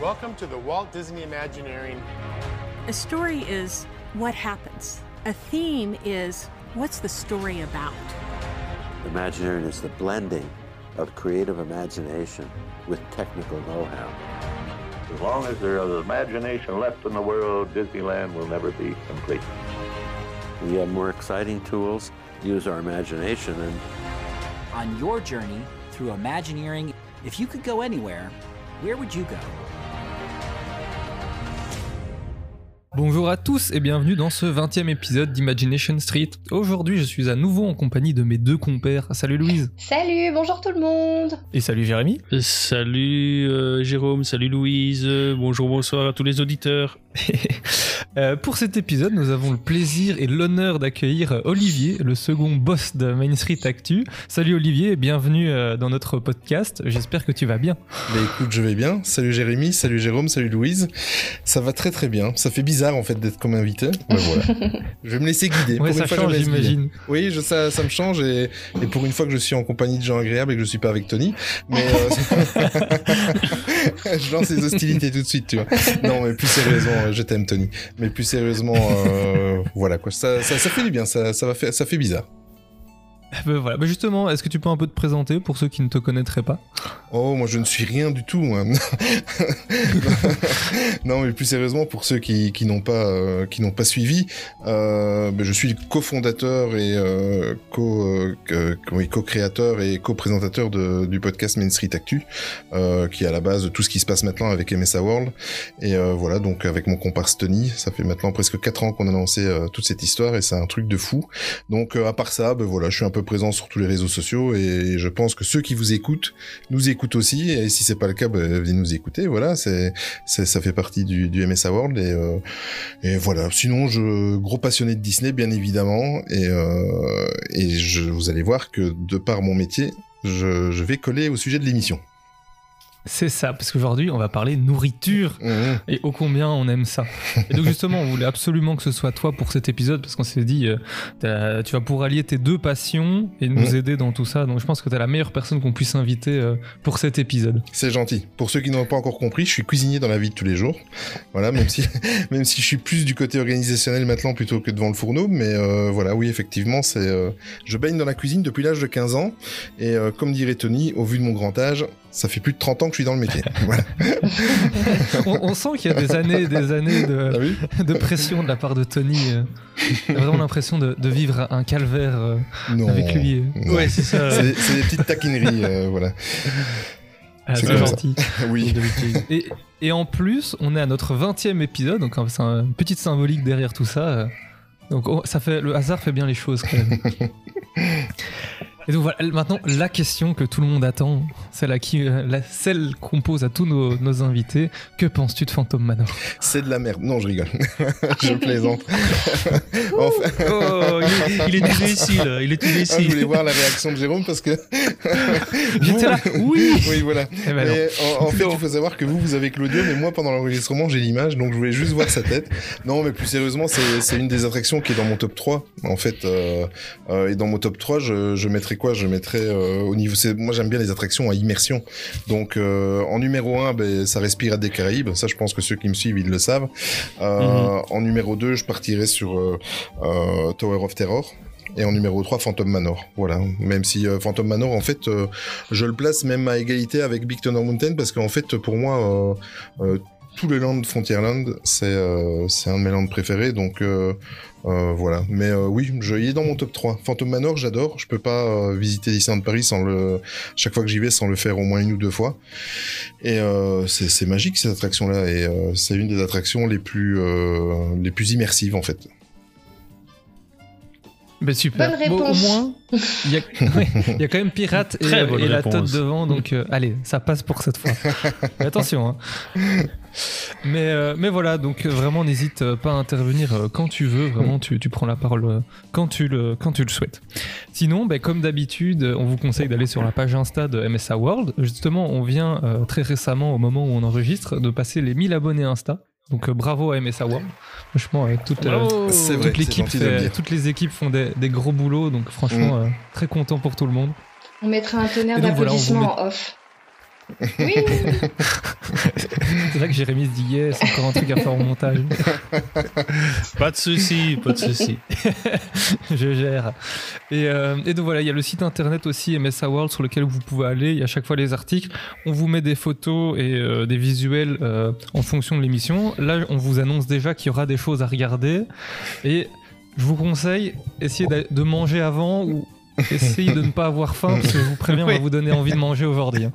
Welcome to the Walt Disney Imagineering. A story is what happens. A theme is what's the story about. Imagineering is the blending of creative imagination with technical know-how. As long as there is imagination left in the world, Disneyland will never be complete. We have more exciting tools, use our imagination, and On your journey through Imagineering, if you could go anywhere, where would you go? Bonjour à tous et bienvenue dans ce 20e épisode d'Imagination Street. Aujourd'hui, je suis à nouveau en compagnie de mes deux compères. Salut Louise. Salut, bonjour tout le monde. Et salut Jérémy. Salut euh, Jérôme, salut Louise, bonjour, bonsoir à tous les auditeurs. Euh, pour cet épisode, nous avons le plaisir et l'honneur d'accueillir Olivier, le second boss de Main Street Actu. Salut Olivier et bienvenue euh, dans notre podcast. J'espère que tu vas bien. Bah écoute, je vais bien. Salut Jérémy, salut Jérôme, salut Louise. Ça va très très bien. Ça fait bizarre en fait d'être comme invité. Mais voilà. je vais me laisser guider. Ouais, pour ça une fois, change, j'imagine. Oui, je, ça, ça me change et, et pour une fois que je suis en compagnie de gens agréables et que je suis pas avec Tony. Mais euh, je lance les hostilités tout de suite, tu vois. Non, mais plus sérieusement, je t'aime Tony. Mais plus sérieusement, euh, voilà quoi. Ça, ça, fait du bien. Ça, ça va faire, ça fait bizarre. Ben voilà. Ben justement, est-ce que tu peux un peu te présenter pour ceux qui ne te connaîtraient pas? Oh, moi je ne suis rien du tout. non, mais plus sérieusement, pour ceux qui, qui n'ont pas euh, pas suivi, euh, ben, je suis cofondateur et euh, co euh, co-créateur et co-présentateur du podcast Main Street Actu, qui est à la base de tout ce qui se passe maintenant avec MSA World. Et voilà, donc avec mon comparse Tony, ça fait maintenant presque 4 ans qu'on a lancé toute cette histoire et c'est un truc de fou. Donc à part ça, ben voilà, je suis un peu présent sur tous les réseaux sociaux et je pense que ceux qui vous écoutent nous écoutent aussi et si c'est pas le cas, ben, venez nous écouter. Voilà, c'est ça fait partie du, du MSA World et euh, et voilà. Sinon, je gros passionné de Disney bien évidemment et euh, et je vous allez voir que de par mon métier, je vais coller au sujet de l'émission. C'est ça, parce qu'aujourd'hui, on va parler nourriture. Mhm. Et ô combien on aime ça. Et donc justement, on voulait absolument que ce soit toi pour cet épisode parce qu'on s'est dit, euh, tu vas pouvoir allier tes deux passions et nous Mhm. aider dans tout ça. Donc je pense que tu es la meilleure personne qu'on puisse inviter euh, pour cet épisode. C'est gentil. Pour ceux qui n'ont pas encore compris, je suis cuisinier dans la vie de tous les jours. Voilà, même si, même si je suis plus du côté organisationnel maintenant plutôt que devant le fourneau. Mais euh, voilà, oui, effectivement, c'est, je baigne dans la cuisine depuis l'âge de 15 ans. Et comme dirait Tony, au vu de mon grand âge, ça fait plus de 30 ans que je suis dans le métier. voilà. On, on sent qu'il y a des années et des années T'as de, pression de la part de Tony. euh. T'as vraiment l'impression de, de vivre un calvaire euh, Non. avec lui. Non. Ouais, c'est ça. C'est, c'est des petites taquineries, euh, voilà. Ah, C'est c'est gentil. Oui. Et, et en plus, on est à notre 20e épisode, donc c'est un- une petite symbolique derrière tout ça. euh. Donc oh, ça fait, le hasard fait bien les choses quand même. Et donc voilà, maintenant la question que tout le monde attend, celle, à qui, euh, la- celle qu'on pose à tous nos, nos invités, que penses-tu de Phantom Manor? C'est de la merde. Non, je rigole. je plaisante. En fait- Oh, il, est, tout ici là, il est tout Ah, ici. je voulais voir la réaction de Jérôme parce que. J'étais là, oui Oui, voilà. Eh ben. Mais en, en fait, Non. il faut savoir que vous, vous avez que l'audio, mais moi, pendant l'enregistrement, j'ai l'image, donc je voulais juste voir sa tête. Non, mais plus sérieusement, c'est c'est une des attractions qui est dans mon top 3. En fait, euh, euh, et dans mon top 3, je, je mettrais quoi Je mettrais euh, au niveau. c'est- Moi, j'aime bien les attractions à immersion. Donc, euh, en numéro 1, ben, ça respire à des Caraïbes. Ça, je pense que ceux qui me suivent, ils le savent. Euh, En numéro 2, je partirais sur Tower of Terror. Et en numéro 3, Phantom Manor. Voilà. Même si euh, Phantom Manor, en fait, euh, je le place même à égalité avec Big Thunder Mountain parce qu'en fait, pour moi, euh, euh, tout le land Frontierland, c'est euh, c'est un de mes lands préférés. Donc euh, euh, voilà. Mais euh, oui, je, il est dans mon top 3. Phantom Manor, j'adore. Je peux pas euh, visiter Disneyland Paris sans le chaque fois que j'y vais sans le faire au moins une ou deux fois. Et euh, c'est c'est magique cette attraction-là. Et euh, c'est une des attractions les plus euh, les plus immersives en fait. Ben super. Bonne Bon, au réponse. moins, il y, a... ouais, il y a quand même Pirate et, la tote devant, donc euh, allez, ça passe pour cette fois. Mais attention. Hein. Mais, euh, mais voilà, donc euh, vraiment n'hésite euh, pas à intervenir quand tu veux, vraiment tu, tu prends la parole quand tu le, quand tu le souhaites. Sinon, ben, comme d'habitude, on vous conseille d'aller sur la page Insta de MSA World. Justement, on vient euh, très récemment, au moment où on enregistre, de passer les 1000 abonnés Insta. Donc euh, bravo à MSA World. Franchement, euh, toute, euh, toute l'équipe toutes les équipes font des, des gros boulots, donc franchement, euh, très content pour tout le monde. On mettra un tonnerre d'applaudissements en off. Oui. C'est là que Jérémy se dit yes, encore un truc à faire au montage. Pas de souci, pas de souci. je gère. Et, euh, et donc voilà, il y a le site internet aussi MSA World sur lequel vous pouvez aller. Il y a chaque fois les articles. On vous met des photos et euh, des visuels euh, en fonction de l'émission. Là, on vous annonce déjà qu'il y aura des choses à regarder. Et je vous conseille, essayez de- manger avant ou essayez de ne pas avoir faim parce que je vous préviens, on va vous donner envie de manger aujourd'hui.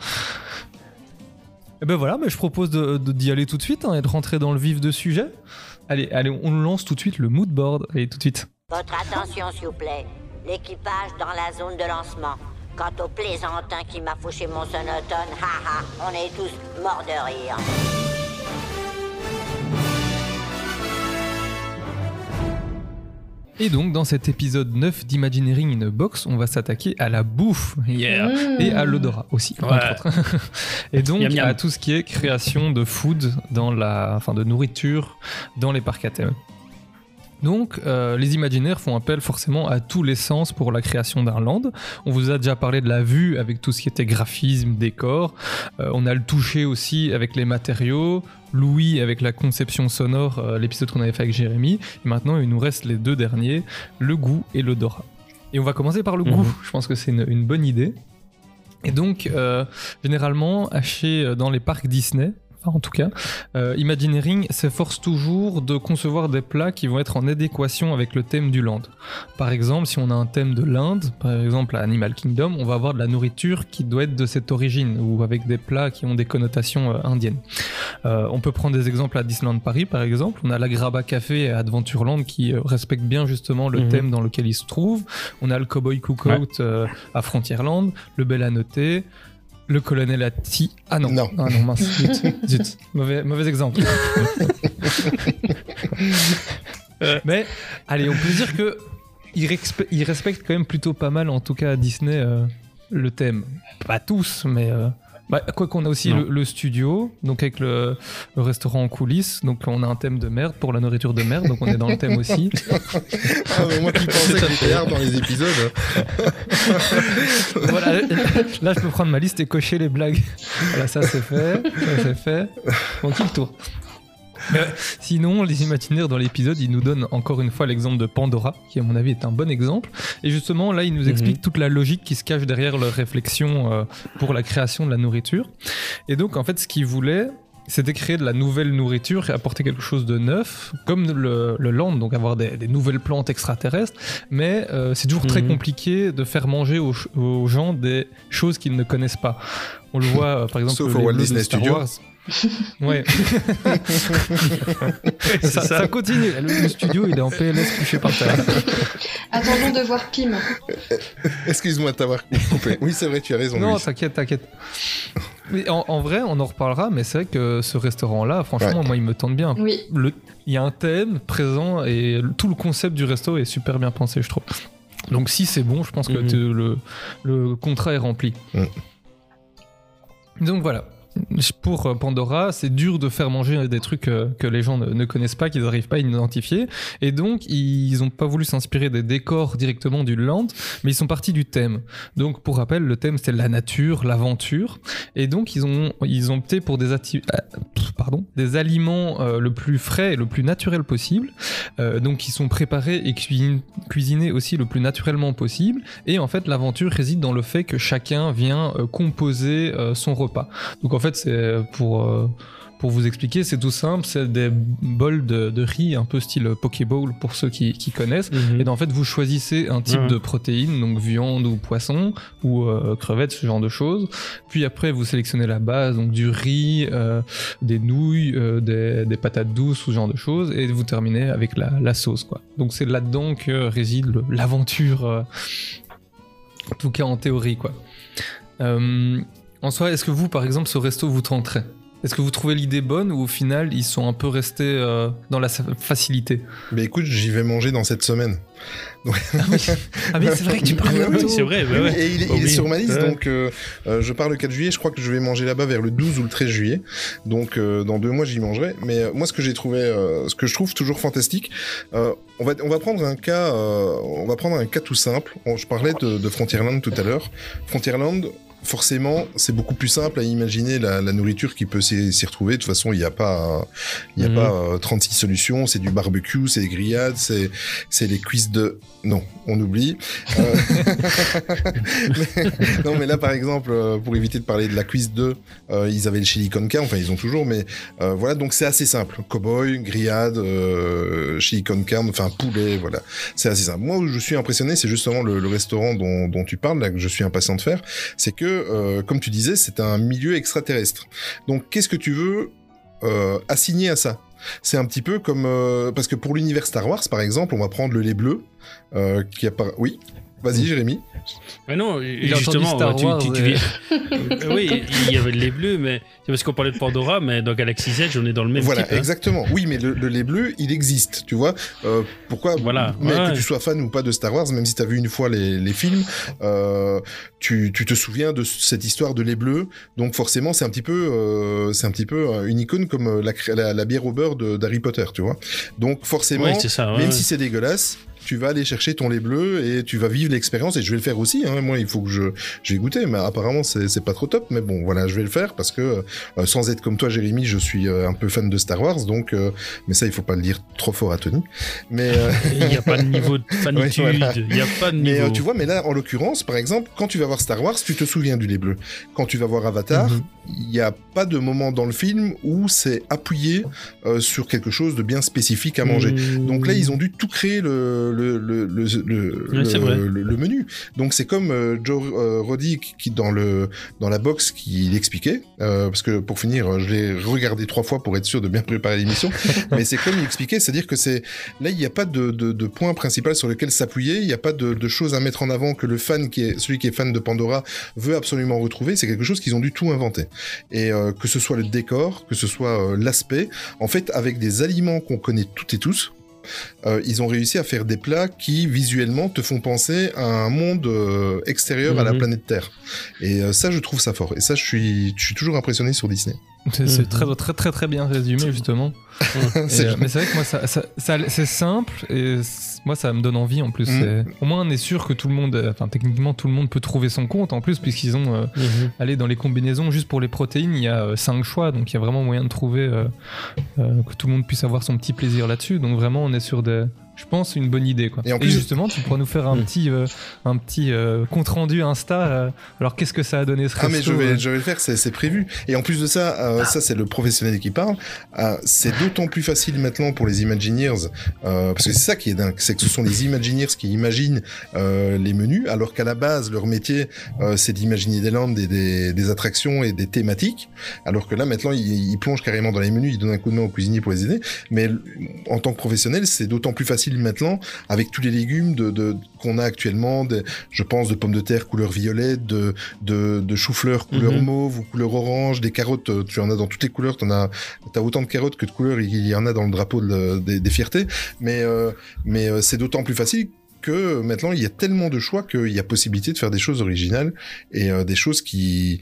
Et ben voilà, mais je propose d'y aller tout de suite hein, et de rentrer dans le vif de sujet. Allez, allez, on lance tout de suite le mood board. Allez, tout de suite. Votre attention, s'il vous plaît. L'équipage dans la zone de lancement. Quant au plaisantin qui m'a fauché mon sonotone, haha, on est tous morts de rire. Et donc, dans cet épisode 9 d'Imagineering in a Box, on va s'attaquer à la bouffe yeah. Mmh. et à l'odorat aussi, Ouais. entre autres. et donc, Miam, miam. à tout ce qui est création de food, dans la, enfin, de nourriture dans les parcs à thème. Donc, euh, les imaginaires font appel forcément à tous les sens pour la création d'un land. On vous a déjà parlé de la vue avec tout ce qui était graphisme, décor. Euh, on a le toucher aussi avec les matériaux. Louis avec la conception sonore, euh, l'épisode qu'on avait fait avec Jérémy. Et maintenant, il nous reste les deux derniers, le goût et l'odorat. Et on va commencer par le Mhm. goût. Je pense que c'est une, une bonne idée. Et donc, euh, généralement, euh, dans les parcs Disney, en tout cas, euh, Imagineering s'efforce toujours de concevoir des plats qui vont être en adéquation avec le thème du land. Par exemple, si on a un thème de l'Inde, par exemple à Animal Kingdom, on va avoir de la nourriture qui doit être de cette origine ou avec des plats qui ont des connotations euh, indiennes. Euh, on peut prendre des exemples à Disneyland Paris, par exemple. On a la Graba Café à Adventureland qui respecte bien justement le Mhm. thème dans lequel il se trouve. On a le Cowboy Cookout à Frontierland, le Bel à noter. Le colonel Atti. Ah non. Non. Ah non, mince. Zut. Zut. Mauvais, mauvais exemple. Euh, Mais, allez, on peut dire que il, respe- il respecte quand même plutôt pas mal, en tout cas à Disney, euh, le thème. Pas tous, mais. euh, bah, quoi qu'on a aussi le, le studio, donc avec le, le restaurant en coulisses, donc on a un thème de merde pour la nourriture de merde, donc on est dans le thème aussi. Ah, mais moi qui pensais que j'étais hard dans les épisodes. voilà, là je peux prendre ma liste et cocher les blagues. Voilà, ça c'est fait, ça c'est fait. Bon, qui le tour? Mais, euh, Sinon, les imaginaires dans l'épisode, ils nous donnent encore une fois l'exemple de Pandora, qui à mon avis est un bon exemple. Et justement, là, ils nous expliquent toute la logique qui se cache derrière leur réflexion euh, pour la création de la nourriture. Et donc, en fait, ce qu'ils voulaient, c'était créer de la nouvelle nourriture et apporter quelque chose de neuf, comme le, le land, donc avoir des, des nouvelles plantes extraterrestres. Mais euh, c'est toujours très Mhm. compliqué de faire manger aux, gens des choses qu'ils ne connaissent pas. On le voit, euh, par exemple, Sauf les au Walt bleus de Disney Star Studio. Wars. Ouais. Ça, ça. ça continue. Le, le studio, il est en PLS couché par terre. Attendons de voir Pim. Excuse-moi de t'avoir coupé. Oui, c'est vrai, tu as raison. Non, t'inquiète, t'inquiète. En, en vrai, on en reparlera, mais c'est vrai que ce restaurant-là, franchement, Ouais. moi, il me tente bien. Oui. Le- Il y a un thème présent et tout le concept du resto est super bien pensé, je trouve. Donc si c'est bon, je pense que Mhm. le, le contrat est rempli. Mhm. Donc voilà. Pour euh, Pandora, c'est dur de faire manger des trucs euh, que les gens ne, connaissent pas, qu'ils n'arrivent pas à identifier. Et donc, ils n'ont pas voulu s'inspirer des décors directement du land, mais ils sont partis du thème. Donc, pour rappel, le thème, c'était la nature, l'aventure. Et donc, ils ont, ils ont opté pour des, euh, aliments le plus frais et le plus naturel possible. Donc, ils sont préparés et cuisin- cuisinés aussi le plus naturellement possible. Et en fait, l'aventure réside dans le fait que chacun vient composer son repas. Donc, en fait, c'est pour. euh, pour vous expliquer, c'est tout simple, c'est des bols de, de riz, un peu style Pokéball pour ceux qui, qui connaissent. Mhm. Et en fait, vous choisissez un type de protéines, donc viande ou poisson, ou euh, crevettes, ce genre de choses. Puis après, vous sélectionnez la base, donc du riz, euh, des nouilles, euh, des, des patates douces, ce genre de choses, et vous terminez avec la, la sauce, quoi. Donc c'est là-dedans que réside l'aventure, euh, en tout cas en théorie, quoi. Euh, en soi, est-ce que vous, par exemple, ce resto vous tenterait? Est-ce que vous trouvez l'idée bonne ou au final, ils sont un peu restés euh, dans la facilité? Mais écoute, j'y vais manger dans cette semaine. Ah mais c'est vrai que tu parles Oui, c'est vrai, ouais, ouais. Et il, est- Oh il est oui. sur ma liste, Ouais. donc euh, euh, je pars le 4 juillet. Je crois que je vais manger là-bas vers le 12 ou le 13 juillet. Donc euh, dans deux mois, j'y mangerai. Mais euh, moi, ce que j'ai trouvé, euh, ce que je trouve toujours fantastique, euh, on va on va prendre un cas, euh, on va prendre un cas tout simple. On- je parlais de, de Frontierland tout à l'heure. Frontierland. Forcément, c'est beaucoup plus simple à imaginer la, la nourriture qui peut s'y retrouver. De toute façon, il n'y a pas, il y a Mhm. pas euh, 36 solutions. C'est du barbecue, c'est des grillades, c'est, c'est les cuisses de. Non, on oublie. Euh, mais- non, mais là, par exemple, euh, pour éviter de parler de la cuisse de, euh, ils avaient le chili con carne. Enfin, ils ont toujours, mais euh, voilà. Donc, c'est assez simple. Cowboy, grillade, chili con carne, enfin poulet, voilà. C'est assez simple. Moi, où je suis impressionné, c'est justement le, le restaurant dont, dont tu parles, là, que je suis impatient de faire. C'est que, euh, comme tu disais, c'est un milieu extraterrestre. Donc, qu'est-ce que tu veux euh, assigner à ça? C'est un petit peu comme euh, parce que pour l'univers Star Wars par exemple on va prendre le lait bleu qui apparaît oui? Vas-y Jérémy Mais non, justement, Star tu, Wars, tu- tu et- viens- oui, il y avait le lait bleu, mais c'est parce qu'on parlait de Pandora, mais dans Galaxy Z, on est dans le même voilà type. hein. exactement oui mais le, le lait bleu il existe tu vois Euh, pourquoi Voilà, mais ouais. que tu sois fan ou pas de Star Wars même si tu as vu une fois les, les films euh, tu, tu te souviens de cette histoire de lait bleu donc forcément c'est un petit peu euh, c'est un petit peu une icône comme la, la, la bière au beurre de- d'Harry Potter tu vois donc forcément ça, ouais, même ouais. si c'est dégueulasse tu vas aller chercher ton lait bleu et tu vas vivre l'expérience et je vais le faire aussi hein. moi il faut que je je vais goûter mais apparemment c'est c'est pas trop top mais bon voilà je vais le faire parce que euh, sans être comme toi Jérémy je suis euh, un peu fan de Star Wars donc euh, mais ça il faut pas le dire trop fort à Tony mais euh, Il n'y a pas de niveau de fanitude, Ouais, voilà. il n'y a pas de mais niveau. euh, tu vois, mais là, en l'occurrence, par exemple, quand tu vas voir Star Wars, tu te souviens du lait bleu. Quand tu vas voir Avatar, Mhm. Il n'y a pas de moment dans le film où c'est appuyé euh, sur quelque chose de bien spécifique à manger. Mmh. Donc là, ils ont dû tout créer le, le, le, le, le, menu. Donc c'est comme euh, Joe euh, Roddy qui- qui, dans, le, dans la box, qui l'expliquait. euh, parce que pour finir, je l'ai regardé trois fois pour être sûr de bien préparer l'émission. mais c'est comme il expliquait, c'est-à-dire que c'est là, il n'y a pas de, de, de point principal sur lequel s'appuyer. Il n'y a pas de, de choses à mettre en avant que le fan qui est celui qui est fan de Pandora veut absolument retrouver. C'est quelque chose qu'ils ont dû tout inventer. Et euh, que ce soit le décor, que ce soit euh, l'aspect, en fait, avec des aliments qu'on connaît toutes et tous. euh, ils ont réussi à faire des plats qui visuellement te font penser à un monde euh, extérieur à la Mhm. planète Terre. Et euh, ça, je trouve ça fort. Et ça, je suis, je suis toujours impressionné sur Disney. C'est Mhm. très, très très très bien résumé justement. Et, euh, mais c'est vrai que moi ça, ça- ça- c'est simple et moi ça me donne envie en plus. C'est- Au moins on est sûr que tout le monde, euh, enfin techniquement tout le monde peut trouver son compte en plus puisqu'ils ont euh, Mhm. allé dans les combinaisons juste pour les protéines il y a 5 choix donc il y a vraiment moyen de trouver euh, euh, que tout le monde puisse avoir son petit plaisir là-dessus. Donc vraiment on est sur des je pense une bonne idée quoi. Et en plus- justement tu pourras nous faire un Mhm. petit euh, un petit euh, compte rendu Insta. euh, alors qu'est-ce que ça a donné ce Ah mais resto, je vais, euh je vais le faire, c'est prévu. Et en plus de ça, euh, ça c'est le professionnel qui parle. c'est d'autant plus facile maintenant pour les Imagineers, parce que c'est ça qui est dingue, c'est que ce sont les Imagineers qui imaginent les menus, alors qu'à la base leur métier c'est d'imaginer des landes, des, des, des attractions et des thématiques. Alors que là maintenant ils, ils plongent carrément dans les menus, ils donnent un coup de main aux cuisiniers pour les aider. Mais en tant que professionnel, c'est d'autant plus facile maintenant avec tous les légumes de, de qu'on a actuellement, je pense de pommes de terre couleur violet, de de, de chou-fleur couleur Mhm. mauve ou couleur orange, des carottes, euh, tu en as dans toutes les couleurs, t'en as, t'as autant de carottes que de couleurs, il y en a dans le drapeau de des, des fiertés, mais, euh, mais euh, c'est d'autant plus facile que maintenant il y a tellement de choix qu'il y a possibilité de faire des choses originales et euh, des choses qui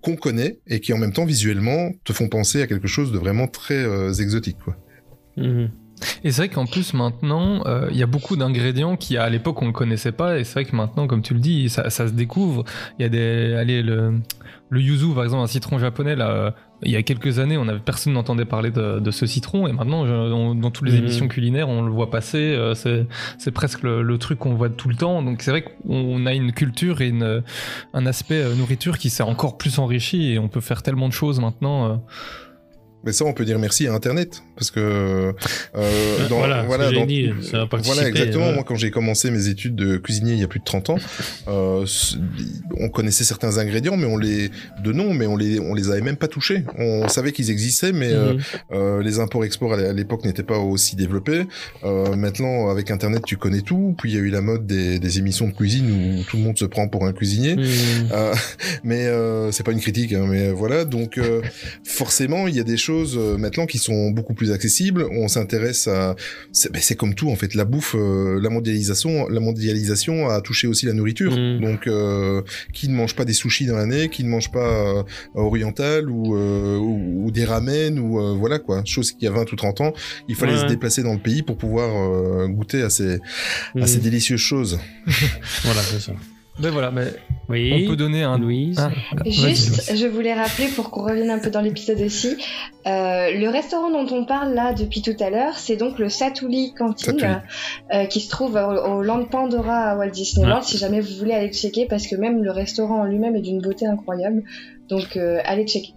qu'on connaît et qui en même temps visuellement te font penser à quelque chose de vraiment très euh, exotique quoi. Mhm. Et c'est vrai qu'en plus maintenant, euh, il y a beaucoup d'ingrédients qui à l'époque on ne connaissait pas. Et c'est vrai que maintenant, comme tu le dis, ça, ça se découvre. Il y a des, allez, le, le yuzu par exemple, un citron japonais là. euh, il y a quelques années, on avait personne n'entendait parler de, de ce citron, et maintenant, je- on- dans toutes les Mhm. émissions culinaires, on le voit passer. euh, c'est, c'est presque le, le truc qu'on voit tout le temps. Donc c'est vrai qu'on a une culture et une, un aspect euh, nourriture qui s'est encore plus enrichi, et on peut faire tellement de choses maintenant. euh. Mais ça, on peut dire merci à Internet, parce que euh, dans, Voilà, ce que j'ai dans- dit, ça a participé, voilà exactement. ouais. Moi, quand j'ai commencé mes études de cuisinier il y a plus de 30 ans, euh, on connaissait certains ingrédients, mais on les de nom, mais on les on les avait même pas touchés. On savait qu'ils existaient, mais euh, Mhm. euh, les imports-exports à l'époque n'étaient pas aussi développés. Maintenant, avec Internet, tu connais tout. Puis il y a eu la mode des, des émissions de cuisine où tout le monde se prend pour un cuisinier. Mhm. Euh, mais c'est pas une critique, hein, mais voilà. Donc forcément, il y a des choses euh, maintenant qui sont beaucoup plus accessibles. On s'intéresse à, c'est ben, comme tout en fait. La bouffe, euh, la mondialisation, la mondialisation a touché aussi la nourriture. Mhm. Donc euh, qui ne mange pas des sushis dans l'année, qui ne mange pas euh, oriental ou, euh, ou, ou des ramen ou voilà quoi. Chose qu'il y a 20 ou 30 ans, il fallait Ouais. se déplacer dans le pays pour pouvoir goûter à ces à ces Mhm. délicieuses choses. Voilà, c'est ça. Ben voilà, mais Oui. on peut donner un. Louise. Ah, vas-y, Juste, Louise. je voulais rappeler pour qu'on revienne un peu dans l'épisode aussi, euh, le restaurant dont on parle là depuis tout à l'heure, c'est donc le Satouli Cantine Satouli. euh, qui se trouve au, au Land Pandora à Walt Disney World. Ouais. Si jamais vous voulez aller checker, parce que même le restaurant en lui-même est d'une beauté incroyable, donc euh, allez checker.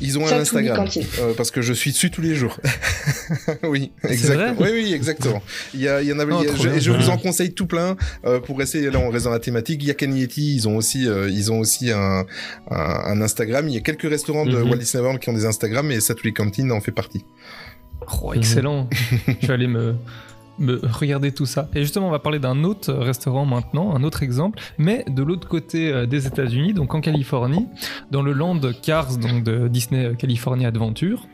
Ils ont un Instagram euh, parce que je suis dessus tous les jours. oui, C'est exactement. vrai Oui, oui, exactement. Il y, a, il y en avait. Oh, il y a- trop je, bien. je vous en conseille tout plein euh, pour rester là. On reste dans la thématique. Il y a Cagnetti, ils ont aussi, euh, ils ont aussi un, un, un Instagram. Il y a quelques restaurants de Mhm. Walt Disney World qui ont des Instagrams et Satouli Cantine en fait partie. Oh, excellent. je vais aller me, me regarder tout ça. Et justement, on va parler d'un autre restaurant maintenant, un autre exemple, mais de l'autre côté euh, des États-Unis, donc en Californie, dans le land Cars, donc de Disney California Adventure.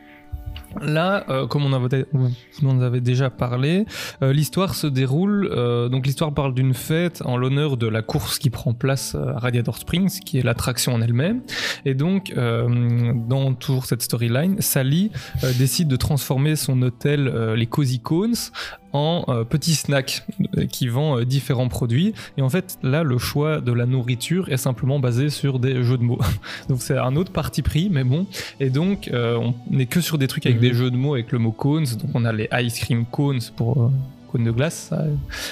Là, euh, comme on avait, en avez déjà parlé, euh, l'histoire se déroule. euh, donc l'histoire parle d'une fête en l'honneur de la course qui prend place euh, à Radiator Springs, qui est l'attraction en elle-même. Et donc, euh, dans toujours cette storyline, Sally euh, décide de transformer son hôtel, euh, les Cozy Cones, en euh, petit snack euh, qui vend euh, différents produits. Et en fait, là, le choix de la nourriture est simplement basé sur des jeux de mots. donc c'est un autre parti pris, mais bon. Et donc, euh, on n'est que sur des trucs avec Mhm. des jeux de mots avec le mot cones. Donc on a les ice cream cones pour cônes de glace, ça,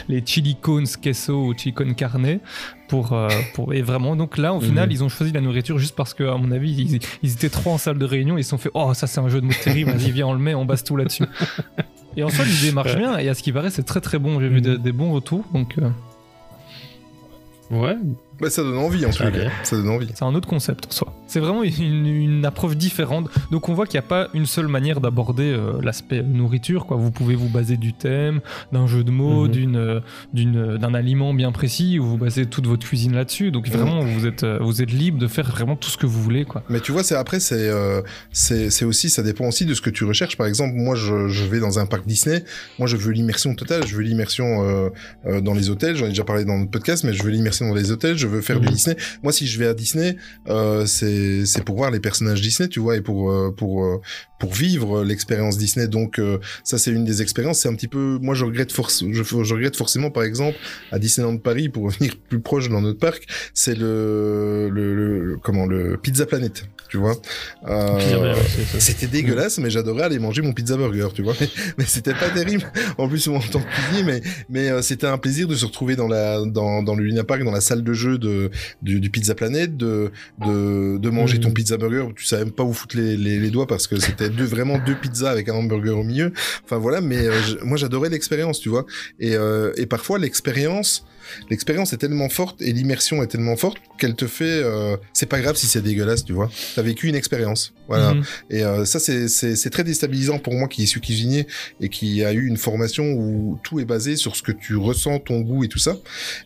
les chili cones queso ou chili con carne pour, euh, pour et vraiment donc là au final Mhm. ils ont choisi la nourriture juste parce que à mon avis ils, ils étaient trois en salle de réunion ils se sont fait oh ça c'est un jeu de mots terrible vas-y viens on le met on base tout là-dessus et en soi l'idée marche bien et à ce qui paraît c'est très très bon j'ai vu Mhm. des, des bons retours donc euh, Ouais. Bah, ça donne envie en tout cas. Ça donne envie. c'est un autre concept en soi c'est vraiment une, une approche différente donc on voit qu'il n'y a pas une seule manière d'aborder euh, l'aspect nourriture quoi vous pouvez vous baser du thème d'un jeu de mots Mhm. d'une euh, d'une d'un aliment bien précis ou vous basez toute votre cuisine là-dessus donc vraiment vous êtes euh, vous êtes libre de faire vraiment tout ce que vous voulez quoi Mais tu vois, c'est après, c'est euh, c'est aussi, ça dépend aussi de ce que tu recherches. Par exemple, moi, je, je vais dans un parc Disney. Moi, je veux l'immersion totale. Je veux l'immersion euh, euh, dans les hôtels. J'en ai déjà parlé dans le podcast, mais je veux l'immersion dans les hôtels. Je veux faire du Mhm. Disney. Moi, si je vais à Disney, euh, c'est c'est pour voir les personnages Disney, tu vois, et pour euh, pour euh, pour vivre l'expérience Disney. Donc euh, ça, c'est une des expériences. C'est un petit peu, moi, je regrette force, je, je regrette forcément, par exemple, à Disneyland Paris, pour revenir plus proche dans notre parc, c'est le, le, le- comment le Pizza Planet, tu vois. Euh, c'était dégueulasse, mais j'adorais aller manger mon pizza burger, tu vois. Mais, mais c'était pas terrible. En plus, en tant que cuisinier, mais mais c'était un plaisir de se retrouver dans la dans dans le Luna Park, dans la salle de jeu de du, du Pizza Planet, de de de manger ton pizza burger. Tu savais même pas où foutre les les, les doigts parce que c'était deux vraiment deux pizzas avec un hamburger au milieu. Enfin voilà, mais euh, moi j'adorais l'expérience, tu vois. Et euh, et parfois l'expérience l'expérience est tellement forte et l'immersion est tellement forte qu'elle te fait euh, c'est pas grave si c'est dégueulasse tu vois. T'as vécu une expérience voilà. Mhm. et euh, ça c'est très déstabilisant pour moi qui suis cuisinier et qui a eu une formation où tout est basé sur ce que tu ressens ton goût et tout ça.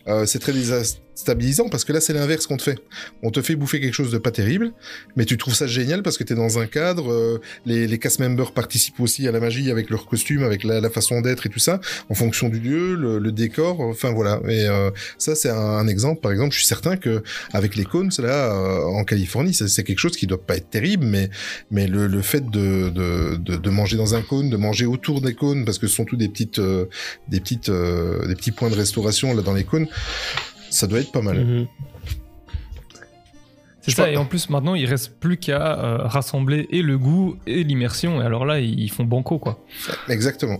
Euh, c'est très déstabilisant parce que là c'est l'inverse qu'on te fait. On te fait bouffer quelque chose de pas terrible mais tu trouves ça génial parce que t'es dans un cadre les les cast members participent aussi à la magie avec leur costume avec la, la façon d'être et tout ça en fonction du lieu le, le décor enfin voilà. Et euh, ça c'est un, un exemple par exemple je suis certain que avec les cônes là euh, en Californie c'est quelque chose qui doit pas être terrible mais mais le, le fait de, de, de, de manger dans un cône de manger autour des cônes parce que ce sont tous des petites euh, des petites euh, des petits points de restauration là dans les cônes ça doit être pas mal Mhm. C'est ça, et en plus maintenant il reste plus qu'à euh, rassembler et le goût et l'immersion, et alors là ils font banco quoi. exactement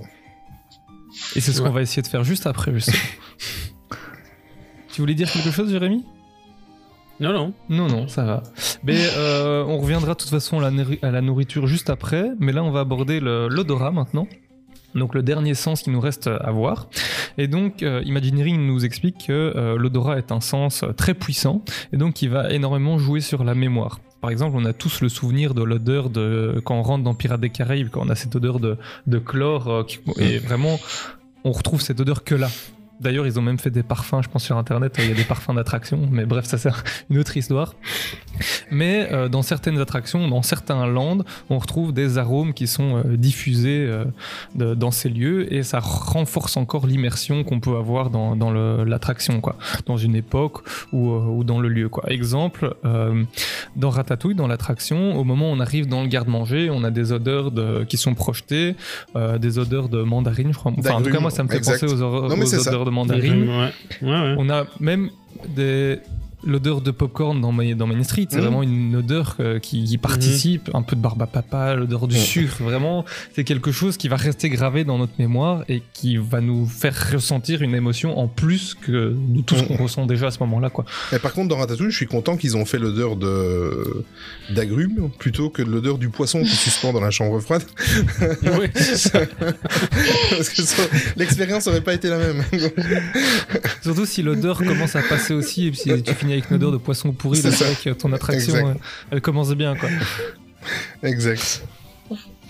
Et c'est ce Ouais. qu'on va essayer de faire juste après, justement. tu voulais dire quelque chose, Jérémy? Non, non. Non, non, ça va. Mais euh, on reviendra de toute façon à la, nourri- à la nourriture juste après, mais là on va aborder l'odorat maintenant. Donc le dernier sens qui nous reste à voir. Et donc euh, Imagineering nous explique que euh, l'odorat est un sens très puissant et donc qui va énormément jouer sur la mémoire. Par exemple, on a tous le souvenir de l'odeur de quand on rentre dans Pirates des Caraïbes, quand on a cette odeur de, de chlore qui- et vraiment on retrouve cette odeur que là. D'ailleurs, ils ont même fait des parfums, je pense sur internet, il y a des parfums d'attraction, mais bref, ça c'est une autre histoire. Mais euh, dans certaines attractions, dans certains lands, on retrouve des arômes qui sont euh, diffusés euh, de- dans ces lieux et ça renforce encore l'immersion qu'on peut avoir dans, dans l'attraction, quoi, dans une époque ou, ou dans le lieu, quoi. Exemple, dans Ratatouille, dans l'attraction, au moment où on arrive dans le garde-manger, on a des odeurs de, qui sont projetées, des odeurs de mandarine, je crois. Enfin, en tout cas, moi, ça me fait exact. penser aux, Non, ça. odeurs de mandarine. Ouais, ouais, ouais. On a même des l'odeur de popcorn dans Main, dans Main Street, c'est Mhm. vraiment une odeur euh, qui, qui participe, un peu de barbe à papa, l'odeur du Mhm. sucre, vraiment, c'est quelque chose qui va rester gravé dans notre mémoire et qui va nous faire ressentir une émotion en plus que de tout ce Mhm. qu'on ressent déjà à ce moment-là, quoi. Et par contre, dans Ratatouille, je suis content qu'ils ont fait l'odeur de d'agrumes plutôt que de l'odeur du poisson qui suspend dans la chambre froide. Oui. Parce que l'expérience aurait pas été la même. Surtout si l'odeur commence à passer aussi, et si tu finis avec une odeur de poisson pourri, C'est vrai que ton attraction, euh, elle commence bien, quoi. exact.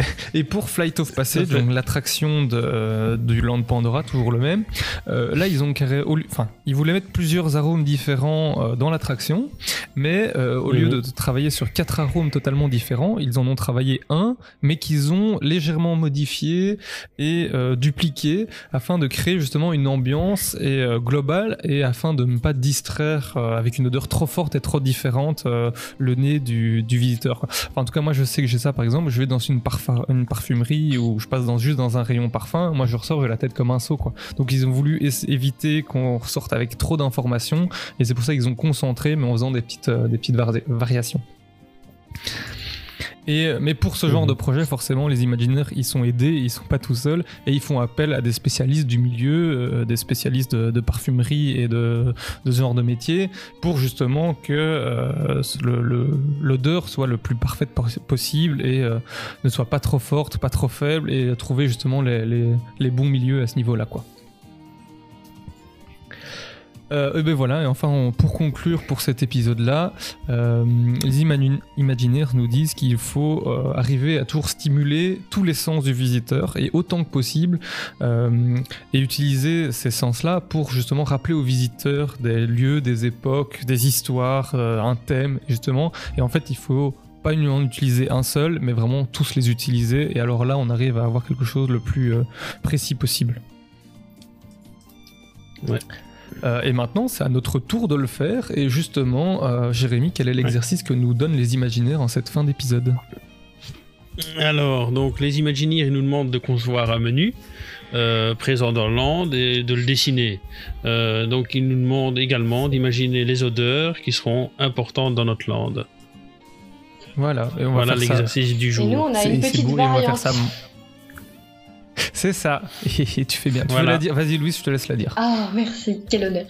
Et pour Flight of Passage, donc l'attraction euh, du Land Pandora, toujours le même, euh, là ils ont carré, au enfin, ils voulaient mettre plusieurs arômes différents euh, dans l'attraction, mais au lieu Mhm. de travailler sur quatre arômes totalement différents, ils en ont travaillé un, mais qu'ils ont légèrement modifié et dupliqué afin de créer justement une ambiance et, globale et afin de ne pas distraire avec une odeur trop forte et trop différente le nez du, du visiteur. Enfin, en tout cas, moi je sais que j'ai ça par exemple, je vais dans une, parfa- une parfumerie ou je passe juste dans un rayon parfum, moi je ressors, j'ai la tête comme un seau quoi. Donc ils ont voulu éviter qu'on ressorte avec trop d'informations et c'est pour ça qu'ils ont concentré mais en faisant des petites, euh, des petites vari- variations. Et, euh, mais pour ce genre de projet, forcément, les Imagineers, ils sont aidés, ils sont pas tout seuls, et ils font appel à des spécialistes du milieu, euh, des spécialistes de, parfumerie et de, de ce genre de métier, pour justement que euh, l'odeur soit le plus parfaite pos- possible et ne soit pas trop forte, pas trop faible, et trouver justement les, les- les bons milieux à ce niveau-là, quoi. Euh, et ben voilà, et enfin pour conclure pour cet épisode-là, euh, les Imagineers nous disent qu'il faut euh, arriver à toujours stimuler tous les sens du visiteur et autant que possible euh, et utiliser ces sens-là pour justement rappeler aux visiteurs des lieux, des époques, des histoires, un thème justement. Et en fait il faut pas en utiliser un seul, mais vraiment tous les utiliser. Et alors là on arrive à avoir quelque chose le plus précis possible. Ouais. Euh, et maintenant, c'est à notre tour de le faire. Et justement, euh, Jérémy, quel est l'exercice que nous donnent les imaginaires en cette fin d'épisode Alors, donc, les Imagineers ils nous demandent de concevoir un menu euh, présent dans le land et de le dessiner. Euh, donc, ils nous demandent également d'imaginer les odeurs qui seront importantes dans notre land. Voilà, et on Voilà va faire ça. l'exercice du jour. Et nous, on a une c'est petite beau, et on va faire variante. C'est ça. Et tu fais bien. Tu veux Voilà. la dire Vas-y, Louise, je te laisse la dire. Ah, merci, quel honneur.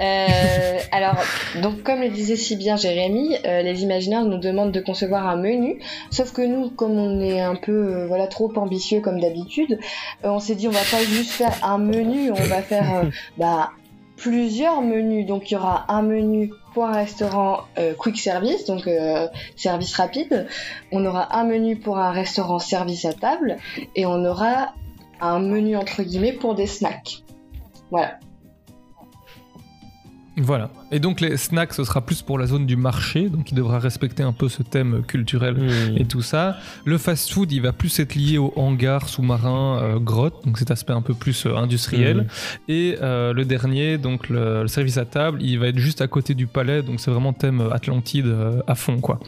Euh, alors, donc comme le disait si bien Jérémy, euh, les imaginaires nous demandent de concevoir un menu, sauf que nous, comme on est un peu euh, voilà trop ambitieux comme d'habitude, euh, on s'est dit on va pas juste faire un menu, on va faire euh, bah, plusieurs menus. Donc il y aura un menu pour un restaurant euh, quick service, donc euh, service rapide. On aura un menu pour un restaurant service à table et on aura un menu entre guillemets pour des snacks. Voilà. Voilà. Et donc, les snacks, ce sera plus pour la zone du marché. Donc, il devra respecter un peu ce thème culturel Hmm. et tout ça. Le fast-food, il va plus être lié au hangar sous-marin euh, grotte, donc cet aspect un peu plus euh, industriel. Mhm. Et euh, le dernier, donc le, le service à table, il va être juste à côté du palais, donc c'est vraiment thème Atlantide à fond, quoi.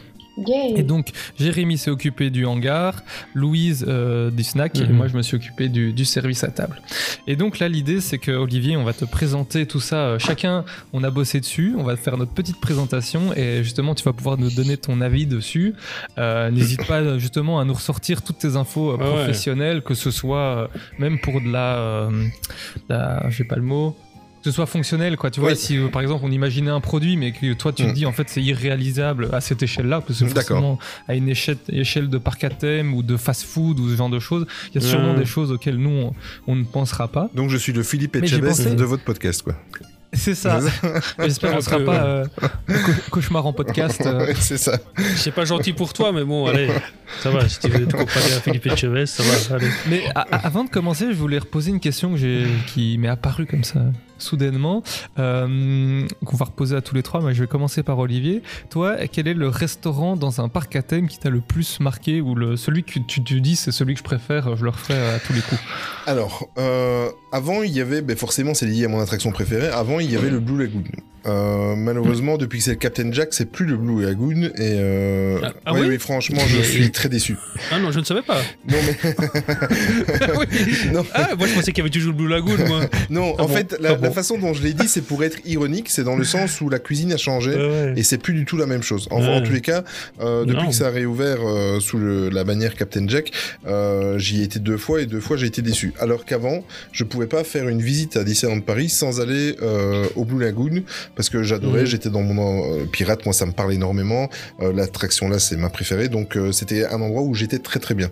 Yay. Et donc, Jérémy s'est occupé du hangar, Louise euh, du snack, et Mhm. moi je me suis occupé du, du service à table. Et donc là, l'idée, c'est que Olivier, on va te présenter tout ça. euh, Chacun, on a bossé dessus, on va faire notre petite présentation, et justement, tu vas pouvoir nous donner ton avis dessus. Euh, N'hésite pas justement à nous ressortir toutes tes infos Ah ouais. professionnelles, que ce soit euh, même pour de la, euh, la j'ai pas le mot. Ce soit fonctionnel, quoi. Tu vois, si euh, par exemple on imaginait un produit, mais que toi tu te Mm. dis en fait c'est irréalisable à cette échelle-là, parce que forcément à une échelle, échelle de parc à thème ou de fast-food ou ce genre de choses, il y a sûrement Ouais. des choses auxquelles nous on, on ne pensera pas. Donc je suis le Philippe Etchebest de votre podcast, quoi. C'est ça. J'espère qu'on ne sera pas euh, cauchemar en podcast. euh. C'est ça. C'est pas gentil pour toi, mais bon, allez, ça va. Si tu veux te comparer à Philippe Etchebest, ça va. Allez. Mais avant de commencer, je voulais reposer une question que j'ai, qui m'est apparue comme ça soudainement, euh, qu'on va reposer à tous les trois. Mais je vais commencer par Olivier. Toi, quel est le restaurant dans un parc à thème qui t'a le plus marqué ou le, celui que tu, tu dis c'est celui que je préfère, je le referai à tous les coups Alors, euh, avant, il y avait, ben forcément, c'est lié à mon attraction préférée. Avant, il y avait le Blue Lagoon. Euh, malheureusement, depuis que c'est le Captain Jack, c'est plus le Blue Lagoon. Et euh, Ah, ah ouais, oui oui, franchement, je suis très déçu. Ah non, je ne savais pas. Non, mais Ah oui. non, Ah, moi je pensais qu'il y avait toujours le Blue Lagoon, moi. non Ah en bon fait, la, Ah bon. La façon dont je l'ai dit, c'est pour être ironique. C'est dans le sens où la cuisine a changé. Ouais. Et c'est plus du tout la même chose. En, Ouais. en tous les cas, euh, depuis Non. que ça a réouvert euh, sous le- la bannière Captain Jack, euh, j'y ai été deux fois et deux fois j'ai été déçu. Alors qu'avant, je pouvais pas faire une visite à Disneyland Paris sans aller au Blue Lagoon parce que j'adorais. Mhm. J'étais dans mon pirate, moi ça me parle énormément. L'attraction là, c'est ma préférée, donc c'était un endroit où j'étais très très bien.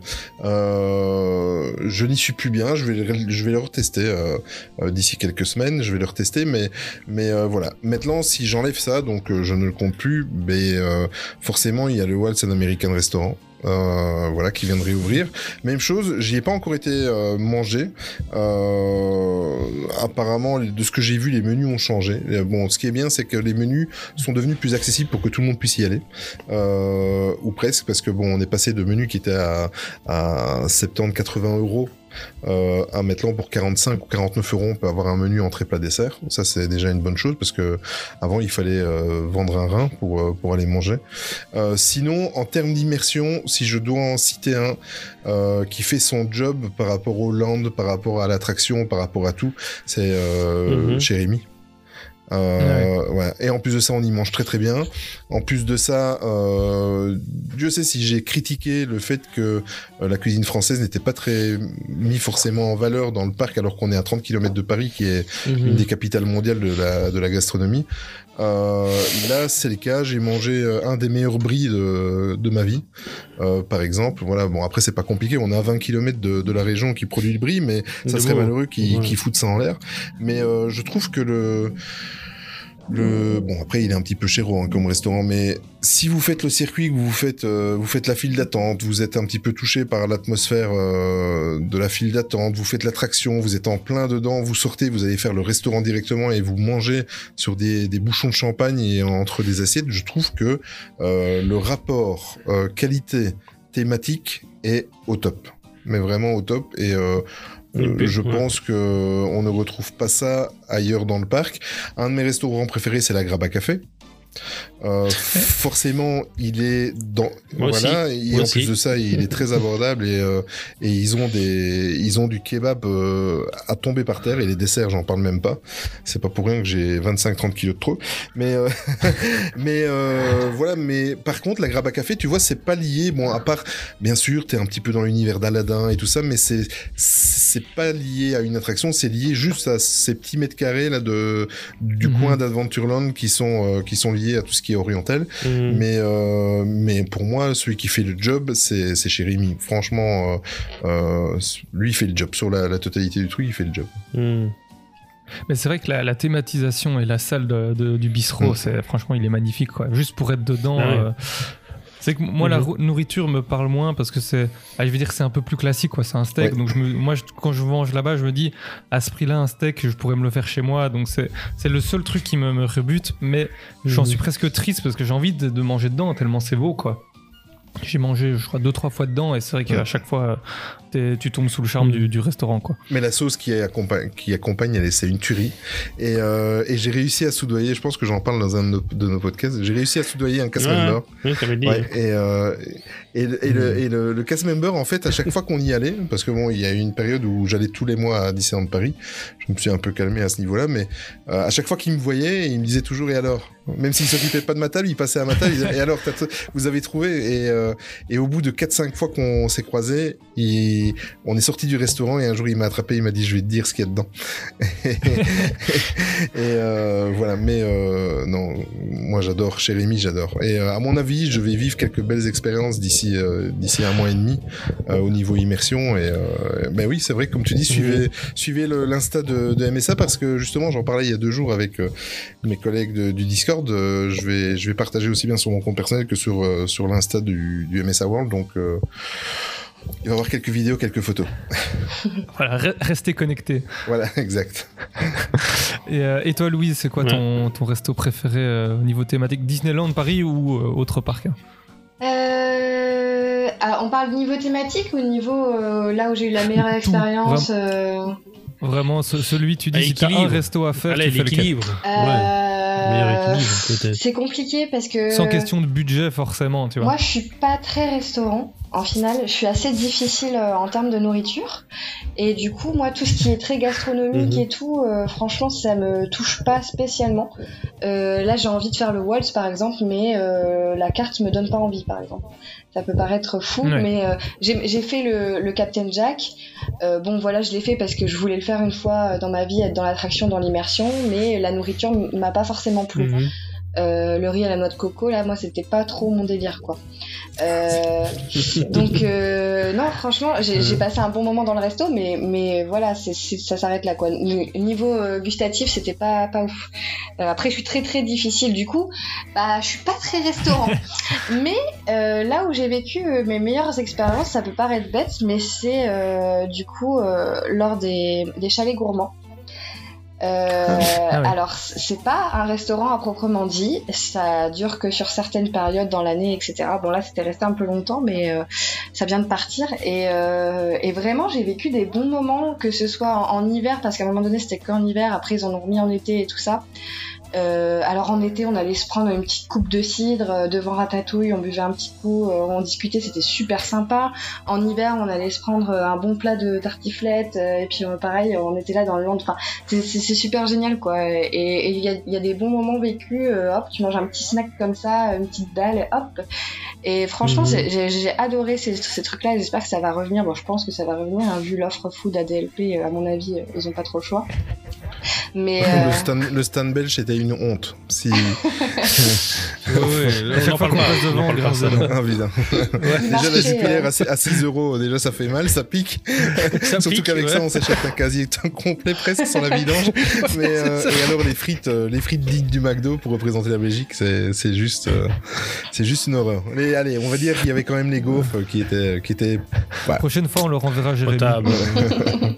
Je n'y suis plus bien. Je vais je vais le retester d'ici quelques semaines. Je vais le retester, mais mais euh, voilà. Maintenant, si j'enlève ça, donc euh, je ne le compte plus, mais euh, forcément, il y a le Waltz and American Restaurant. voilà, qui vient de réouvrir. Même chose, j'y ai pas encore été mangé. Apparemment, de ce que j'ai vu, les menus ont changé. Bon, ce qui est bien, c'est que les menus sont devenus plus accessibles pour que tout le monde puisse y aller, ou presque, parce que bon, on est passé de menus qui étaient à 70-80 euros euh, à maintenant pour 45 ou 49 euros, on peut avoir un menu entrée plat dessert. Ça c'est déjà une bonne chose parce que avant il fallait euh, vendre un rein pour euh, pour aller manger. Euh, sinon, en termes d'immersion, si je dois en citer un euh, qui fait son job par rapport au land, par rapport à l'attraction, par rapport à tout, c'est chez Rémi. Euh, ouais. Et en plus de ça, on y mange très très bien. En plus de ça, euh, Dieu sait si j'ai critiqué le fait que euh, la cuisine française n'était pas très mis forcément en valeur dans le parc, alors qu'on est à 30 km de Paris, qui est Mhm. une des capitales mondiales de la, de la gastronomie. Euh, là, c'est le cas. J'ai mangé euh, un des meilleurs bris de, de ma vie, euh, par exemple. Voilà. Bon, après, c'est pas compliqué. On est à 20 km de, de la région qui produit le bris, mais ça De serait malheureux qu'ils Ouais. qu'ils foutent ça en l'air. Mais euh, je trouve que le le bon après il est un petit peu chéro hein, comme restaurant mais si vous faites le circuit vous faites euh, vous faites la file d'attente vous êtes un petit peu touché par l'atmosphère euh, de la file d'attente vous faites l'attraction vous êtes en plein dedans vous sortez vous allez faire le restaurant directement et vous mangez sur des, des bouchons de champagne et entre des assiettes je trouve que euh, le rapport euh, qualité thématique est au top. Mais vraiment au top et euh, je ouais. pense que on ne retrouve pas ça ailleurs dans le parc. Un de mes restaurants préférés, c'est la à Café. Euh, forcément, il est dans Moi voilà aussi. et Moi en aussi. plus de ça, il est très abordable et euh, et ils ont des ils ont du kebab euh, à tomber par terre et les desserts, j'en parle même pas. C'est pas pour rien que j'ai 25-30 kilos de trop. Mais mais voilà. Mais par contre, la Grappe à Café, tu vois, c'est pas lié. Bon, à part bien sûr, t'es un petit peu dans l'univers d'Aladin et tout ça, mais c'est c'est pas lié à une attraction. C'est lié juste à ces petits mètres carrés là de du Mhm. coin d'Adventureland qui sont qui sont liés à tout ce qui est oriental. Mhm. Mais euh, mais pour moi, celui qui fait le job, c'est c'est Jérémy. Franchement, euh, euh, lui il fait le job sur la, la totalité du truc, il fait le job. Mhm. Mais c'est vrai que la, la thématisation et la salle de- de- du bistrot, Mm. c'est franchement, il est magnifique. Quoi. Juste pour être dedans. Ah ouais. euh, c'est que moi, la Mhm. nourriture me parle moins parce que c'est, ah, je veux dire, c'est un peu plus classique, quoi. C'est un steak. Ouais. Donc, je me- moi, je- quand je mange là-bas, je me dis, à ce prix-là, un steak, je pourrais me le faire chez moi. Donc, c'est, c'est le seul truc qui me, me rebute. Mais j'en Mhm. suis presque triste parce que j'ai envie de, de manger dedans tellement c'est beau, quoi. J'ai mangé, je crois, deux, trois fois dedans et c'est vrai qu'à Ouais. chaque fois, tu tombes sous le charme Mhm. du, du restaurant, quoi. Mais la sauce qui accompagne, qui accompagne elle, c'est une tuerie. Et, euh, et j'ai réussi à soudoyer, je pense que j'en parle dans un de nos, de nos podcasts, j'ai réussi à soudoyer un cast Ouais, member. Oui, t'avais dit. Ouais, et, euh, et, le- et le, et le, le cast member, en fait, à chaque fois qu'on y allait, parce que bon, il y a eu une période où j'allais tous les mois à Disneyland Paris, je me suis un peu calmé à ce niveau-là, mais euh, à chaque fois qu'il me voyait, il me disait toujours et alors? Même s'il s'occupait pas de ma table, il passait à ma table, il disait, et alors, vous avez trouvé? Et, euh, et au bout de 4-5 fois qu'on s'est croisés, il, on est sorti du restaurant et un jour il m'a attrapé, il m'a dit je vais te dire ce qu'il y a dedans. et euh, voilà, mais euh, non, moi j'adore, chez Rémi j'adore. Et euh, à mon avis, je vais vivre quelques belles expériences d'ici d'ici un mois et demi au niveau immersion. Et ben oui, c'est vrai comme tu dis, suivez suivez l'insta de, de MSA parce que justement j'en parlais il y a deux jours avec mes collègues de- du Discord. je vais je vais partager aussi bien sur mon compte personnel que sur sur l'insta du, du MSA World. Donc il va y avoir quelques vidéos, quelques photos. Voilà, re- restez connectés. Voilà, exact. Et, euh, et toi, Louise, c'est quoi Ouais. ton, ton resto préféré euh, au niveau thématique? Disneyland, Paris ou euh, autre parc? Hein Euh, alors, on parle niveau thématique ou niveau euh, là où j'ai eu la meilleure Tout, expérience euh, Vraiment, ce- celui, tu dis, Ah, si t'as un équilibre. resto à faire, Allez, tu fais l'équilibre. Euh. C'est compliqué parce que. Sans question de budget, forcément, tu vois. Moi, je suis pas très restaurant. En final, je suis assez difficile euh, en termes de nourriture. Et du coup, moi, tout ce qui est très gastronomique Mhm. et tout, euh, franchement, ça me touche pas spécialement. Euh, là, j'ai envie de faire le waltz, par exemple, mais euh, la carte me donne pas envie, par exemple. Ça peut paraître fou, Ouais. mais j'ai fait le, le Captain Jack. Bon, voilà, je l'ai fait parce que je voulais le faire une fois dans ma vie, être dans l'attraction, dans l'immersion, mais la nourriture m'a pas forcément plu. Mhm. Euh, le riz à la noix de coco, là, moi, c'était pas trop mon délire, quoi. Euh, donc, euh, non, franchement, j'ai passé un bon moment dans le resto, mais, mais voilà, ça s'arrête là, quoi. Ni- Niveau gustatif, c'était pas, pas ouf. Après, je suis très, très difficile, du coup, bah, je suis pas très restaurant. mais là où j'ai vécu mes meilleures expériences, ça peut paraître bête, mais c'est du coup lors des, des chalets gourmands. Euh, Ah ouais. Alors, c'est pas un restaurant à proprement dit, ça dure que sur certaines périodes dans l'année, etc. Bon, là, c'était resté un peu longtemps, mais euh, ça vient de partir. Et, euh, et vraiment, j'ai vécu des bons moments, que ce soit en, en hiver, parce qu'à un moment donné, c'était qu'en hiver, après, ils en ont remis en été et tout ça. Euh, alors en été, on allait se prendre une petite coupe de cidre euh, devant Ratatouille, on buvait un petit coup, euh, on discutait, c'était super sympa. En hiver, on allait se prendre un bon plat de tartiflette, et puis pareil, on était là dans le land. Enfin, c'est- super génial quoi. Et il y a, y a des bons moments vécus. hop, tu manges un petit snack comme ça, une petite dalle, hop. Et franchement, Mhm. j'ai j'ai adoré ces, ces trucs-là. et J'espère que ça va revenir. Bon, je pense que ça va revenir. hein, vu l'offre food ADLP, euh, à mon avis, euh, ils ont pas trop le choix. Mais euh, Le, stand, le stand belge, c'était une honte. Si... Ouais, ouais, À chaque on en parle pas, passe on en devant, on parle pas, dents. Ah, Déjà, la Jupiler euh, à, six- à 6 euros, déjà, ça fait mal, ça pique. Ça Surtout pique, qu'avec ouais. ça, on s'achète un casier complet presque sans la vidange. Mais, euh, et alors, les frites, euh, les frites dignes du McDo pour représenter la Belgique, c'est c'est juste, euh, c'est juste une horreur. Mais allez, on va dire qu'il y avait quand même les gaufres qui étaient, qui étaient La prochaine fois, on le renverra à Jérémy. Potable.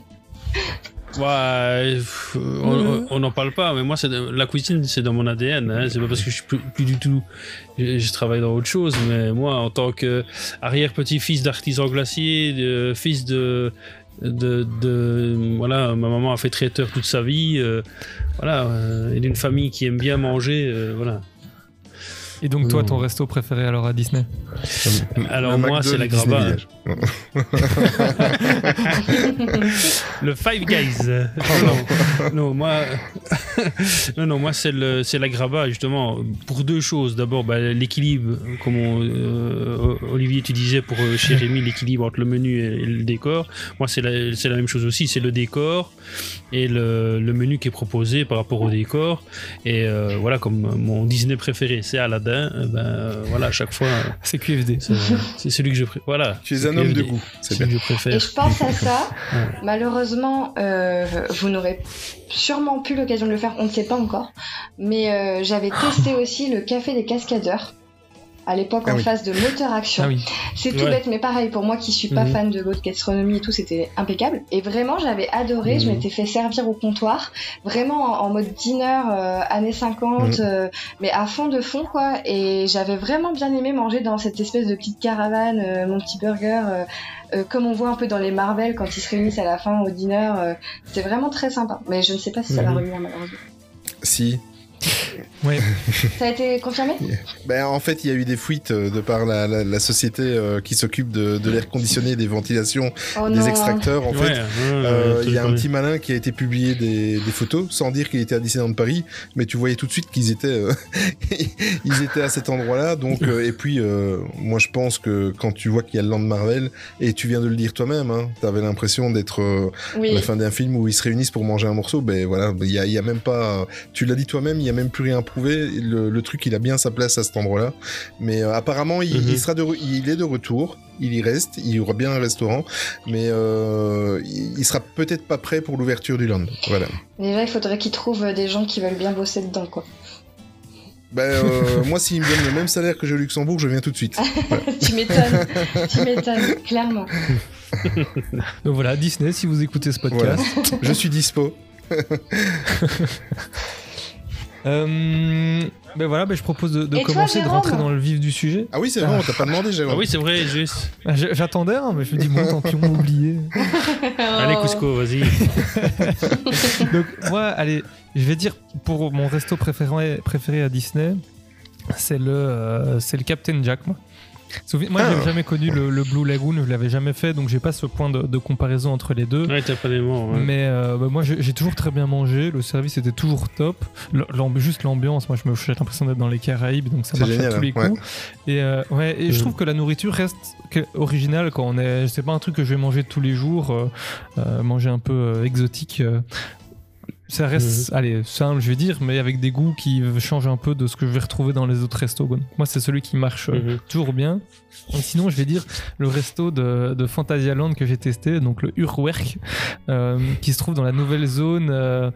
Ouais, on- on n'en parle pas, mais moi, c'est la cuisine, c'est dans mon ADN. Hein. C'est pas parce que je suis plus, plus du tout. Je, je travaille dans autre chose, mais moi, en tant que arrière-petit-fils d'artisan glacier, de, fils de, de, de- Voilà, ma maman a fait traiteur toute sa vie. euh, voilà, euh, et d'une famille qui aime bien manger. euh, voilà. Et donc, toi, ton resto préféré alors à Disney? Alors, moi, c'est la graba. Village. Le Five Guys. non, non, moi, non, non, moi c'est le, c'est la graba justement pour deux choses. D'abord, bah, l'équilibre, comme on, euh, Olivier tu disais pour euh, chez Rémi, l'équilibre entre le menu et, et le décor. Moi, c'est la, c'est la même chose aussi. C'est le décor et le, le menu qui est proposé par rapport au décor. Et euh, voilà, comme mon Disney préféré, c'est Aladdin. euh, ben voilà, à chaque fois, C'est QFD. c'est, c'est celui que je préfère. Voilà. Tu es c'est un homme de QFD. goût, c'est celui bien. que je préfère. Et je pense à ça. Malheureusement, euh, vous n'aurez sûrement plus l'occasion de le faire, on ne sait pas encore. Mais euh, j'avais testé aussi le café des cascadeurs. À l'époque, Ah en oui. phase de moteur action. Ah oui. C'est tout Ouais. bête, mais pareil, pour moi qui suis pas Mhm. fan de l'autre gastronomie et tout, c'était impeccable. Et vraiment, j'avais adoré, je Mhm. m'étais fait servir au comptoir, vraiment en, en mode dîner, euh, années 50, Mhm. euh, mais à fond de fond, quoi. Et j'avais vraiment bien aimé manger dans cette espèce de petite caravane, euh, mon petit burger, euh, euh, comme on voit un peu dans les Marvel quand ils se réunissent à la fin au dîner. euh, C'était vraiment très sympa. Mais je ne sais pas si ça va Mhm. revenir, malheureusement. Si. Ouais. Ça a été confirmé? Ben, en fait, il y a eu des fuites euh, de par la, la, la société euh, qui s'occupe de, de l'air conditionné des ventilations Oh des non. extracteurs. En Ouais, fait, ouais, Euh, ouais, il y a un petit malin qui a été publié des, des photos sans dire qu'il était à Disneyland Paris, mais tu voyais tout de suite qu'ils étaient, euh, ils étaient à cet endroit-là. Donc, euh, et puis, euh, moi, je pense que quand tu vois qu'il y a le land Marvel, et tu viens de le dire toi-même, hein, t'avais l'impression d'être euh, à Oui. la fin d'un film où ils se réunissent pour manger un morceau. Ben voilà, il y a, il y a même pas, tu l'as dit toi-même, il y a même plus rien prouvé. Le, le truc, il a bien sa place à cet endroit-là. Mais euh, apparemment, il, Mhm. il sera de, re- il est de retour. Il y reste, il y aura bien un restaurant, mais euh, il il sera peut-être pas prêt pour l'ouverture du land. Voilà. Déjà, il faudrait qu'ils trouvent des gens qui veulent bien bosser dedans, quoi. Ben, euh, moi, s'il me donne le même salaire que j'ai au Luxembourg, je viens tout de suite. tu m'étonnes, tu m'étonnes, clairement. Donc voilà, Disney, si vous écoutez ce podcast, Je suis dispo. Euh, ben voilà, ben je propose de, de Et toi, commencer, de rentrer dans le vif du sujet. Ah oui, c'est vrai, on t'a pas demandé, Jérôme. Ah oui, c'est vrai, juste. Ah, J'attendais, hein, mais je me dis, bon, tant pis, on m'a oublié. Allez, Cusco, vas-y. Donc, moi, allez, je vais dire pour mon resto préféré, préféré à Disney, c'est le, euh, c'est le Captain Jack. Moi, moi Ah. j'ai jamais connu le, le Blue Lagoon, je l'avais jamais fait, donc j'ai pas ce point de, de comparaison entre les deux. Ouais, t'as pas des mots. ouais. Mais euh, bah, moi j'ai toujours très bien mangé, le service était toujours top. L- juste l'ambiance, moi je me j'ai l'impression d'être dans les Caraïbes, donc ça marche génial, à tous les hein, coups. Et, euh, ouais, et je Mhm. trouve que la nourriture reste originale quand on est. C'est pas un truc que je vais manger tous les jours, euh, manger un peu euh, exotique. Ça reste, allez, simple, je vais dire, mais avec des goûts qui changent un peu de ce que je vais retrouver dans les autres restos. quoi. Moi, c'est celui qui marche euh, Mhm. toujours bien. Et sinon, je vais dire le resto de, de Phantasialand que j'ai testé, donc le Urwerk, euh, qui se trouve dans la nouvelle zone euh,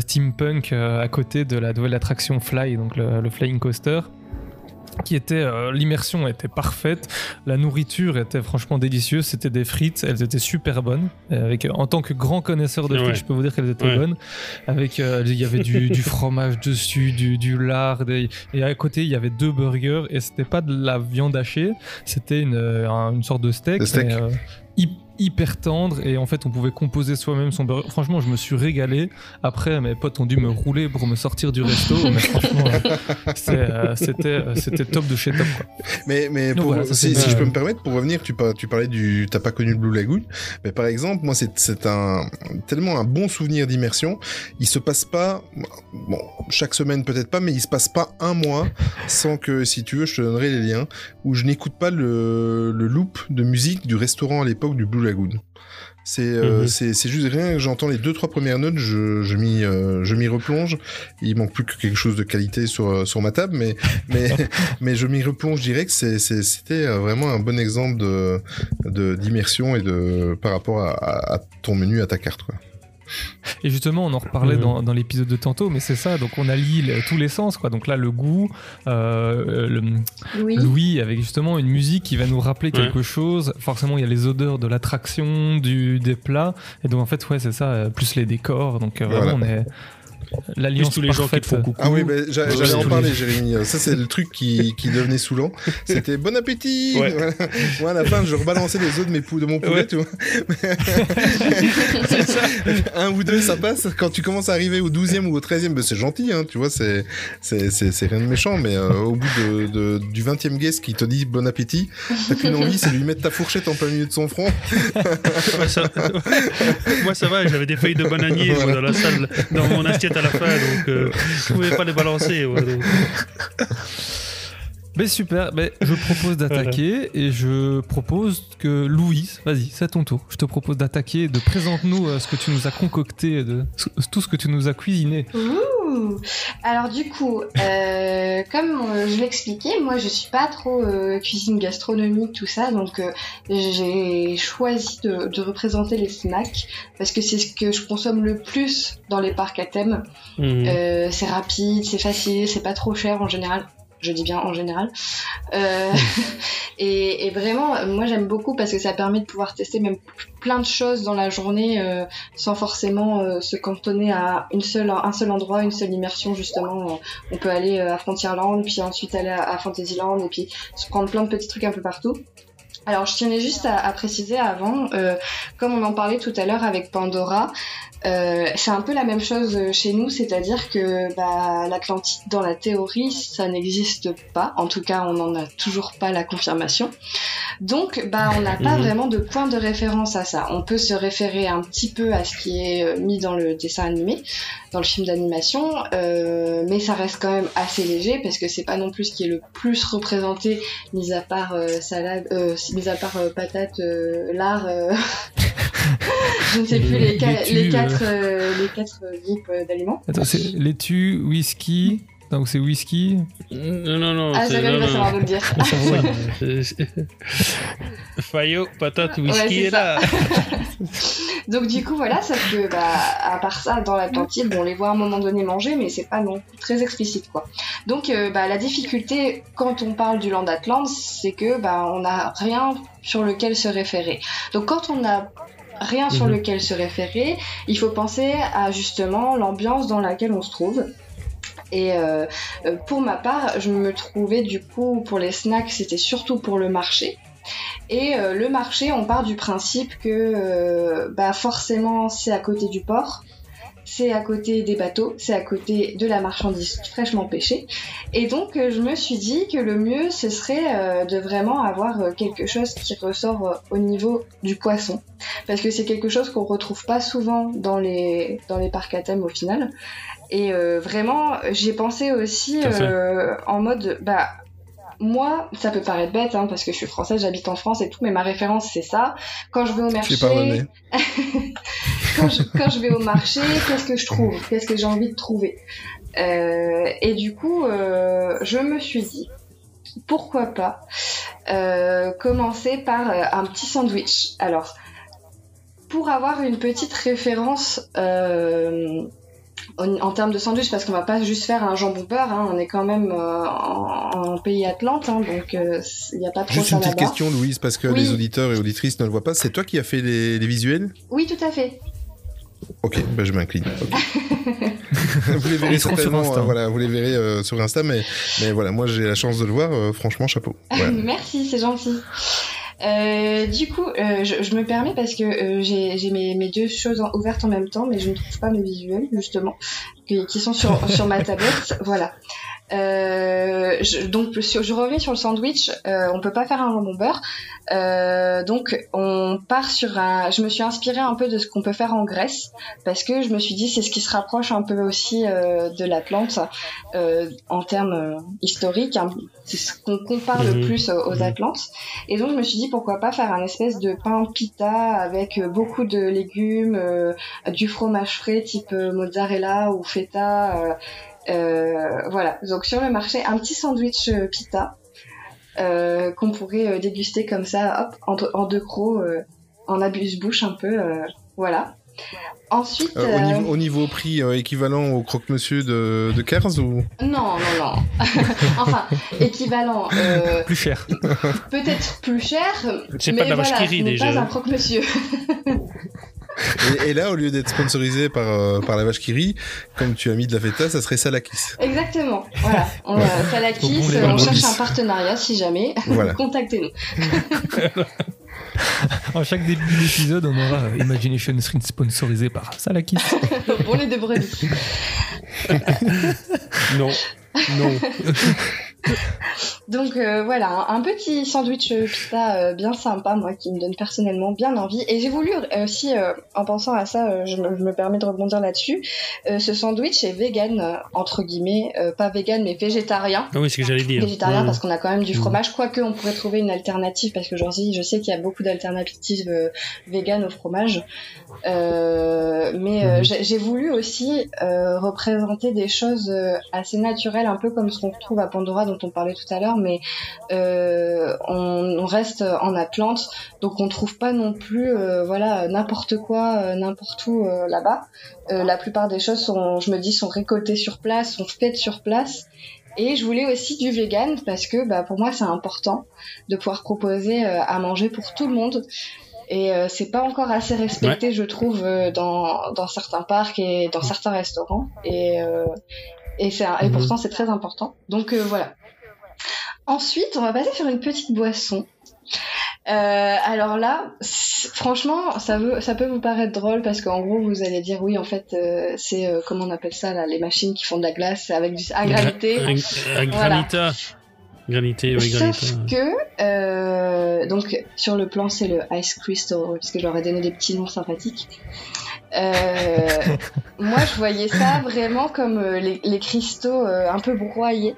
steampunk à côté de la nouvelle attraction Fly, donc le, le Flying Coaster. Qui était euh, l'immersion était parfaite, la nourriture était franchement délicieuse, c'était des frites, elles étaient super bonnes. Et Avec en tant que grand connaisseur de frites, Ouais. je peux vous dire qu'elles étaient Ouais. bonnes. Avec euh, il y avait du, du fromage dessus, du, du lard, des- et à côté il y avait deux burgers et c'était pas de la viande hachée, c'était une, euh, un- une sorte de steak, De steak. mais, euh, hy- hyper tendre et en fait on pouvait composer soi-même son burger. Franchement, je me suis régalé. Après, mes potes ont dû me rouler pour me sortir du resto, mais franchement, euh, euh, c'était euh, c'était top de chez top. Quoi. Mais, mais pour- voilà, si, je peux me permettre, pour revenir, tu, par- tu parlais du. T'as pas connu le Blue Lagoon. Mais par exemple, moi, c'est c'est un tellement un bon souvenir d'immersion. Il se passe pas. Bon, chaque semaine peut-être pas, mais il se passe pas un mois sans que, si tu veux, je te donnerai les liens, où je n'écoute pas le, le loop de musique du restaurant à l'époque du Blue Lagoon. C'est euh, Mhm. c'est c'est juste rien que j'entends les deux trois premières notes, je, je m'y euh, je m'y replonge. Il manque plus que quelque chose de qualité sur euh, sur ma table, mais mais mais je m'y replonge direct. C'est c'était vraiment un bon exemple de de d'immersion et de par rapport à, à- à ton menu, à ta carte. Quoi. Et justement, on en reparlait dans, dans l'épisode de tantôt, mais c'est ça. Donc on allie le- tous les sens, quoi. Donc là, le goût, euh, le, Oui. Louis avec justement une musique qui va nous rappeler Ouais. quelque chose. Forcément, il y a les odeurs de l'attraction, du des plats, et donc en fait, ouais, c'est ça. euh, Plus les décors. Donc euh, vraiment, on est l'alliance tous les gens qui te font coucou. Ah oui, j'a- Ouais, j'allais en parler, les- Jérémy. Ça, c'est le truc qui, qui devenait saoulant. C'était bon appétit. Ouais. Moi, à la fin, je rebalançais les œufs de, mes pou- de mon poulet, Ouais. tu vois. Un ou deux, ça passe. Quand tu commences à arriver au 12e ou au 13e, ben, c'est gentil, hein, tu vois, c'est, c'est, c'est, c'est rien de méchant, mais euh, au bout de, de- du 20e guest qui te dit bon appétit, t'as qu'une envie, c'est de lui mettre ta fourchette en plein milieu de son front. Ouais, ça- Moi, ça va, j'avais des feuilles de bananier dans la salle, dans mon assiette à la fin, donc euh, je pouvais pas les balancer. ouais, donc. Mais super, mais je propose d'attaquer et je propose que Louise, vas-y, c'est à ton tour. Je te propose d'attaquer, de présente-nous euh, ce que tu nous as concocté, de, tout ce que tu nous as cuisiné. Ouh. Alors du coup, euh, comme euh, je l'expliquais, moi je suis pas trop euh, cuisine gastronomique tout ça, donc euh, j'ai choisi de, de représenter les snacks parce que c'est ce que je consomme le plus dans les parcs à thème. Euh, c'est rapide, c'est facile, c'est pas trop cher en général. Je dis bien en général. Euh, et, et vraiment, moi j'aime beaucoup parce que ça permet de pouvoir tester même plein de choses dans la journée euh, sans forcément euh, se cantonner à une seule, un seul endroit, une seule immersion justement. On peut aller euh, à Frontierland, puis ensuite aller à, à Fantasyland et puis se prendre plein de petits trucs un peu partout. Alors je tenais juste à, à préciser avant, euh, comme on en parlait tout à l'heure avec Pandora, euh, c'est un peu la même chose euh, chez nous, c'est-à-dire que bah, l'Atlantide, dans la théorie, ça n'existe pas. En tout cas, on n'en a toujours pas la confirmation. Donc, bah, on n'a pas Mhm. vraiment de point de référence à ça. On peut se référer un petit peu à ce qui est euh, mis dans le dessin animé, dans le film d'animation, euh, mais ça reste quand même assez léger parce que c'est pas non plus ce qui est le plus représenté, mis à part euh, salade, euh, mis à part patate, euh, lard. je ne sais plus les, les euh. quatre, euh, les quatre euh, groupes euh, d'aliments. Attends, c'est laitue, whisky. Donc c'est whisky. Non, non, non. Ah, non, va savoir nous le dire. Fayot, patate, Ouais, whisky c'est est là. Donc du coup voilà, sauf que bah à part ça dans l'Atlantide, bon, on les voit à un moment donné manger, mais c'est pas non très explicite quoi. Donc euh, bah, la difficulté quand on parle du Land Atlant, c'est que bah on n'a rien sur lequel se référer. Donc quand on a rien sur Mhm. lequel se référer. Il faut penser à justement l'ambiance dans laquelle on se trouve. Et euh, euh, pour ma part, je me trouvais du coup pour les snacks, c'était surtout pour le marché. Et euh, le marché, on part du principe que euh, bah forcément c'est à côté du port, c'est à côté des bateaux, c'est à côté de la marchandise fraîchement pêchée. Et donc euh, je me suis dit que le mieux ce serait euh, de vraiment avoir euh, quelque chose qui ressort au niveau du poisson. Parce que c'est quelque chose qu'on retrouve pas souvent dans les, dans les parcs à thème au final. Et euh, vraiment, j'ai pensé aussi euh, en mode, bah, moi, ça peut paraître bête, hein, parce que je suis française, j'habite en France et tout, mais ma référence c'est ça. Quand je vais au marché, quand, je, quand je vais au marché, qu'est-ce que je trouve? Qu'est-ce que j'ai envie de trouver? Euh, Et du coup, euh, je me suis dit, pourquoi pas euh, commencer par euh, un petit sandwich. Alors, pour avoir une petite référence euh, en, en termes de sandwich, parce qu'on va pas juste faire un jambon beurre, hein, on est quand même euh, en, en pays Atlante, hein, donc euh, il n'y a pas trop Juste ça une petite question, Louise, parce que Oui. les auditeurs et auditrices ne le voient pas. C'est toi qui as fait les, les visuels? Oui, tout à fait. Ok, bah je m'incline. Ok. vous les verrez sur Insta. euh, voilà, vous les verrez euh, sur Insta, mais, mais voilà, moi j'ai la chance de le voir, euh, franchement, chapeau. Voilà. Merci, c'est gentil. Euh, du coup, euh, je, me permets parce que euh, j'ai mes, mes deux choses ouvertes en même temps, mais je ne trouve pas mes visuels justement, qui, qui sont sur, sur ma tablette. Voilà. Euh, je, donc, sur- je reviens sur le sandwich. Euh, on peut pas faire un jambon beurre. Euh, donc, on part sur un. Je me suis inspirée un peu de ce qu'on peut faire en Grèce parce que je me suis dit c'est ce qui se rapproche un peu aussi euh, de l'Atlante euh, en termes historiques. hein. C'est ce qu'on compare le Mhm. plus aux, aux Mhm. Atlantes. Et donc je me suis dit pourquoi pas faire un espèce de pain pita avec beaucoup de légumes, euh, du fromage frais type mozzarella ou feta. Euh, voilà. Donc sur le marché, un petit sandwich euh, pita euh, qu'on pourrait euh, déguster comme ça, hop, en, en deux crocs, euh, en abuse-bouche un peu. euh, voilà. Ensuite, Euh, au, euh, niveau, au niveau prix euh, équivalent au croque-monsieur de, de Kers ou? Non, non, non. enfin, équivalent. euh, Plus cher. peut-être plus cher, C'est mais pas de la voilà, vache qui rit n'est déjà. pas un croque-monsieur. et, et là, au lieu d'être sponsorisé par, euh, par la vache qui rit, comme tu as mis de la feta, ça serait Salakis. Exactement. Voilà. On, Ouais. euh, Salakis, euh, on cherche un partenariat si jamais. Voilà. Contactez-nous. À chaque début d'épisode, on aura euh, Imagination Screen sponsorisé par Salakis. Pour les deux brebis. Non. Non. Donc euh, voilà, un, petit sandwich euh, pita euh, bien sympa, moi, qui me donne personnellement bien envie. Et j'ai voulu euh, aussi, euh, en pensant à ça, euh, je, me, je me permets de rebondir là-dessus, euh, ce sandwich est vegan, entre guillemets, euh, pas vegan, mais végétarien. Ah oui, c'est ce que j'allais dire. végétarien Mmh. parce qu'on a quand même du fromage quoique on pourrait trouver une alternative parce que aujourd'hui je sais qu'il y a beaucoup d'alternatives véganes au fromage Euh, mais euh, Mhm. j'ai voulu aussi euh, représenter des choses assez naturelles un peu comme ce qu'on retrouve à Pandora dont on parlait tout à l'heure mais euh, on, on reste en Atlante donc on trouve pas non plus euh, voilà n'importe quoi euh, n'importe où là-bas la plupart des choses sont je me dis sont récoltées sur place sont faites sur place et je voulais aussi du vegan parce que bah, pour moi c'est important de pouvoir proposer à manger pour tout le monde. Et euh, c'est pas encore assez respecté, je trouve, euh, dans, dans certains parcs et dans certains restaurants. Et, euh, et, un- et Mhm. pourtant c'est très important. Donc voilà. Ensuite, on va passer sur une petite boisson. Euh, alors là, franchement, ça, veut, ça peut vous paraître drôle parce qu'en gros, vous allez dire oui, en fait, euh, c'est euh, comment on appelle ça là, les machines qui font de la glace avec du à gravité. Un- un Granita. Granité, oui, Granita. Sauf que, euh, donc sur le plan, c'est le Ice Crystal, parce que je leur ai donné des petits noms sympathiques. Euh, moi, je voyais ça vraiment comme euh, les, les cristaux euh, un peu broyés.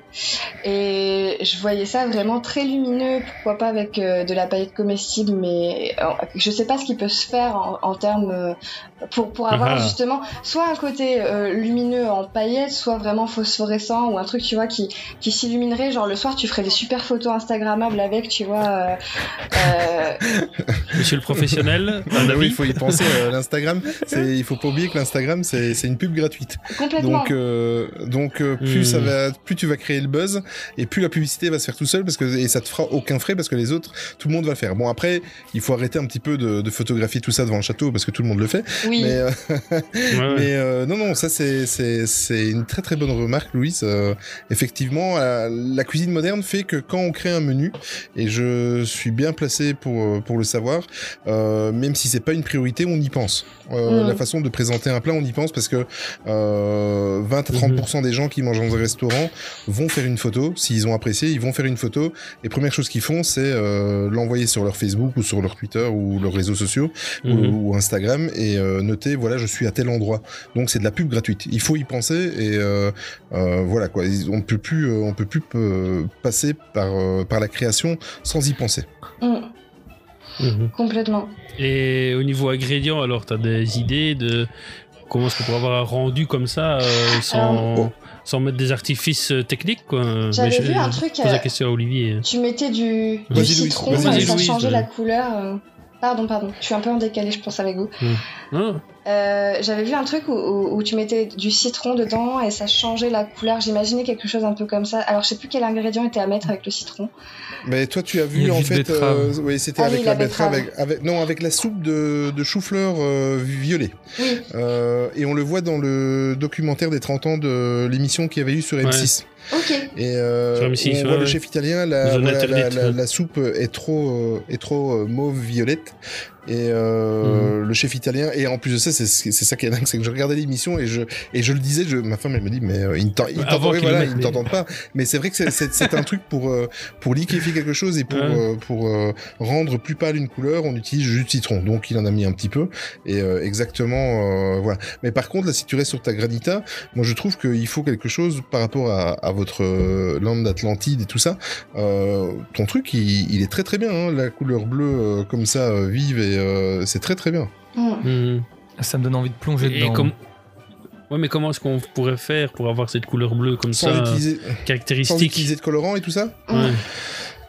Et je voyais ça vraiment très lumineux, pourquoi pas avec euh, de la paillette comestible, mais euh, je sais pas ce qui peut se faire en, en termes euh, pour, pour avoir Ah. justement soit un côté euh, lumineux en paillettes, soit vraiment phosphorescent ou un truc, tu vois, qui, qui s'illuminerait. Genre le soir, tu ferais des super photos Instagrammables avec, tu vois. euh, euh, Monsieur le professionnel, Ah oui, avis il faut y penser. euh, L'Instagram, c'est c'est, il faut pas oublier que l'Instagram c'est, c'est une pub gratuite. Complètement. Donc, euh, donc euh, plus ça Hmm. va, plus tu vas créer le buzz et plus la publicité va se faire tout seul parce que et ça te fera aucun frais parce que les autres, tout le monde va le faire. Bon après, il faut arrêter un petit peu de, de photographier tout ça devant le château parce que tout le monde le fait. oui. Mais, euh, Ouais, mais euh, non, non, ça c'est c'est c'est une très très bonne remarque, Louise. Euh, effectivement, euh, la cuisine moderne fait que quand on crée un menu, et je suis bien placé pour pour le savoir, euh, même si c'est pas une priorité, on y pense. Euh, Mm. La façon de présenter un plat, on y pense parce que euh, 20 à 30% des gens qui mangent dans un restaurant vont faire une photo. S'ils ont apprécié, ils vont faire une photo. Et première chose qu'ils font, c'est euh, l'envoyer sur leur Facebook ou sur leur Twitter ou leurs réseaux sociaux ou- Mhm. ou, Instagram et euh, noter voilà je suis à tel endroit. Donc c'est de la pub gratuite. Il faut y penser et euh, euh, voilà quoi. On peut plus euh, on peut plus euh, passer par euh, par la création sans y penser. Mm, Mhm. complètement. Et au niveau ingrédients, alors, tu as des idées de comment est-ce qu'on pourrait avoir un rendu comme ça euh, sans, Alors- sans mettre des artifices euh, techniques quoi? J'avais Mais je- vu un truc, pose la euh, question à Olivier. Tu mettais du, citron ça changeait la couleur. euh. Pardon, pardon. Je suis un peu en décalé, je pense, avec vous. Ah, Euh, J'avais vu un truc où, où- où tu mettais du citron dedans et ça changeait la couleur. J'imaginais quelque chose un peu comme ça. Alors, je sais plus quel ingrédient était à mettre avec le citron. Mais toi tu as vu en fait euh, oui c'était Ah avec oui, la la betterave betterave. avec, avec- non avec la soupe de, de chou-fleur euh, violet. Oui. Euh, et on le voit dans le documentaire des 30 ans de l'émission qu'il y avait eu sur M6. Ok. Et euh, Sur M6, on ouais, voit le ouais. chef italien, la, Zone voilà, la, interdite, la- ouais. la soupe est trop, euh, est trop euh, mauve violette. Et euh, Mhm. le chef italien, et en plus de ça, c'est ça qui est dingue, c'est que je regardais l'émission et je et je le disais, je, ma femme elle me dit mais euh, il t'entend voilà, il pas. Mais c'est vrai que c'est- un truc pour euh, pour liquéfier quelque chose et pour Ouais. euh, pour euh, rendre plus pâle une couleur, on utilise du jus de citron. Donc il en a mis un petit peu et euh, exactement euh, voilà. Mais par contre là, si tu restes sur ta granita, moi je trouve qu'il faut quelque chose par rapport à, à votre lande d'Atlantide et tout ça. Euh, ton truc, il, il est très très bien. Hein, la couleur bleue comme ça vive et euh, c'est très très bien. Mhm. Ça me donne envie de plonger Et dedans. comme- Ouais, mais comment est-ce qu'on pourrait faire pour avoir cette couleur bleue comme Sans ça, utiliser, sans caractéristique utiliser de colorant et tout ça. Ouais.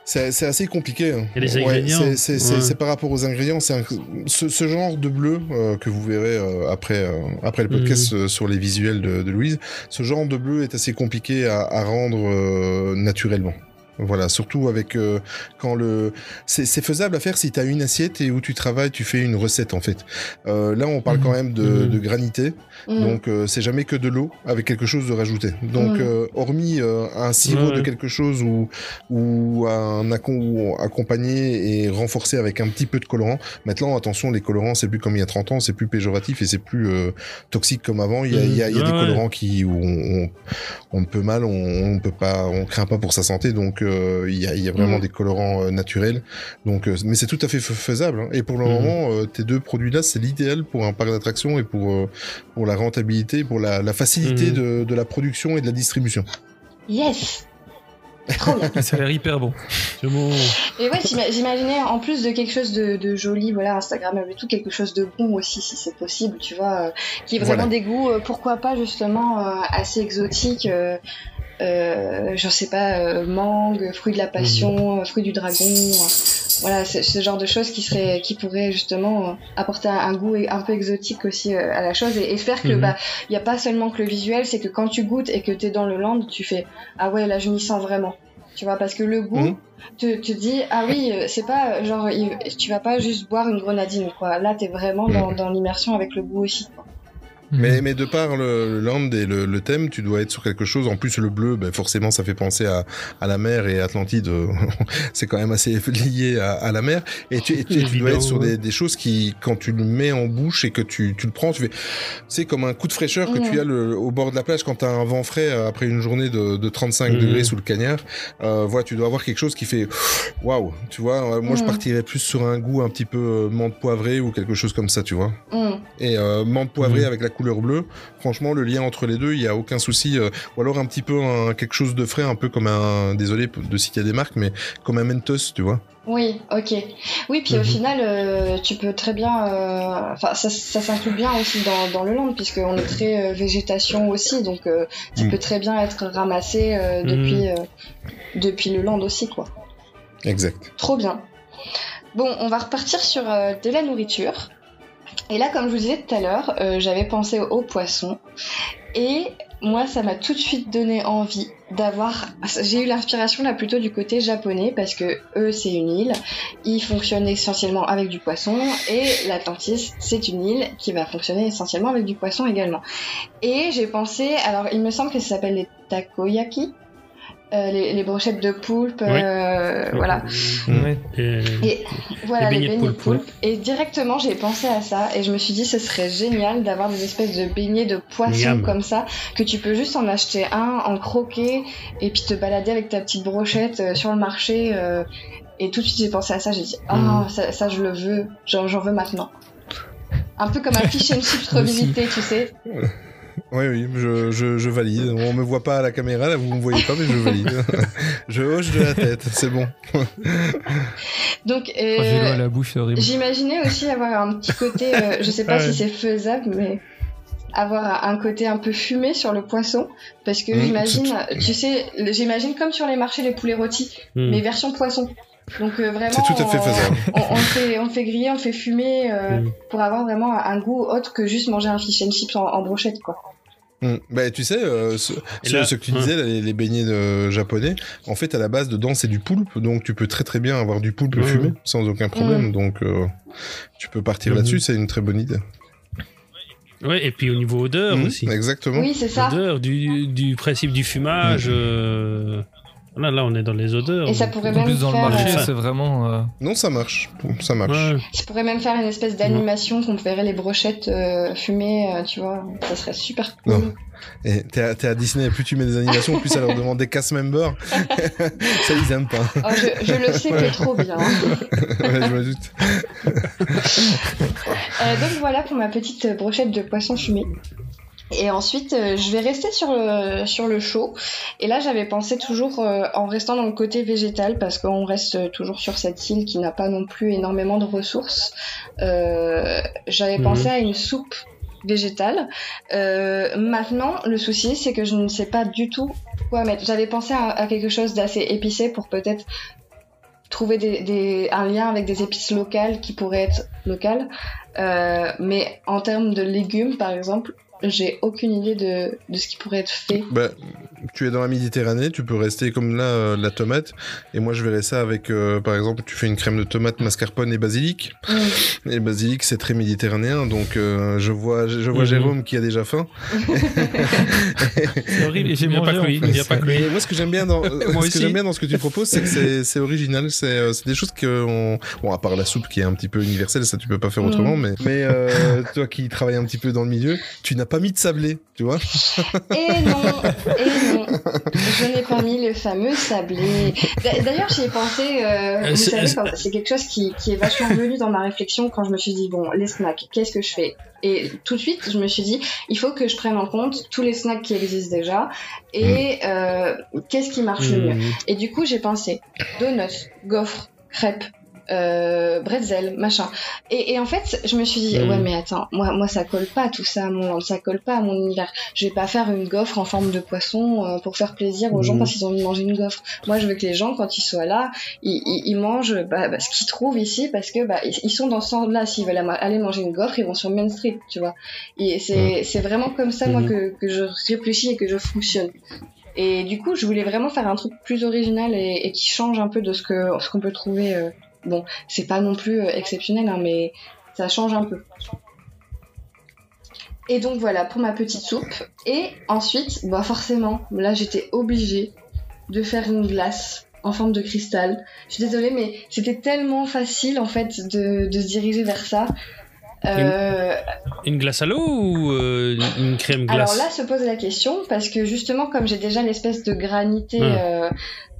C'est assez compliqué. hein. Ouais, ingrédients c'est- Ouais. par rapport aux ingrédients. C'est un- ce, ce genre de bleu euh, que vous verrez euh, après euh, après le podcast Mhm. euh, sur les visuels de, de Louise. Ce genre de bleu est assez compliqué à, à rendre euh, naturellement. Voilà, surtout avec euh, quand le c'est faisable à faire si tu as une assiette et où tu travailles, tu fais une recette en fait. Euh, là, on parle Mhm. quand même de, Mhm. de granité, Mm. donc euh, c'est jamais que de l'eau avec quelque chose de rajouté. Donc Mhm. euh, hormis euh, un sirop de quelque chose ou ou un accom- accompagné et renforcé avec un petit peu de colorant. Maintenant, attention, les colorants, c'est plus comme il y a 30 ans, c'est plus péjoratif et c'est plus euh, toxique comme avant. Il y a, il y a- il y a Mhm. des ouais. colorants qui où on, on, on peut mal, on, on peut pas, on craint pas pour sa santé. Donc euh, il y, a, il y a vraiment Mhm. des colorants euh, naturels. Donc, euh, mais c'est tout à fait fa- faisable. hein. Et pour le Mhm. moment, euh, tes deux produits-là, c'est l'idéal pour un parc d'attractions et pour euh, pour la rentabilité, pour la, la facilité Mhm. de, de la production et de la distribution. Yes. Ça a l'air hyper bon. Et ouais, j'ima- j'imaginais en plus de quelque chose de, de joli, voilà, Instagram et tout, quelque chose de bon aussi, si c'est possible, tu vois, euh, qui est vraiment Voilà. des goûts, euh, pourquoi pas justement euh, assez exotiques, euh, je sais pas, euh, mangue, fruit de la passion, euh, fruit du dragon, euh, voilà, ce genre de choses qui serait, qui pourrait justement apporter un, goût un peu exotique aussi à la chose et, et faire que Mhm. bah il y a pas seulement que le visuel, c'est que quand tu goûtes et que t'es dans le land, tu fais ah ouais là je m'y sens vraiment, tu vois, parce que le goût Mhm. te, te dis ah oui c'est pas genre tu vas pas juste boire une grenadine quoi là t'es vraiment dans, dans l'immersion avec le goût aussi quoi. Mais, mais de par le, le land et le, le thème, tu dois être sur quelque chose. En plus, le bleu, ben forcément, ça fait penser à, à la mer et Atlantide. c'est quand même assez lié à, à la mer. Et tu, et tu, et tu dois être sur des, des choses qui, quand tu le mets en bouche et que tu, tu le prends, tu fais, c'est comme un coup de fraîcheur que Mhm. tu as le, au bord de la plage quand tu as un vent frais euh, après une journée de, de 35 Mhm. degrés sous le cagnard. Euh, voilà, tu dois avoir quelque chose qui fait waouh. Tu vois, euh, moi, je Mhm. partirais plus sur un goût un petit peu euh, menthe poivrée ou quelque chose comme ça, tu vois. Mm. Et euh, menthe poivrée Mhm. avec la couleur bleue, franchement, le lien entre les deux, il y a aucun souci. euh, ou alors un petit peu un- quelque chose de frais, un peu comme un, désolé de citer des marques, mais comme un Mentos, tu vois. oui ok oui puis au Mhm. final euh, tu peux très bien euh, enfin ça, ça s'inclut bien aussi dans, dans le land puisqu'on est très euh, végétation aussi donc euh, ça Mm. peut très bien être ramassé euh, depuis euh, depuis le land aussi quoi Exact. Trop bien. Bon, on va repartir sur euh, de la nourriture. Et là, comme je vous disais tout à l'heure, euh, j'avais pensé aux poissons. Et moi, ça m'a tout de suite donné envie d'avoir. J'ai eu l'inspiration là plutôt du côté japonais parce que eux, c'est une île. Ils fonctionnent essentiellement avec du poisson et l'Atlantis, c'est une île qui va fonctionner essentiellement avec du poisson également. Et j'ai pensé, alors il me semble que ça s'appelle les takoyaki. Euh, les, les brochettes de poulpe, euh, voilà. Ouais. Et- Et voilà, Les les beignets de poulpe, poulpe. Et directement, j'ai pensé à ça et je me suis dit, ce serait génial d'avoir des espèces de beignets de poisson Miam. comme ça, que tu peux juste en acheter un, en croquer et puis te balader avec ta petite brochette euh, sur le marché. euh, et tout de suite, j'ai pensé à ça. J'ai dit, ah, Mhm. ça, ça, je le veux. J'en j'en veux maintenant. Un peu comme un fish and chips revisité, tu sais. Oui, oui, je, je, je valide. On me voit pas à la caméra, là, vous me voyez pas, mais je valide. je hoche de la tête, c'est bon. Donc, euh, Oh, à la bouche. J'imaginais aussi avoir un petit côté, euh, je sais pas Ah ouais. si c'est faisable, mais avoir un côté un peu fumé sur le poisson, parce que Mmh, j'imagine, tu sais, j'imagine comme sur les marchés les poulets rôtis, Hmm. mais version poisson. Donc euh, vraiment, C'est tout à fait on- faisable. On, fait, on fait griller, on fait fumer euh, Mm. pour avoir vraiment un, goût autre que juste manger un fish and chips en, en brochette, quoi. Mm. Bah, tu sais, euh, ce, Et ce- là- ce que tu hein. disais, là, les, les beignets de, japonais, en fait, à la base, dedans, c'est du poulpe, donc tu peux très très bien avoir du poulpe Ouais, fumé sans aucun problème. Donc, euh, tu peux partir là-dessus, c'est une très bonne idée. Ouais, et puis au niveau odeur aussi. Exactement. Oui, c'est ça. Odeur, du, du principe du fumage. Euh, Là, là, on est dans les odeurs. Et ça pourrait En même plus, dans le faire, marché, euh, c'est vraiment. euh, Non, ça marche. Ça marche. Ouais. ça pourrait même faire une espèce d'animation qu'on verrait les brochettes euh, fumées, euh, tu vois. Ça serait super cool. Non. Et t'es à, t'es à Disney, plus tu mets des animations, plus ça leur demande des cast members. ça, ils aiment pas. Oh, je, je le sais que trop bien. ouais, je me doute. Euh, donc voilà pour ma petite brochette de poisson fumé. Et ensuite, euh, je vais rester sur le, sur le chaud. Et là, j'avais pensé toujours euh, en restant dans le côté végétal, parce qu'on reste toujours sur cette île qui n'a pas non plus énormément de ressources. Euh, j'avais Mhm. pensé à une soupe végétale. Maintenant, le souci, c'est que je ne sais pas du tout quoi mettre. J'avais pensé à, à quelque chose d'assez épicé pour peut-être trouver des, des- un lien avec des épices locales qui pourraient être locales. Euh, mais en termes de légumes, par exemple, j'ai aucune idée de, de ce qui pourrait être fait. Bah, tu es dans la Méditerranée, tu peux rester comme là, euh, la tomate. Et moi, je verrais ça avec, euh, par exemple, tu fais une crème de tomate, mascarpone et basilic. Mm. Et basilic, c'est très méditerranéen. Donc, euh, je vois, je vois Mhm. Jérôme qui a déjà faim. C'est horrible. Et j'ai mangé. pas que en lui. plus. Il y a pas que lui. Mais moi, ce que j'aime bien dans, Moi ce que j'aime bien dans ce que tu proposes, c'est que c'est, c'est original. C'est, euh, des choses que, on... bon, à part la soupe qui est un petit peu universelle, ça tu peux pas faire Mm. autrement. Mais, mais euh, toi qui travailles un petit peu dans le milieu, tu n'as pas mis de sablé, tu vois Et non, et non, je n'ai pas mis le fameux sablé. D'a- D'ailleurs, j'y ai pensé, euh, vous c'est- savez, c'est- quand- c'est quelque chose qui, qui est vachement venu dans ma réflexion quand je me suis dit, bon, les snacks, qu'est-ce que je fais? Et tout de suite, je me suis dit, il faut que je prenne en compte tous les snacks qui existent déjà et euh, qu'est-ce qui marche le mieux? Mhm. Et du coup, j'ai pensé donuts, gaufres, crêpes, euh, bretzel, machin. Et, et en fait, je me suis dit, Mm. ouais, mais attends, moi, moi, ça colle pas tout ça à mon, ça colle pas à mon univers. Je vais pas faire une gaufre en forme de poisson euh, pour faire plaisir aux gens parce qu'ils ont envie de manger une gaufre. Moi, je veux que les gens, quand ils soient là, ils, ils, ils mangent bah, bah, ce qu'ils trouvent ici parce que bah, ils, ils sont dans ce sens-là. S'ils veulent aller manger une gaufre, ils vont sur Main Street, tu vois. Et c'est, c'est vraiment comme ça, moi, que, que je réfléchis et que je fonctionne. Et du coup, je voulais vraiment faire un truc plus original et, et qui change un peu de ce que ce qu'on peut trouver. euh, bon, c'est pas non plus euh, exceptionnel, hein, mais ça change un peu. Et donc voilà pour ma petite soupe. Et ensuite, bah forcément, là j'étais obligée de faire une glace en forme de cristal. Je suis désolée, mais c'était tellement facile en fait de, de se diriger vers ça. Euh, Une glace à l'eau ou euh, une crème glace? alors là se pose la question parce que justement comme j'ai déjà l'espèce de granité Ah. euh,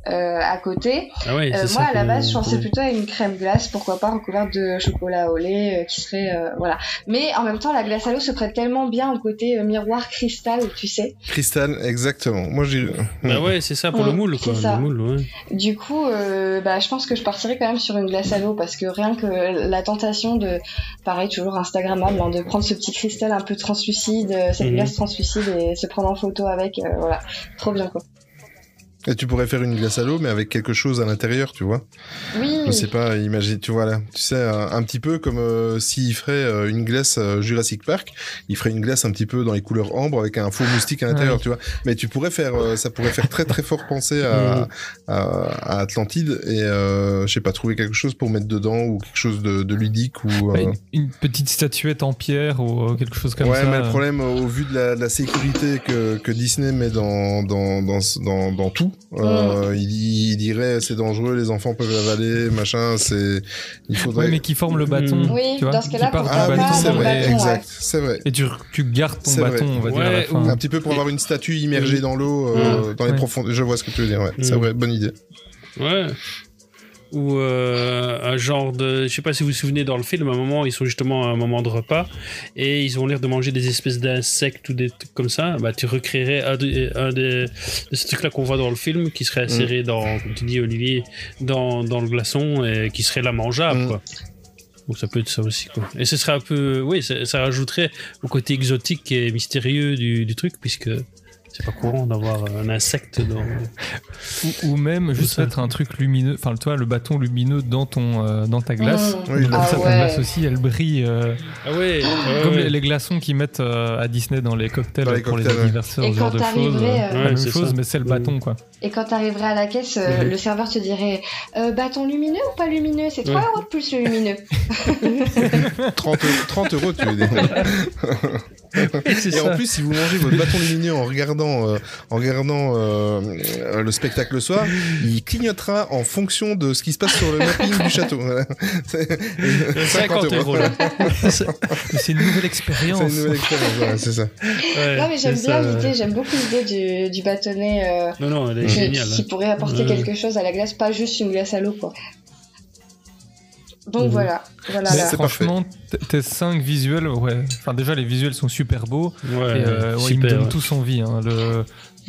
euh, à côté, Ah ouais, euh, c'est ça moi à la base je pensais plutôt à une crème glace, pourquoi pas recouverte de chocolat au lait euh, qui serait euh, voilà. Mais en même temps la glace à l'eau se prête tellement bien au côté euh, miroir cristal, tu sais. Cristal, exactement. Moi, j'ai. Bah ouais, c'est ça pour le moule, quoi. c'est ça. Le moule, ouais. Du coup, euh, bah, je pense que je partirais quand même sur une glace à l'eau parce que rien que la tentation de, pareil, toujours Instagrammable, hein, de prendre ce petit cristal un peu translucide, euh, cette Mhm. glace translucide et se prendre en photo avec, euh, voilà, trop bien quoi. Et tu pourrais faire une glace à l'eau, mais avec quelque chose à l'intérieur, tu vois. Oui. Je sais pas, imagine, tu vois là, tu sais, un, un petit peu comme euh, s'il ferait euh, une glace euh, Jurassic Park, il ferait une glace un petit peu dans les couleurs ambre avec un faux moustique à l'intérieur, Ouais. tu vois. Mais tu pourrais faire, ça pourrait faire très très fort penser à, à, à Atlantide et je sais pas, trouver quelque chose pour mettre dedans ou quelque chose de, de ludique ou. Bah, une, une petite statuette en pierre ou quelque chose comme ouais, ça. mais le problème, au vu de la, de la sécurité que, que Disney met dans, dans, dans, dans, dans tout, euh, il, il dirait c'est dangereux, les enfants peuvent l'avaler, machin, c'est. Il faudrait. Ouais, mais qui forme le bâton. Oui, tu vois, dans ce cas-là, qui part pourquoi du Ah oui, c'est vrai, bâton, exact, ouais. c'est vrai. Et tu, tu gardes ton C'est vrai. bâton, on va dire, à la fin. Un petit peu pour avoir une statue immergée dans l'eau, euh, dans les Ouais. profondeurs. Je vois ce que tu veux dire, ouais. C'est vrai, bonne idée. Ouais. Ou euh, un genre de. Je sais pas si vous vous souvenez dans le film, à un moment, ils sont justement à un moment de repas et ils ont l'air de manger des espèces d'insectes ou des trucs comme ça. Bah, tu recréerais un, de, un des- de ces trucs-là qu'on voit dans le film qui serait inséré dans, comme tu dis, Olivier, dans, dans le glaçon et qui serait là mangeable, Mm. quoi. Donc ça peut être ça aussi, quoi. Et ce serait un peu. Oui, ça, ça rajouterait au côté exotique et mystérieux du, du truc, puisque. C'est pas courant d'avoir un insecte dans. Ou, ou même juste mettre un truc lumineux, enfin toi le bâton lumineux dans ton euh, dans ta glace. Mmh. Oui, Comme Ah ça ta ouais. glace aussi elle brille euh, Ah ouais, comme les, les glaçons qu'ils mettent euh, à Disney dans les cocktails Dans les pour les cocktails, ouais. anniversaires, Et ce genre quand de choses. euh, euh, la Ouais, même chose ça. mais c'est le bâton quoi. Et quand t'arriverais à la caisse, euh, Mhm. le serveur te dirait euh, bâton lumineux ou pas lumineux? C'est 3 Ouais. euros de plus le lumineux. 30, 30 euros, tu veux dire. c'est Et ça. en plus, si vous mangez votre bâton lumineux en regardant, euh, en regardant le spectacle le soir, il clignotera en fonction de ce qui se passe sur le mapping du château. Voilà. C'est 50 euros, là. Mais c'est une nouvelle C'est expérience. une nouvelle expérience, voilà, c'est ça. Ouais, non mais j'aime c'est bien l'idée, ouais. j'aime beaucoup l'idée du, du bâtonnet euh, Non, non, elle est qui, hein. pourrait apporter Ouais. quelque chose à la glace, pas juste une glace à l'eau quoi. Donc Mhm. voilà, là. franchement, tes 5 visuels, ouais. Enfin, déjà, les visuels sont super beaux. Ouais, et euh, ouais, ils me super. donnent ouais. tous envie. hein. Le,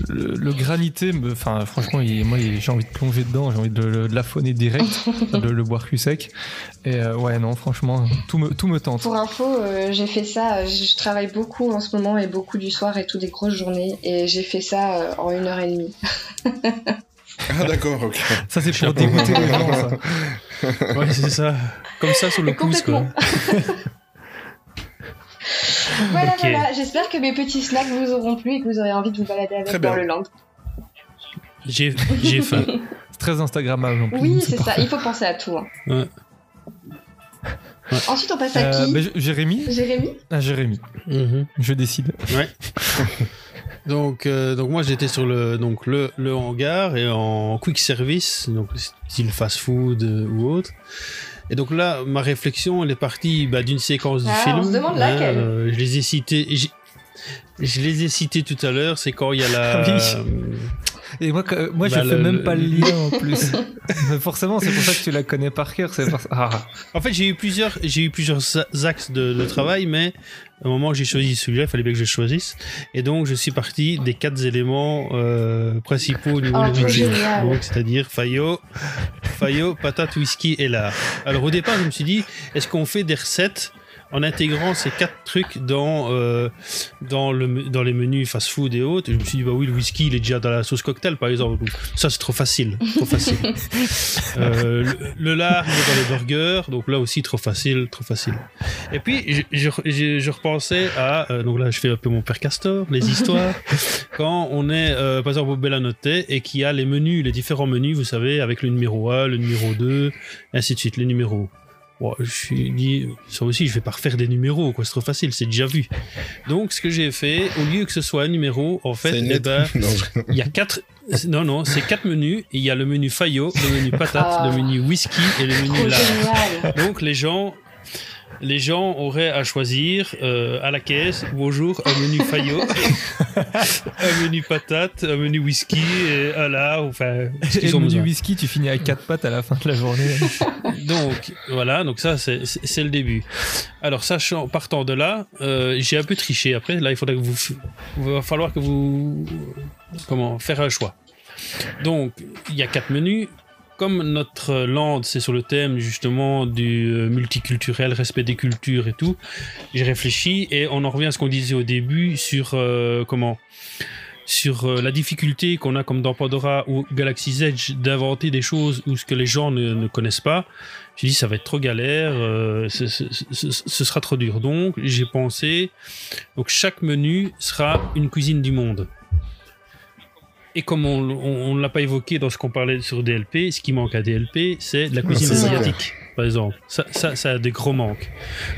le, le granité, enfin, franchement, il- moi, il- j'ai envie de plonger dedans. J'ai envie de, le- de l'affonner direct, de le boire cul sec. Et euh, ouais, non, franchement, tout me, tout me tente. Pour info, euh, j'ai fait ça, euh, je je travaille beaucoup en ce moment et beaucoup du soir et tout des grosses journées et j'ai fait ça euh, en une heure et demie. Ah d'accord, ok. Ça, c'est pour dégoûter les gens, ça. Ouais, c'est ça. Comme ça sur le pouce, quoi. Voilà, voilà, j'espère que mes petits snacks vous auront plu et que vous aurez envie de vous balader avec dans le land. J'ai j'ai faim. C'est très Instagrammable en plus. Oui, c'est ça, il faut penser à tout. hein. Ouais. Ensuite, on passe à Euh, qui bah, Jérémy Jérémy Ah, Jérémy, Mhm. je décide. Ouais. donc, euh, donc moi j'étais sur le donc le, le hangar et en quick service, donc style fast food euh, ou autre. Et donc là, ma réflexion elle est partie bah, d'une séquence du Ah, film. on se demande laquelle. euh, je les ai cités. Je les ai cités tout à l'heure. C'est quand il y a la. Oui. Et moi, que- moi Bah, je fais le- même le- pas le lien en plus. Mais forcément, c'est pour ça que tu la connais par cœur. C'est parce... ah. En fait, j'ai eu plusieurs, j'ai eu plusieurs axes de, de travail, mais au moment où j'ai choisi celui-là, il fallait bien que je choisisse. Et donc, je suis parti des quatre éléments euh, principaux au niveau Oh, de l'origine. Donc, c'est-à-dire Fayot, Fayot, patate, whisky et lard. Alors, au départ, je me suis dit, est-ce qu'on fait des recettes en intégrant ces quatre trucs dans, euh, dans, le, dans les menus fast-food et autres, je me suis dit, bah oui, le whisky, il est déjà dans la sauce cocktail, par exemple. Donc, ça, c'est trop facile. Trop facile. Euh, le, le lard, il est dans les burgers, donc là aussi, trop facile, trop facile. Et puis, je, je, je- je repensais à, euh, donc là, je fais un peu mon père Castor, les histoires, quand on est, par exemple, au Bellanotte et qu'il y a les menus, les différents menus, vous savez, avec le numéro 1, le numéro 2, et ainsi de suite, les numéros. Bon, je me suis dit, ça aussi, je vais pas refaire des numéros, quoi, c'est trop facile, c'est déjà vu. Donc, ce que j'ai fait, au lieu que ce soit un numéro, en fait, eh ben, Non, je- il y a quatre. Non, non, c'est quatre menus. Il y a le menu Fayot, le menu patate, Ah. le menu whisky et le menu lard. Donc les gens, les gens auraient à choisir euh, à la caisse, bonjour, un menu Fayot, un menu patate, un menu whisky et lard. Enfin, ce Et le menu whisky, tu finis à quatre pattes à la fin de la journée. Donc voilà, donc ça c'est le début. Alors sachant, partant de là, euh, j'ai un peu triché. Après, là il faudra que vous, il va falloir que vous, comment, faire un choix. Donc il y a quatre menus. Comme notre land, c'est sur le thème justement du euh, multiculturel, respect des cultures et tout, j'ai réfléchi et on en revient à ce qu'on disait au début sur euh, comment? Sur euh, la difficulté qu'on a comme dans Pandora ou Galaxy's Edge d'inventer des choses ou ce que les gens ne, connaissent pas. J'ai dit ça va être trop galère, ce- ce sera trop dur. Donc j'ai pensé, donc chaque menu sera une cuisine du monde. Et comme on ne l'a pas évoqué dans ce qu'on parlait sur DLP, ce qui manque à DLP, c'est de la cuisine asiatique, par exemple. Ça, ça, ça a des gros manques.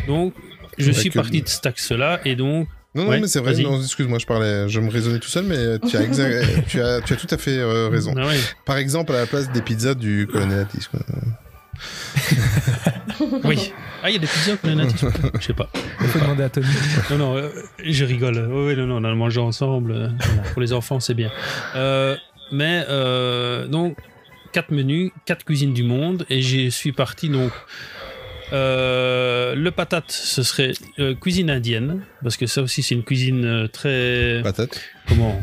Donc je suis parti de cet axe-là et donc Non, non, Ouais, mais c'est vrai. Excuse-moi, je parlais, je me raisonnais tout seul, mais tu as, tu as, tu as tout à fait euh, raison. Ah ouais. Par exemple, à la place des pizzas du colonel Atis. Oui. Ah, il y a des pizzas qu'on a. Je sais pas. Il faut demander à Tony. Non, non, euh, je rigole. Oui, oui, non, non, on a mangé ensemble. euh, voilà. Pour les enfants, c'est bien. Euh, mais, euh, donc, quatre menus, quatre cuisines du monde. Et j'y suis parti, donc. euh, le patate, ce serait euh, cuisine indienne, parce que ça aussi c'est une cuisine euh, très Patate. comment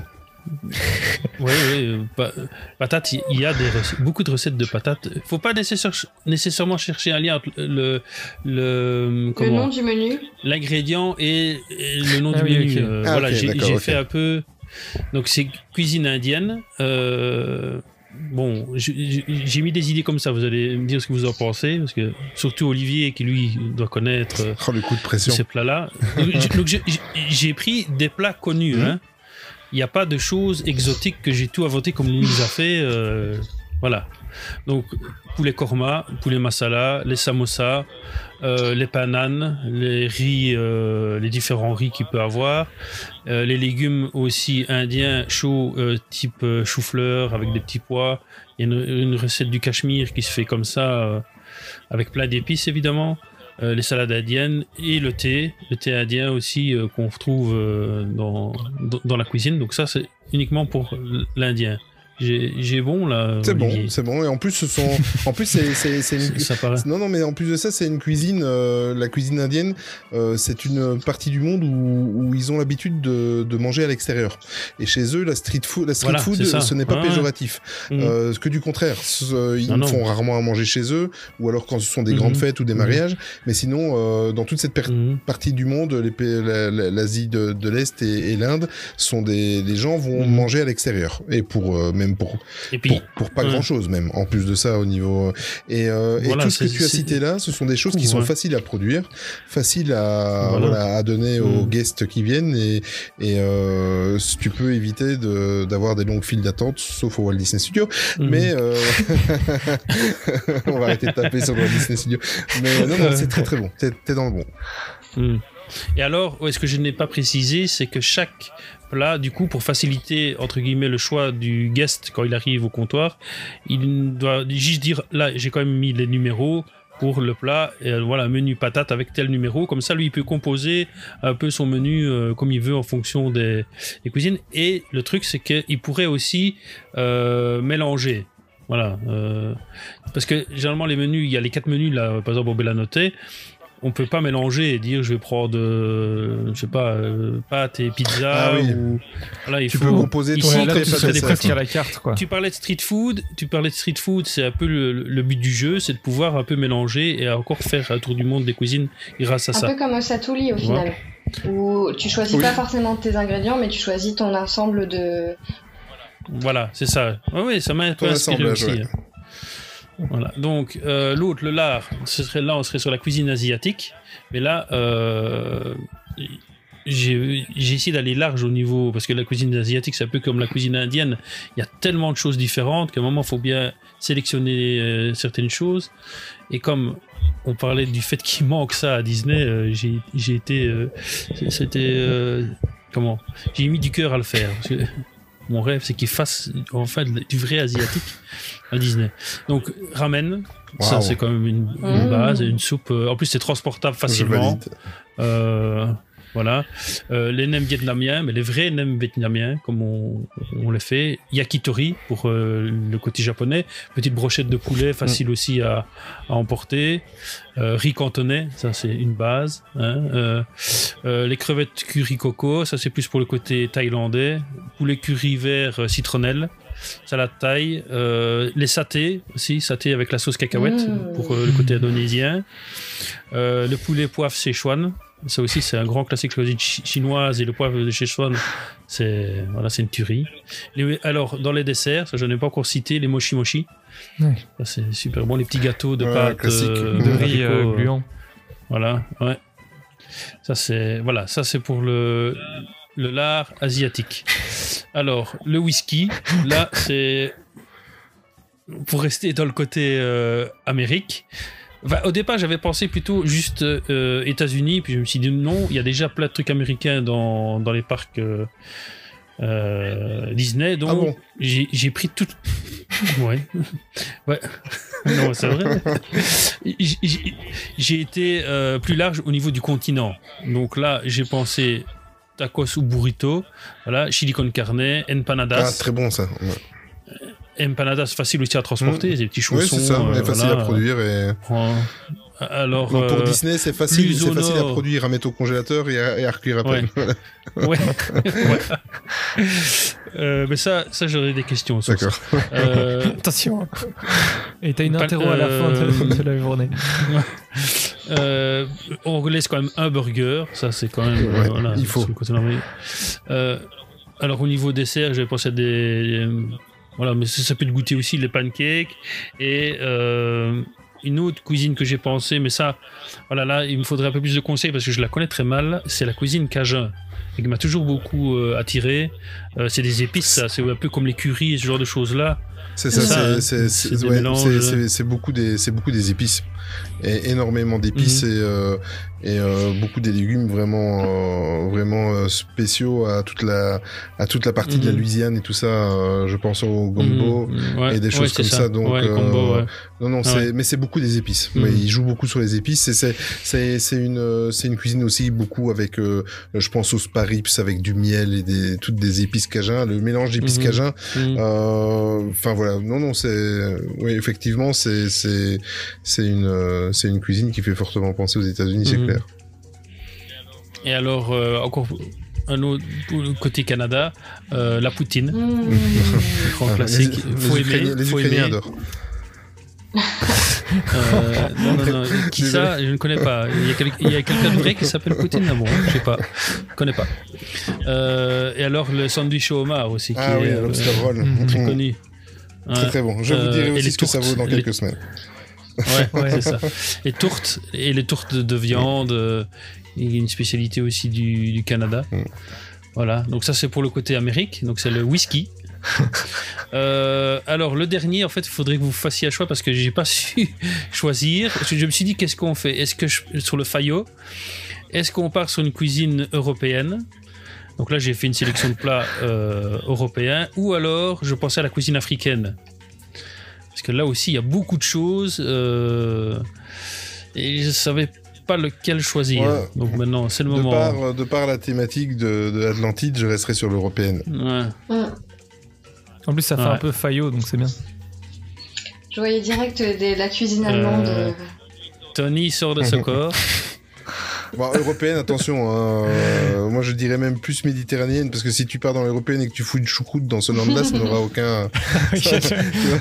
Oui, oui, pa- patate, il y a des recettes- beaucoup de recettes de patates. Faut pas nécessaire- nécessairement chercher un lien entre le le Le comment nom du menu l'ingrédient et, et le nom Ah du oui, menu. Euh, Ah, voilà, j'ai fait un peu. Donc c'est cuisine indienne. Euh, bon, j'ai mis des idées comme ça. Vous allez me dire ce que vous en pensez, parce que surtout Olivier qui lui doit connaître euh, Oh, le coup de pression. ces plats-là. Donc, j'ai- pris des plats connus. Mhm. hein. Il n'y a pas de choses exotiques que j'ai tout inventé comme nous a fait. euh, voilà. Donc, poulet korma, poulet masala, les samosas, euh, les pananes, les riz, euh, les différents riz qu'il peut avoir, les légumes aussi indiens chauds, type chou-fleur avec des petits pois. Il y a une, une recette du Cachemire qui se fait comme ça, avec plein d'épices évidemment. Euh, les salades indiennes et le thé, le thé indien aussi euh, qu'on retrouve euh, dans, dans, dans la cuisine. Donc ça, c'est uniquement pour l'Indien. J'ai bon là. C'est bon, c'est bon. Et en plus, ce sont, en plus, c'est, une, Ça. Non, non, mais en plus de ça, c'est une cuisine, euh, la cuisine indienne, euh, c'est une partie du monde où, où ils ont l'habitude de, de manger à l'extérieur. Et chez eux, la street food, la street Voilà, food ce n'est pas Ouais, ouais. péjoratif. Mhm. Euh, que du contraire. Ce- ils Non, non. font rarement à manger chez eux, ou alors quand ce sont des grandes fêtes ou des Mhm. mariages. Mais sinon, euh, dans toute cette Mhm. partie du monde, l'Asie de, de l'Est et, et l'Inde, sont des, les gens vont manger à l'extérieur. Et pour, euh, même pour, Et puis, pour, pour pas ouais. grand chose même en plus de ça au niveau et, euh, et tout ce que tu as cité là ce sont des choses qui sont ouais. faciles à produire faciles à Voilà. voilà, à donner aux Mm. guests qui viennent et, et euh, tu peux éviter de d'avoir des longues files d'attente sauf au Walt Disney Studio Mhm. mais euh, on va arrêter de taper sur le Walt Disney Studio mais non non c'est très très bon t'es dans le bon Hmm. Et alors, ouais, ce que je n'ai pas précisé, c'est que chaque plat, du coup, pour faciliter entre guillemets le choix du guest quand il arrive au comptoir, il doit juste dire là, j'ai quand même mis les numéros pour le plat, et euh, voilà, menu patate avec tel numéro, comme ça lui il peut composer un peu son menu euh, comme il veut en fonction des, cuisines. Et le truc c'est qu'il pourrait aussi euh, mélanger. Voilà, parce que généralement les menus, il y a les quatre menus là, par exemple au Bellanoté, on peut pas mélanger et dire je vais prendre euh, je sais pas euh, pâtes et pizza Ah oui. ou voilà il tu faut peux composer ton Ici, là, tu fais des à la carte, quoi. tu parlais de street food, tu parlais de street food, c'est un peu le, le but du jeu, c'est de pouvoir un peu mélanger et encore faire un tour du monde des cuisines grâce à Un ça. peu comme au Satuli au final. Où tu choisis Oui. pas forcément tes ingrédients, mais tu choisis ton ensemble de. Voilà, c'est ça. Ouais, ouais, ça m'a un inspiré aussi. ouais. hein. Voilà. Donc euh, l'autre, le lard, ce serait là, on serait sur la cuisine asiatique, mais là, euh, j'ai essayé d'aller large au niveau parce que la cuisine asiatique, c'est un peu comme la cuisine indienne. Il y a tellement de choses différentes qu'à un moment, il faut bien sélectionner euh, certaines choses. Et comme on parlait du fait qu'il manque ça à Disney, j'ai été, c'était comment? J'ai mis du cœur à le faire. Mon rêve, c'est qu'ils fassent enfin du vrai asiatique à Disney. Donc ramen, ça c'est quand même une, une Mmh. base, une soupe. euh, en plus, c'est transportable facilement. Euh, voilà. Euh, les nems vietnamiens, mais les vrais nems vietnamiens, comme on, on les fait. Yakitori pour euh, le côté japonais. Petite brochette de poulet, facile aussi à, à emporter. Euh, riz cantonais, ça c'est une base. hein. Euh, euh, les crevettes curry coco, ça c'est plus pour le côté thaïlandais. Poulet curry vert euh, citronnelle. Salade thaï. Euh, les satés aussi, saté avec la sauce cacahuète Mmh. pour euh, le côté indonésien. Euh, le poulet poivre Sichuan Ça aussi, c'est un grand classique cuisine chi- chinoise et le poivre de Szechuan, c'est voilà, c'est une tuerie. Les- alors, dans les desserts, ça je n'ai pas encore cité, les mochi mochi. Ouais. C'est super bon. Les petits gâteaux de Ouais, pâte classique. euh, De riz euh, gluant. Voilà, ouais. Ça c'est voilà, ça c'est pour le le lard asiatique. Alors le whisky, là c'est pour rester dans le côté euh, Amérique. Enfin, au départ, j'avais pensé plutôt juste euh, États-Unis, puis je me suis dit non, il y a déjà plein de trucs américains dans, dans les parcs euh, euh, Disney, donc Ah bon? j'ai pris tout. ouais. ouais. non, c'est vrai. J'ai été euh, plus large au niveau du continent. Donc là, j'ai pensé tacos ou burrito, voilà, chili con carne, empanadas. Ah, très bon ça. Ouais. Empanadas facile aussi à transporter, Mm. des petits Oui, chaussons. c'est ça, euh, et facile voilà. à produire. Et... Ouais. Alors, Non, pour euh, Disney, c'est facile, c'est facile à produire, à mettre au congélateur et à, et à recueillir après. Ouais. Voilà. Ouais. ouais. Euh, mais ça, ça j'aurais des questions. D'accord. Euh, Attention. Et t'as une interro à la fin de, de la journée. Euh, on laisse quand même un burger, ça c'est quand même Ouais, euh, voilà, il faut. sur le côté normal. Euh, alors au niveau dessert, j'ai pensé à des voilà, mais ça, ça peut être goûter aussi les pancakes et euh, une autre cuisine que j'ai pensé, mais ça, voilà là, il me faudrait un peu plus de conseils parce que je la connais très mal. C'est la cuisine cajun. Et qui m'a toujours beaucoup euh, attiré. Euh, c'est des épices, ça. C'est un peu comme les currys et ce genre de choses là. C'est ça, ouais, beaucoup des c'est beaucoup des épices et énormément d'épices Mhm. et euh, et euh, beaucoup des légumes vraiment euh, vraiment euh, spéciaux à toute la à toute la partie de la Mhm. Louisiane et tout ça. euh, je pense au gombo Mhm. Ouais, et des choses comme ça. Donc ouais, euh, combo, ouais. non non Ah mais c'est beaucoup des épices. Mhm. Ouais, il joue beaucoup sur les épices. C'est c'est c'est une euh, c'est une cuisine aussi beaucoup avec euh, je pense aux sparips avec du miel et des toutes des épices cajun. Le mélange d'épices cajun euh, Enfin voilà, non non c'est, oui effectivement c'est c'est c'est une euh, c'est une cuisine qui fait fortement penser aux États-Unis, c'est Mhm. clair. Et alors, euh, encore un autre côté Canada, euh, la poutine, Mmh. grand Ah, classique. Les, faut les aimer, Ukrainiens, les faut Ukrainiens aimer. adorent. Euh, non, non, non. Qui ça Je ne connais pas. Il y a, quelqu'un de vrai qui s'appelle Poutine Ah bon, je sais pas. Je connais pas. Euh, et alors, le sandwich au homard aussi, qui Ah oui, est lobster euh, très Mhm. connu. Très Ouais. très bon. Je vous dirai aussi ce que ça vaut dans les- quelques semaines. Ouais, Ouais. c'est ça. Les tourtes et les tourtes de, de viande, euh, il y a une spécialité aussi du, du Canada. Mm. Voilà, donc ça c'est pour le côté Amérique, donc c'est le whisky. Euh, alors le dernier, en fait, il faudrait que vous fassiez un choix parce que j'ai pas su choisir. Parce que je me suis dit, qu'est-ce qu'on fait? Est-ce que je- sur le Fayot, est-ce qu'on part sur une cuisine européenne? Donc là, j'ai fait une sélection de plats euh, européens, ou alors je pensais à la cuisine africaine. Parce que là aussi, il y a beaucoup de choses. euh, et je savais pas lequel choisir. Ouais. Donc maintenant, c'est le De moment. par, de par la thématique de, de l'Atlantide, je resterai sur l'européenne. Ouais. Mmh. En plus, ça fait Ouais. un peu faillot, donc c'est bien. Je voyais direct la cuisine allemande. Euh, euh, Tony sort de ce corps. Bon, européenne, attention. hein, euh, moi, je dirais même plus méditerranéenne, parce que si tu pars dans l'européenne et que tu fous une choucroute dans ce land-là, ça n'aura aucun,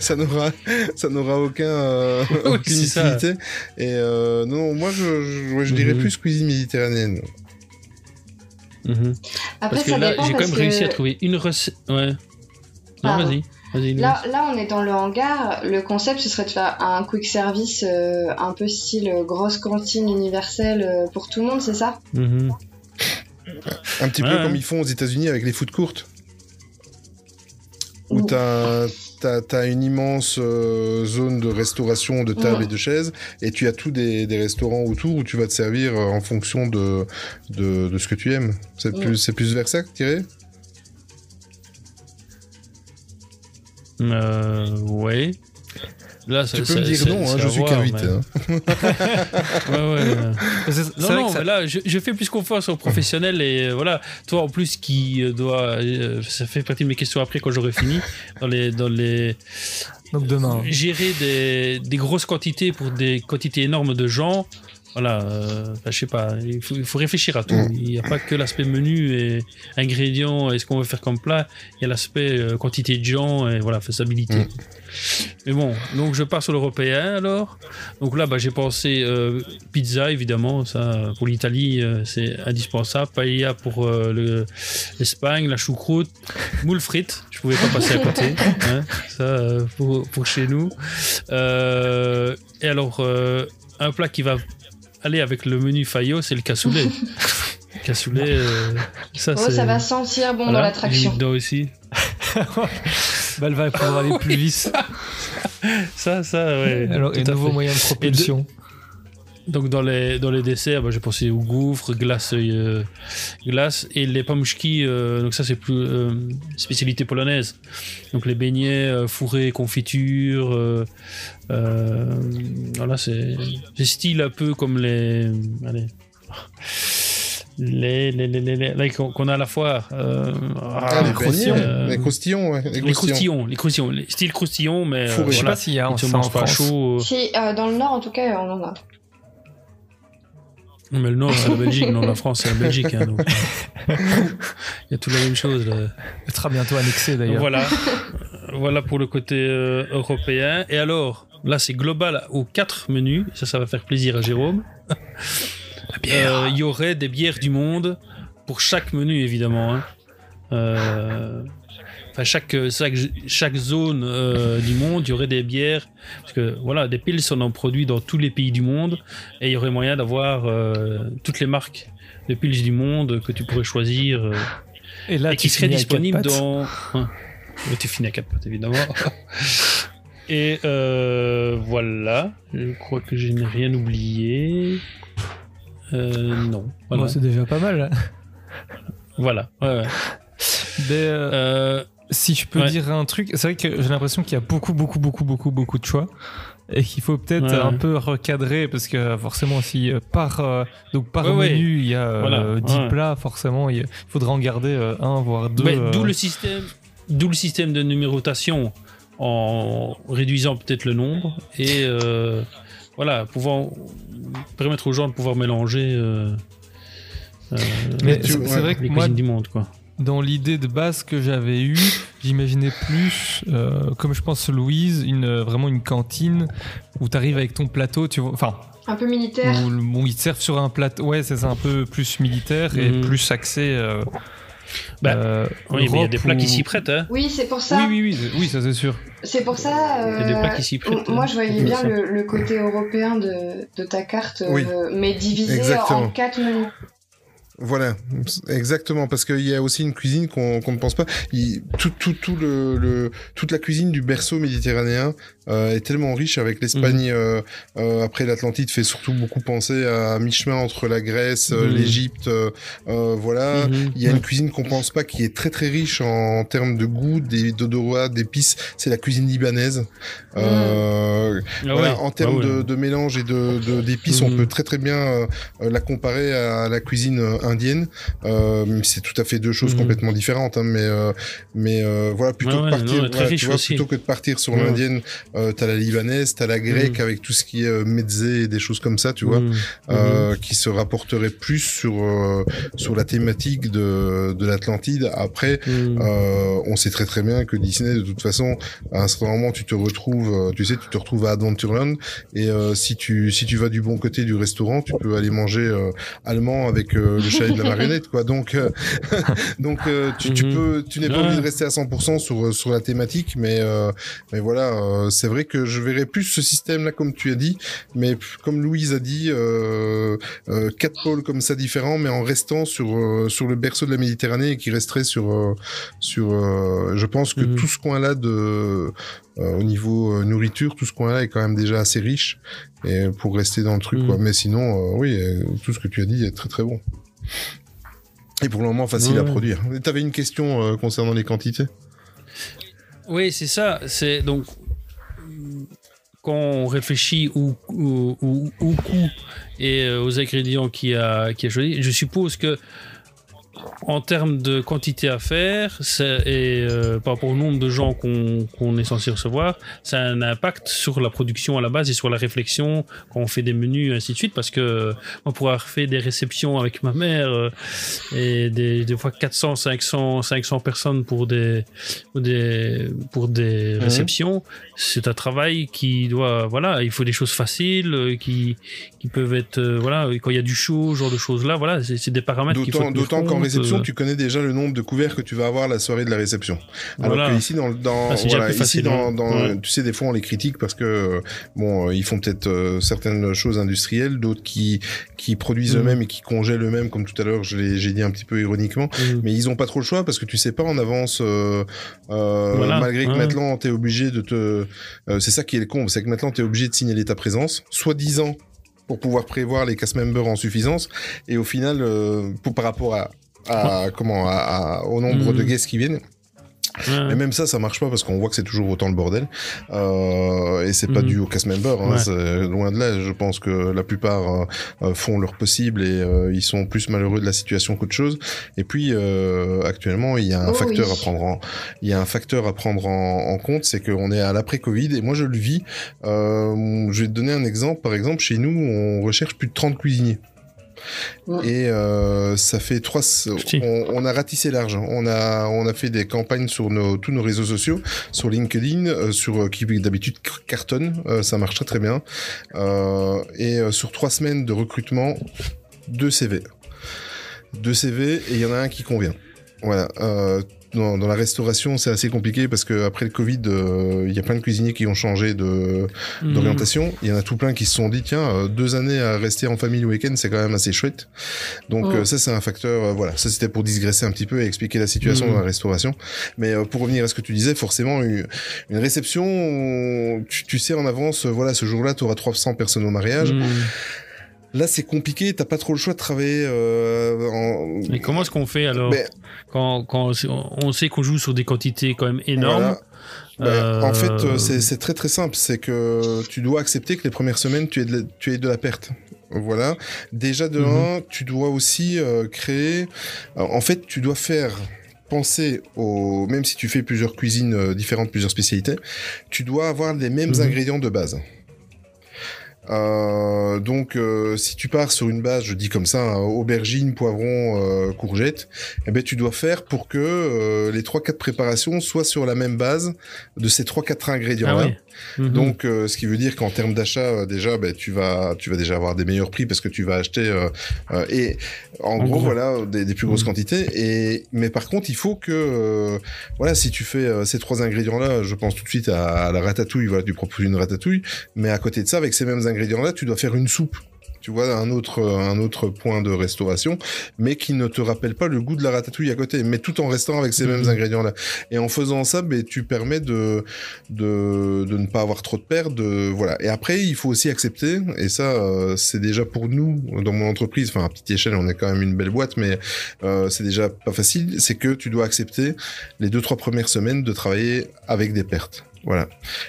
ça, n'aura, ça n'aura aucun, euh, aucune utilité. Et euh, non, moi, je, je, ouais, je dirais Mhm. plus cuisine méditerranéenne. Mhm. Après, Parce que ça là, j'ai quand même réussi que à trouver une recette. Ouais. Non, vas-y. Là, là, on est dans le hangar. Le concept, ce serait de faire un quick service euh, un peu style euh, grosse cantine universelle euh, pour tout le monde, c'est ça? Mhm. Un petit Ouais, peu comme ils font aux États-Unis avec les food courtes. Où t'as t'as t'as une immense euh, zone de restauration de tables Mm. et de chaises et tu as tous des, des restaurants autour où tu vas te servir en fonction de, de, de ce que tu aimes. C'est Mm. plus, c'est plus vers ça que Euh, ouais. Là, ça- Tu peux me dire non, hein, je suis mais- hein. Ouais, ouais, ouais. C'est- c'est Non, vrai non, que ça- mais là, je, je fais plus confiance aux professionnels et euh, voilà, toi en plus qui euh, doit, euh, ça fait partie de mes questions après quand j'aurai fini, dans les, dans les, Donc demain. gérer des, des grosses quantités pour des quantités énormes de gens, voilà, euh, enfin, je sais pas, il faut, il faut réfléchir à tout. Mm. Il n'y a pas que l'aspect menu et ingrédients et ce qu'on veut faire comme plat. Il y a l'aspect euh, quantité de gens et voilà, faisabilité. Mm. Mais bon, donc je pars sur l'européen alors. Donc là, bah, j'ai pensé euh, pizza évidemment, ça pour l'Italie euh, c'est indispensable. Paella pour le- l'Espagne, la choucroute, moule frites, je pouvais pas passer à côté. hein, ça pour, pour chez nous. Et alors un plat qui va aller avec le menu Fayot, c'est le cassoulet. cassoulet, euh, ça Oh, c'est. ça va sentir bon voilà, dans l'attraction. dedans aussi. Bah, elle va pouvoir aller plus vite. Ça, ça, ouais. Alors, et nouveau fait. moyen de propulsion. Donc dans les, dans les desserts, bah, j'ai pensé aux gouffres, glace, euh, glace et les pamouchki. euh, donc ça c'est plus euh, spécialité polonaise. Donc les beignets euh, fourrés, confiture. euh, euh, voilà c'est c'est style un peu comme les allez les les les, les, qu'on a à la foire. Euh, Ah, les croustillons, euh, les croustillons, ouais. Les les croustillons. les croustillons, les styles croustillons, mais euh. Je sais voilà, pas s'il y a ça en pas France. chaud. euh. Si, euh, dans le nord, en tout cas, on en a. Non, Mais le Nord, c'est la Belgique. Non, la France, c'est la Belgique. hein, donc, euh, Il y a tout la même chose. Là. Elle sera bientôt annexée d'ailleurs. Voilà. voilà pour le côté euh, européen. Et alors, là, c'est global aux quatre menus. Ça, ça va faire plaisir à Jérôme. Euh, Il y aurait des bières du monde pour chaque menu, évidemment. hein. Enfin, chaque, chaque, chaque zone euh, du monde, il y aurait des bières. Parce que voilà, des pils, on en produit dans tous les pays du monde. Et il y aurait moyen d'avoir euh, toutes les marques de pils du monde que tu pourrais choisir. euh, Et là, et tu qui serait disponible dans. Hein. Tu finis à quatre pattes, évidemment. et voilà. Je crois que je n'ai rien oublié. Non. Voilà. Bon, c'est déjà pas mal. voilà. Ouais, Euh, si je peux ouais. dire un truc, c'est vrai que j'ai l'impression qu'il y a beaucoup, beaucoup, beaucoup, beaucoup, beaucoup de choix. Et qu'il faut peut-être Ouais. un peu recadrer parce que forcément, si euh, par, euh, donc par Ouais, menu il y a euh, Voilà, 10 ouais. plats, forcément il faudra en garder euh, un voire deux. Euh, D'où le système, d'où le système de numérotation en réduisant peut-être le nombre et euh, voilà, pouvoir permettre aux gens de pouvoir mélanger. euh, euh, Mais c'est ouais, vrai que les moi, du monde, quoi. Dans l'idée de base que j'avais eue, j'imaginais plus, euh, comme je pense Louise, une, euh, vraiment une cantine où tu arrives avec ton plateau, tu vois, enfin, Un peu militaire. où, où ils te servent sur un plateau, ouais, c'est un peu plus militaire et Mhm. plus axé. Euh, Bah, euh, Oui, mais il y a des plats ou- qui s'y prêtent. Hein. Oui, c'est pour ça. Oui, oui, oui, oui, ça c'est sûr. C'est pour ça. Il y a des plats qui s'y prêtent. Moi, hein. je voyais C'est bien le, le côté européen de, de ta carte, Oui. euh, mais divisé Exactement. en quatre menus. Voilà, exactement, parce qu'il y a aussi une cuisine qu'on ne pense pas. Il- tout, tout, tout le, le- toute la cuisine du berceau méditerranéen euh, est tellement riche avec l'Espagne. Mhm. euh, euh, après, l'Atlantide fait surtout beaucoup penser à mi-chemin entre la Grèce, Mhm. l'Égypte. euh, euh, voilà, Mhm. il y a une cuisine qu'on pense pas qui est très très riche en, termes de goût, des d'odorat, d'épices. C'est la cuisine libanaise. Euh, Ah voilà, ouais. en termes Ah ouais. de, de mélange et de de- d'épices, on Mhm. peut très très bien la comparer à la cuisine indienne. Euh, c'est tout à fait deux choses Mhm. complètement différentes, hein, mais mais voilà, plutôt Ouais, que ouais, partir, non, mais très voilà, riche tu vois, aussi. plutôt que de partir sur Ouais. l'indienne, euh, t'as la libanaise, t'as la grecque Mhm. avec tout ce qui est euh, mezzé et des choses comme ça, tu vois, Mhm. qui se rapporterait plus sur sur la thématique de de l'Atlantide. Après, on sait très très bien que Disney, de toute façon, à un certain moment, tu te retrouves, tu sais, tu te retrouves à Adventureland, et euh, si tu si tu vas du bon côté du restaurant, tu peux aller manger euh, allemand avec euh, le chalet de la marionnette, quoi. Donc euh, donc euh, tu, tu Mhm. peux, tu n'es pas obligé de rester à 100% sur euh, sur la thématique, mais euh, mais voilà, euh, c'est vrai que je verrais plus ce système-là comme tu as dit, mais comme Louise a dit, euh, euh, quatre pôles comme ça différents, mais en restant sur euh, sur le berceau de la Méditerranée et qui resterait sur sur. euh, je pense que Mhm. tout ce coin-là de euh, au niveau euh, nourriture, tout ce coin-là est quand même déjà assez riche et pour rester dans le truc, Mhm. quoi. Mais sinon, euh, oui, tout ce que tu as dit est très très bon. Et pour le moment facile à produire. Tu avais une question euh, concernant les quantités? Oui, c'est ça. C'est donc quand on réfléchit au, au, au- au coût et euh, aux ingrédients qui a qui a choisi, je suppose que en termes de quantité à faire et euh, par rapport au nombre de gens qu'on est censé recevoir, ça a un impact sur la production à la base et sur la réflexion quand on fait des menus, ainsi de suite. Parce que moi, pour avoir fait des réceptions avec ma mère euh, et des, des fois 400, 500, 500 personnes pour des, pour des, pour des Mhm. réceptions, c'est un travail qui doit, voilà, il faut des choses faciles, euh, qui, qui peuvent être, euh, voilà, quand il y a du chaud, ce genre de choses-là, voilà, c'est des paramètres qu'il faut D'autant qu'en réception, euh, tu connais déjà le nombre de couverts que tu vas avoir la soirée de la réception. Alors Voilà. que ici, dans, dans Ah, voilà, ici dans, hein. dans- Ouais. tu sais, des fois on les critique parce que euh, bon, euh, ils font peut-être euh, certaines choses industrielles, d'autres qui qui produisent Mhm. eux-mêmes et qui congèlent eux-mêmes, comme tout à l'heure, j'ai dit un petit peu ironiquement. Mhm. Mais ils ont pas trop le choix parce que tu sais pas en avance. euh, euh, Voilà, malgré que ouais. maintenant t'es obligé de te. c'est ça qui est le con, c'est que maintenant t'es obligé de signaler ta présence, soi-disant pour pouvoir prévoir les cast members en suffisance et au final euh, pour par rapport à, à comment à, à- au nombre de guests qui viennent Ouais. mais même ça ça marche pas parce qu'on voit que c'est toujours autant le bordel euh, et c'est pas Mhm. dû au cast member hein, Ouais. c'est loin de là je pense que la plupart euh, euh, font leur possible et euh, ils sont plus malheureux de la situation qu'autre chose et puis euh, actuellement il y a un Oh facteur oui. à prendre en il y a un facteur à prendre en, en compte c'est qu'on est à l'après Covid et moi je le vis euh, je vais te donner un exemple par exemple chez nous on recherche plus de 30 cuisiniers Et euh, ça fait trois. On, on a ratissé large. On a on a fait des campagnes sur nos tous nos réseaux sociaux, sur LinkedIn, euh, sur euh, qui d'habitude cartonne. euh, ça marche très très bien. Euh, et euh, sur trois semaines de recrutement, deux CV, deux CV et il y en a un qui convient. Voilà. Dans, dans la restauration, c'est assez compliqué parce que après le Covid, euh, il y a plein de cuisiniers qui ont changé de Mhm. d'orientation. Il y en a tout plein qui se sont dit tiens, euh, deux années à rester en famille le week-end, c'est quand même assez chouette. Donc Mhm. euh, ça, c'est un facteur. voilà, ça c'était pour digresser un petit peu et expliquer la situation Mhm. dans la restauration. Mais euh, pour revenir à ce que tu disais, forcément une, une réception, tu, tu sais en avance, voilà, ce jour-là, tu auras 300 personnes au mariage. Mhm. Là, c'est compliqué. T'as pas trop le choix de travailler euh, en. Mais comment est-ce qu'on fait alors Mais- quand, quand on sait qu'on joue sur des quantités quand même énormes Voilà. Ben, En fait, Euh, euh, c'est très très simple. C'est que tu dois accepter que les premières semaines, tu aies de la, tu aies de la perte. Voilà. Déjà de un, tu dois aussi euh, créer. euh, en fait, tu dois faire penser au. Même si tu fais plusieurs cuisines euh, différentes, plusieurs spécialités, tu dois avoir les mêmes Mhm. ingrédients de base. Euh, donc, euh, si tu pars sur une base, je dis comme ça, hein, aubergine, poivron, euh, courgette, eh ben tu dois faire pour que euh, les trois quatre préparations soient sur la même base de ces trois quatre ingrédients Ah. Mhm. Donc, euh, ce qui veut dire qu'en termes d'achat, euh, déjà, ben, tu vas, tu vas déjà avoir des meilleurs prix parce que tu vas acheter euh, et en, En gros, gros. voilà, des, des plus grosses Mhm. quantités. Et mais par contre, il faut que, voilà, si tu fais ces trois ingrédients-là, je pense tout de suite à, à la ratatouille. Voilà, tu proposes une ratatouille, mais à côté de ça, avec ces mêmes ingrédients-là, tu dois faire une soupe. Tu vois, un autre, un autre point de restauration, mais qui ne te rappelle pas le goût de la ratatouille à côté, mais tout en restant avec ces Mhm. mêmes ingrédients-là. Et en faisant ça, ben, tu permets de, de, de ne pas avoir trop de pertes. De, voilà. Et après, il faut aussi accepter, et ça, euh, c'est déjà pour nous, dans mon entreprise, enfin, à petite échelle, on est quand même une belle boîte, mais euh, c'est déjà pas facile, c'est que tu dois accepter les deux, trois premières semaines de travailler avec des pertes. Voilà.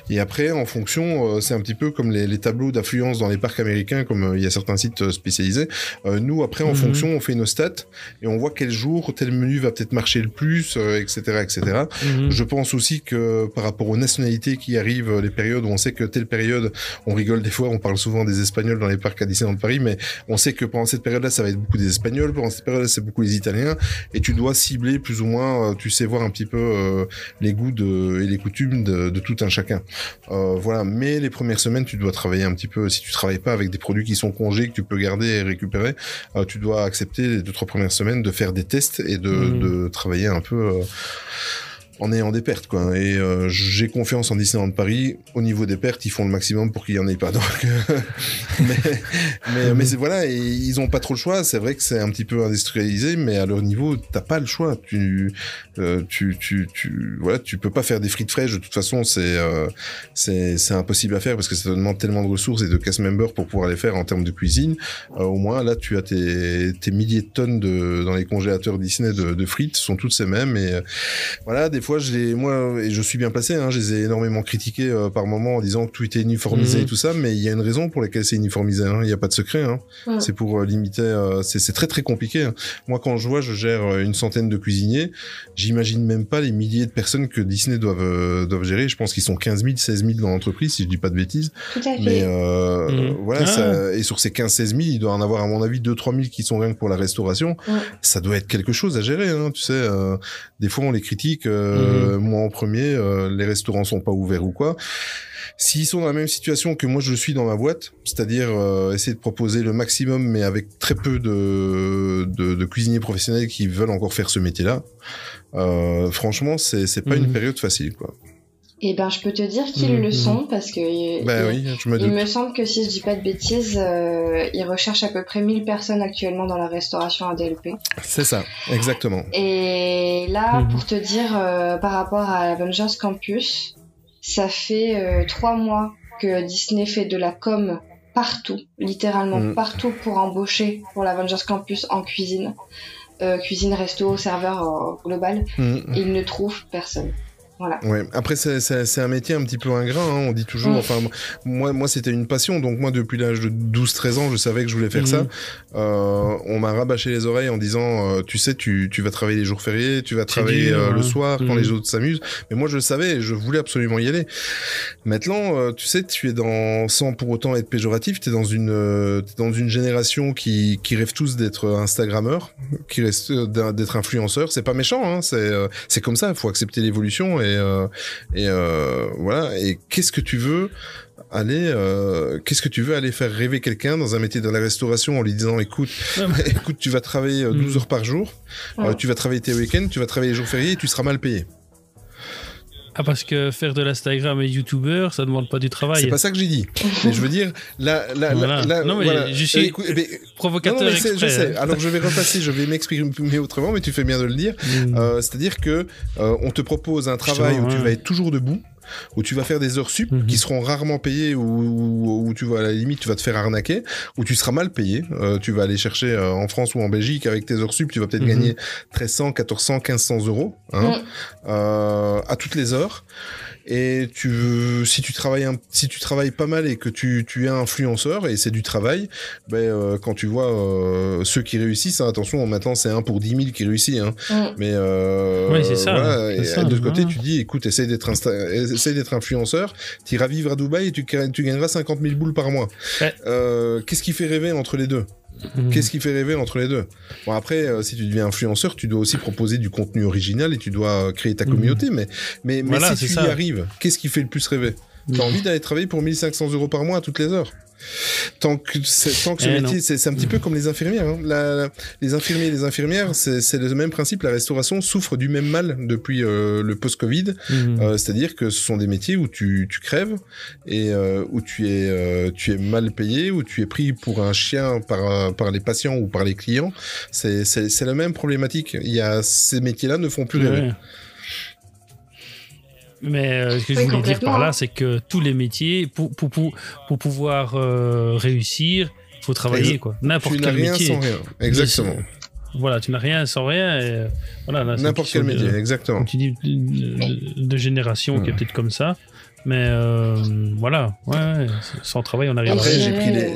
Et après, en fonction, euh, c'est un petit peu comme les, les tableaux d'affluence dans les parcs américains, comme euh, il y a certains sites euh, spécialisés. Euh, nous, après, en Mhm. fonction, on fait nos stats et on voit quel jour tel menu va peut-être marcher le plus, euh, etc., etc. Mhm. Je pense aussi que par rapport aux nationalités qui arrivent, les périodes où on sait que telle période, on rigole des fois, on parle souvent des Espagnols dans les parcs à Disneyland de Paris, mais on sait que pendant cette période-là, ça va être beaucoup des Espagnols, pendant cette période-là, c'est beaucoup les Italiens, et tu dois cibler plus ou moins, tu sais voir un petit peu euh, les goûts de, et les coutumes de, de tout un chacun. Euh, voilà, mais les premières semaines, tu dois travailler un petit peu. Si tu travailles pas avec des produits qui sont congés, que tu peux garder et récupérer, euh, tu dois accepter les deux trois premières semaines de faire des tests et de, de travailler un peu. euh, en ayant des pertes quoi. Et euh, j'ai confiance en Disneyland Paris. Au niveau des pertes ils font le maximum pour qu'il y en ait pas donc euh, mais mais, mais voilà et ils ont pas trop le choix. C'est vrai que c'est un petit peu industrialisé mais à leur niveau t'as pas le choix. Tu euh, tu tu tu voilà tu peux pas faire des frites fraîches. De toute façon c'est euh, c'est c'est impossible à faire parce que ça te demande tellement de ressources et de cast members pour pouvoir les faire en termes de cuisine. Euh, au moins là tu as tes tes milliers de tonnes de dans les congélateurs Disney de, de frites. Sont toutes ces mêmes et euh, voilà fois, je les, moi, et je suis bien placé, hein, je les ai énormément critiqués euh, par moments en disant que tout était uniformisé Mhm. et tout ça, mais il y a une raison pour laquelle c'est uniformisé. hein. Il n'y a pas de secret. Hein. C'est pour euh, limiter. euh, c'est c'est très très compliqué. hein. Moi, quand je vois, je gère euh, une centaine de cuisiniers. J'imagine même pas les milliers de personnes que Disney doivent euh, doivent gérer. Je pense qu'ils sont 15 000, 16 000 dans l'entreprise, si je dis pas de bêtises. Tout à fait. Mais euh, Mhm. voilà, Ah. ça, et sur ces 15-16 000, il doit en avoir à mon avis 2-3 000 qui sont rien que pour la restauration. Ça doit être quelque chose à gérer, hein, tu sais. euh, des fois, on les critique. euh, Moi, en premier, euh, les restaurants sont pas ouverts ou quoi. S'ils sont dans la même situation que moi je suis dans ma boîte, c'est-à-dire euh, essayer de proposer le maximum, mais avec très peu de, de, de cuisiniers professionnels qui veulent encore faire ce métier-là, euh, franchement, c'est pas Mhm. une période facile, quoi. Et ben, je peux te dire qu'ils Mhm. le sont parce que. Bah il- oui, je me Il me semble que si je dis pas de bêtises, euh, ils recherchent à peu près 1000 personnes actuellement dans la restauration ADLP. C'est ça, exactement. Et là, Mhm. pour te dire, euh, par rapport à Avengers Campus, ça fait euh, trois mois que Disney fait de la com partout, littéralement Mhm. partout pour embaucher pour l'Avengers Campus en cuisine, euh, cuisine, resto, serveur euh, global. Mhm. Et ils ne trouvent personne. Voilà. Ouais. Après, c'est- un métier un petit peu ingrat. hein, On dit toujours. Mm. Enfin, moi, moi, c'était une passion. Donc moi, depuis l'âge de 12-13 ans, je savais que je voulais faire ça. Euh, on m'a rabâché les oreilles en disant, euh, tu sais, tu, tu vas travailler les jours fériés, tu vas travailler dur, euh, le hein. soir quand Mhm. les autres s'amusent. Mais moi, je le savais je voulais absolument y aller. Maintenant, tu sais, tu es dans, sans pour autant être péjoratif, tu es dans une, dans une génération qui, qui rêve tous d'être Instagrammeur, qui reste d'être influenceur. C'est pas méchant, hein, c'est, c'est comme ça. Il faut accepter l'évolution et, euh, et euh, voilà. Et qu'est-ce que tu veux aller, euh, qu'est-ce que tu veux aller faire rêver quelqu'un dans un métier de la restauration en lui disant, écoute, écoute, tu vas travailler euh, 12 Mm. heures par jour, euh, tu vas travailler tes week-ends, tu vas travailler les jours fériés et tu seras mal payé. Ah, parce que faire de l'Instagram et YouTuber, ça demande pas du travail. C'est pas ça que j'ai dit. Mais je veux dire, là, là, Voilà. là, Non, mais voilà. je suis Euh, écoute, eh ben, Provocateur non, non, mais je sais. Alors je vais repasser, je vais m'exprimer autrement, mais tu fais bien de le dire. Mm. Euh, C'est-à-dire que euh, on te propose un travail Justement, où tu vas être toujours debout, où tu vas faire des heures sup Mhm. qui seront rarement payées, où, où, tu vas à la limite tu vas te faire arnaquer, où tu seras mal payé. Euh, tu vas aller chercher euh, en France ou en Belgique avec tes heures sup, tu vas peut-être Mhm. gagner 1300, 1400, 1500 euros hein, euh, à toutes les heures. Et tu, veux- si tu travailles un, si tu travailles pas mal et que tu, tu es influenceur et c'est du travail, ben euh, quand tu vois euh, ceux qui réussissent, hein, attention, maintenant c'est un pour 10 000 qui réussit, hein, Mm. mais euh, Oui, c'est ça, Voilà, c'est et ça, de l'autre côté, voilà. tu dis, écoute, essaye d'être insta- essaye d'être influenceur, tu iras vivre à Dubaï et tu, tu gagneras 50 000 boules par mois. Ouais. Euh, Qu'est-ce qui fait rêver entre les deux? Mm. Qu'est-ce qui fait rêver entre les deux? Bon après, euh, si tu deviens influenceur, tu dois aussi proposer du contenu original et tu dois euh, créer ta Mhm. communauté. Mais mais, mais Voilà, si tu ça. y arrives, qu'est-ce qui fait le plus rêver? T'as envie d'aller travailler pour 1500 euros par mois à toutes les heures? Tant que, tant que ce Eh métier, c'est un petit peu comme les infirmières. hein. La- la- les infirmiers et les infirmières, c'est le même principe. La restauration souffre du même mal depuis euh, le post-Covid. Mm. Euh, C'est-à-dire que ce sont des métiers où tu, tu crèves et euh, où tu es, euh, tu es mal payé, où tu es pris pour un chien par, par les patients ou par les clients. C'est la même problématique. Il y a, ces métiers-là ne font plus rêver. Mais euh, ce que je voulais dire par là, c'est que tous les métiers, pour, pour, pour, pour pouvoir euh, réussir, il faut travailler. Quoi. N'importe Tu n'as quel rien métier. sans rien. Exactement. Voilà, tu n'as rien sans rien. Et, euh, voilà, là, c'est une N'importe quel de- métier, exactement. Tu dis, de, de- de génération qui est Ouais. peut-être comme ça. Mais euh, voilà, ouais, ouais, sans travail, on n'arrive à Après,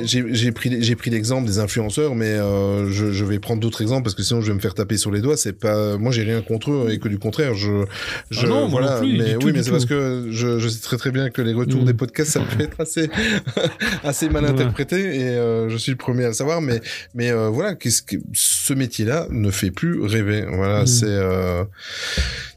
j'ai pris, l'exemple des influenceurs, mais euh, je, je vais prendre d'autres exemples parce que sinon je vais me faire taper sur les doigts. C'est pas, moi j'ai rien contre eux et que du contraire, je, je Ah non, moi voilà. non plus, mais oui, tout, mais c'est parce que je, je sais très très bien que les retours Mm. des podcasts ça peut être assez, assez mal Ouais. interprété et euh, je suis le premier à le savoir. Mais, mais euh, voilà, qu'est-ce que ce métier-là ne fait plus rêver. Voilà, Mm. c'est. Euh...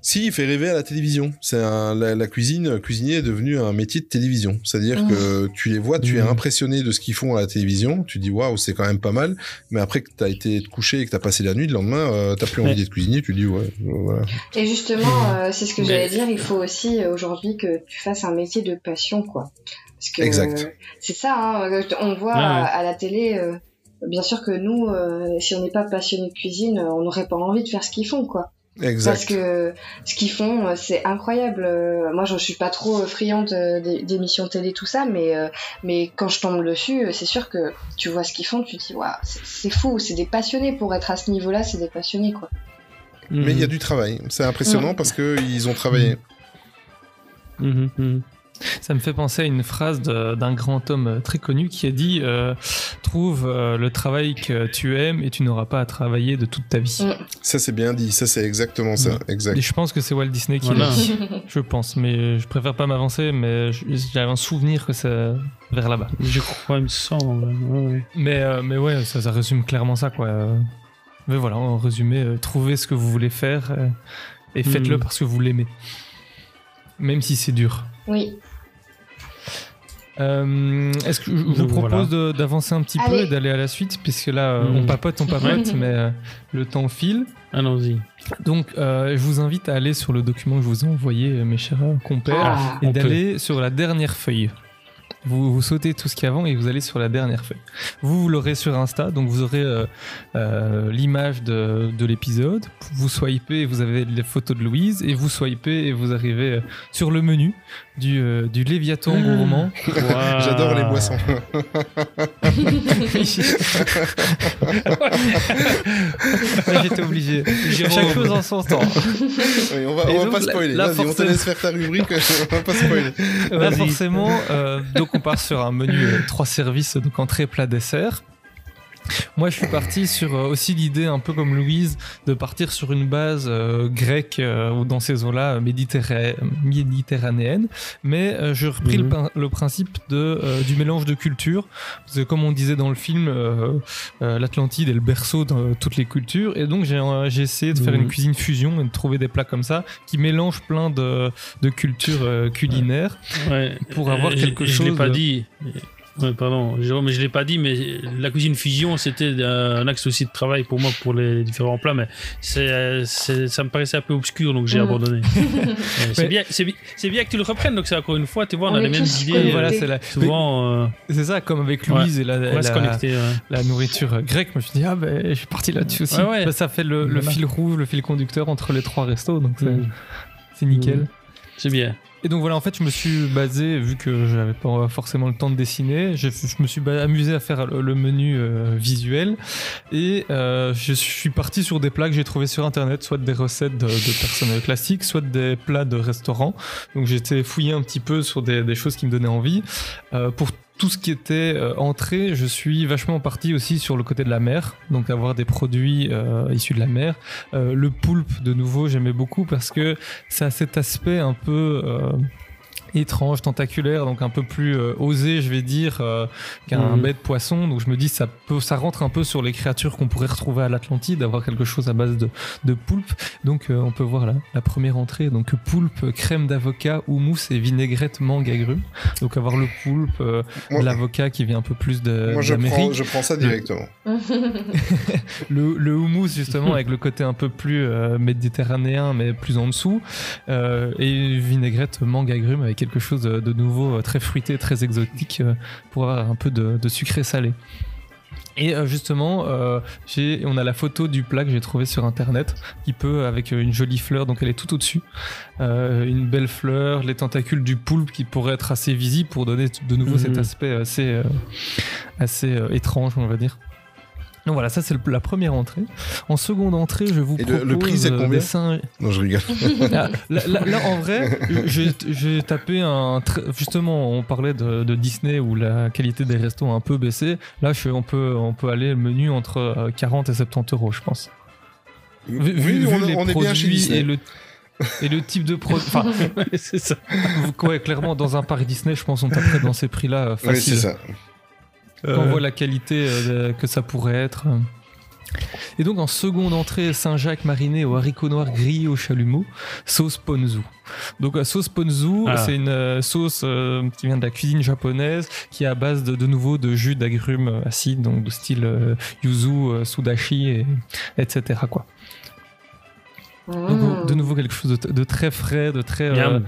Si, il fait rêver à la télévision. C'est un, la, la cuisine, cuisinier est devenu un métier de télévision. C'est-à-dire Mmh. que tu les vois, tu es Mmh. impressionné de ce qu'ils font à la télévision. Tu dis waouh, c'est quand même pas mal. Mais après que t'as été te coucher et que t'as passé la nuit, le lendemain, euh, t'as plus envie Ouais. d'être cuisinier. Tu dis ouais, euh, voilà. Et justement, euh, c'est ce que j'allais dire, il faut aussi euh, aujourd'hui que tu fasses un métier de passion, quoi. Parce que Exact. euh, c'est ça, hein, on voit Ouais, ouais. à, la télé, euh, bien sûr que nous, euh, si on n'est pas passionné de cuisine, on n'aurait pas envie de faire ce qu'ils font, quoi. Exact. Parce que ce qu'ils font, euh, c'est incroyable. Euh, Moi, je suis pas trop euh, friande euh, des- d'émissions télé, tout ça, mais euh, mais quand je tombe dessus, euh, c'est sûr que tu vois ce qu'ils font, tu te dis waouh, c'est- fou, c'est des passionnés pour être à ce niveau-là, c'est des passionnés, quoi. Mais il y a Mhm. du travail. C'est impressionnant parce que ils ont travaillé. Mhm, mhm. Ça me fait penser à une phrase d'un grand homme très connu qui a dit euh, Trouve euh, le travail que tu aimes et tu n'auras pas à travailler de toute ta vie. Mm. Ça, c'est bien dit. Ça, c'est exactement ça. Exact. Et je pense que c'est Walt Disney qui Voilà. l'a dit. Je pense, mais je préfère pas m'avancer, mais j'avais un souvenir que c'est vers là-bas. Je crois, il me semble. ouais, ouais. Mais, euh, mais ouais, ça, ça résume clairement ça, quoi. Mais voilà, en résumé, euh, trouvez ce que vous voulez faire euh, et faites-le Mm. parce que vous l'aimez. Même si c'est dur. Oui. Euh, Est-ce que je vous propose voilà. d'avancer un petit peu et d'aller à la suite, puisque là, euh, Mm. on papote, on papote, mais euh, le temps file. Allons-y. Donc, euh, je vous invite à aller sur le document que je vous ai envoyé, mes chers compères, Ah. et d'aller sur la dernière feuille. Vous, vous sautez tout ce qu'il y a avant et vous allez sur la dernière feuille. Vous, vous l'aurez sur Insta, donc vous aurez euh, euh, l'image de, de l'épisode. Vous swipez et vous avez les photos de Louise. Et vous swipez et vous arrivez euh, sur le menu du, euh, du Léviathan gourmand. J'adore les boissons. J'étais obligé. Chaque chose en son temps. Oui, on va, on va donc, pas spoiler. là, on te laisse faire ta rubrique. on va pas spoiler. Là, Vas-y. forcément, euh, donc on part sur un menu euh, trois services, donc entrée, plat, dessert. Moi, je suis parti sur euh, aussi l'idée, un peu comme Louise, de partir sur une base euh, grecque euh, ou dans ces eaux-là méditerra- méditerranéenne. Mais j'ai repris le Mhm. le, principe de, du mélange de cultures. Parce que comme on disait dans le film, l'Atlantide est le berceau de toutes les cultures. Et donc, j'ai essayé de faire Mhm. une cuisine fusion et de trouver des plats comme ça qui mélangent plein de, de cultures culinaires. Ouais. Pour avoir quelque je, Je l'ai chose pas dit. Ouais, pardon, Jérôme, mais je l'ai pas dit, mais la cuisine fusion, c'était un axe aussi de travail pour moi pour les différents plats, mais c'est, ça me paraissait un peu obscur, donc j'ai Mhm. abandonné. Euh, c'est bien, que tu le reprennes, donc c'est encore une fois, tu vois, on, On a les mêmes idées. Voilà, c'est la, souvent, euh, c'est ça, comme avec Ouais. Louise et la, on va se la- connecter. ouais. la nourriture grecque. Moi, je me suis dit, ah ben, je suis parti là-dessus aussi. Ouais, ouais. Bah, ça fait le, fil rouge, le fil conducteur entre les trois restos, donc c'est, c'est nickel. Mhm. C'est bien. Et donc voilà, en fait, je me suis basé, vu que j'avais pas forcément le temps de dessiner, je, je me suis amusé à faire le, menu euh, visuel. Et euh, je suis parti sur des plats que j'ai trouvés sur internet, soit des recettes de, de personnes classiques, soit des plats de restaurants. Donc j'étais fouillé un petit peu sur des, des choses qui me donnaient envie. Euh, pour tout ce qui était euh, entrée, je suis vachement parti aussi sur le côté de la mer, donc avoir des produits euh, issus de la mer. Euh, le poulpe, de nouveau, j'aimais beaucoup parce que ça a cet aspect un peu euh, étrange, tentaculaire, donc un peu plus euh, osé, je vais dire, euh, qu'un Mhm. bête poisson. Donc je me dis, ça peut, ça rentre un peu sur les créatures qu'on pourrait retrouver à l'Atlantide, d'avoir quelque chose à base de, de poulpe. Donc euh, on peut voir là la première entrée, donc poulpe, crème d'avocat, houmous et vinaigrette mangue agrumes. Donc avoir le poulpe, l'avocat qui vient un peu plus de Moi, je prends, je prends ça directement. Le, le houmous justement avec le côté un peu plus méditerranéen mais plus en dessous et vinaigrette mangue agrumes avec quelque chose de, nouveau euh, très fruité très exotique euh, pour avoir un peu de, de sucré salé. Et euh, justement euh, j'ai on a la photo du plat que j'ai trouvé sur internet. Qui peut avec une jolie fleur donc elle est tout au dessus une belle fleur les tentacules du poulpe qui pourraient être assez visibles pour donner de nouveau cet Mhm. aspect assez euh, assez étrange on va dire donc voilà, ça c'est la première entrée. En seconde entrée, je vous Et propose le- prix, c'est euh, combien Non, je rigole. Ah, là, là- là, en vrai, j'ai tapé un. Justement, on parlait de, de Disney où la qualité des restos a un peu baissé. Là, je, on, peut, on peut aller le menu entre euh, 40 et 70 euros, je pense. Vu, oui, vu on, les on est bien chez produits Disney. et le, et le type de produit. Enfin, c'est ça. ouais, clairement, dans un parc Disney, je pense qu'on taperait dans ces prix-là euh, Oui, facile. c'est ça. Quand on voit la qualité euh, que ça pourrait être. euh. Et donc en seconde entrée, Saint-Jacques mariné au haricot noir grillé au chalumeau, sauce ponzu. Donc la sauce ponzu, Ah. c'est une euh, sauce euh, qui vient de la cuisine japonaise, qui est à base de, de nouveau de jus d'agrumes euh, acides, donc de style euh, yuzu, euh, sudashi, et, etc. Quoi. Donc, de nouveau quelque chose de, de très frais, de très, euh, Miam.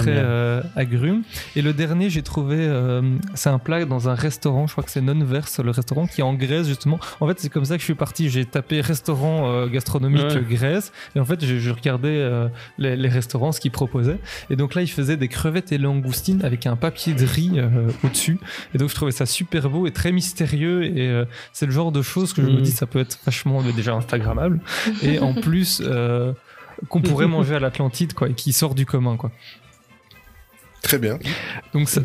Très miam. euh, agrume. Et le dernier, j'ai trouvé, euh, c'est un plat dans un restaurant, je crois que c'est Nonverse, le restaurant qui est en Grèce justement. En fait, c'est comme ça que je suis parti. J'ai tapé restaurant gastronomique Ouais. Grèce et en fait, je, je regardais les, les restaurants, ce qu'ils proposaient. Et donc là, ils faisaient des crevettes et langoustines avec un papier de riz au-dessus. Et donc, je trouvais ça super beau et très mystérieux. Et c'est le genre de choses que je me Mhm. dis, ça peut être vachement déjà Instagrammable. Et en plus, qu'on pourrait manger à l'Atlantide, quoi, et qui sort du commun, quoi. Très bien. Donc, ça-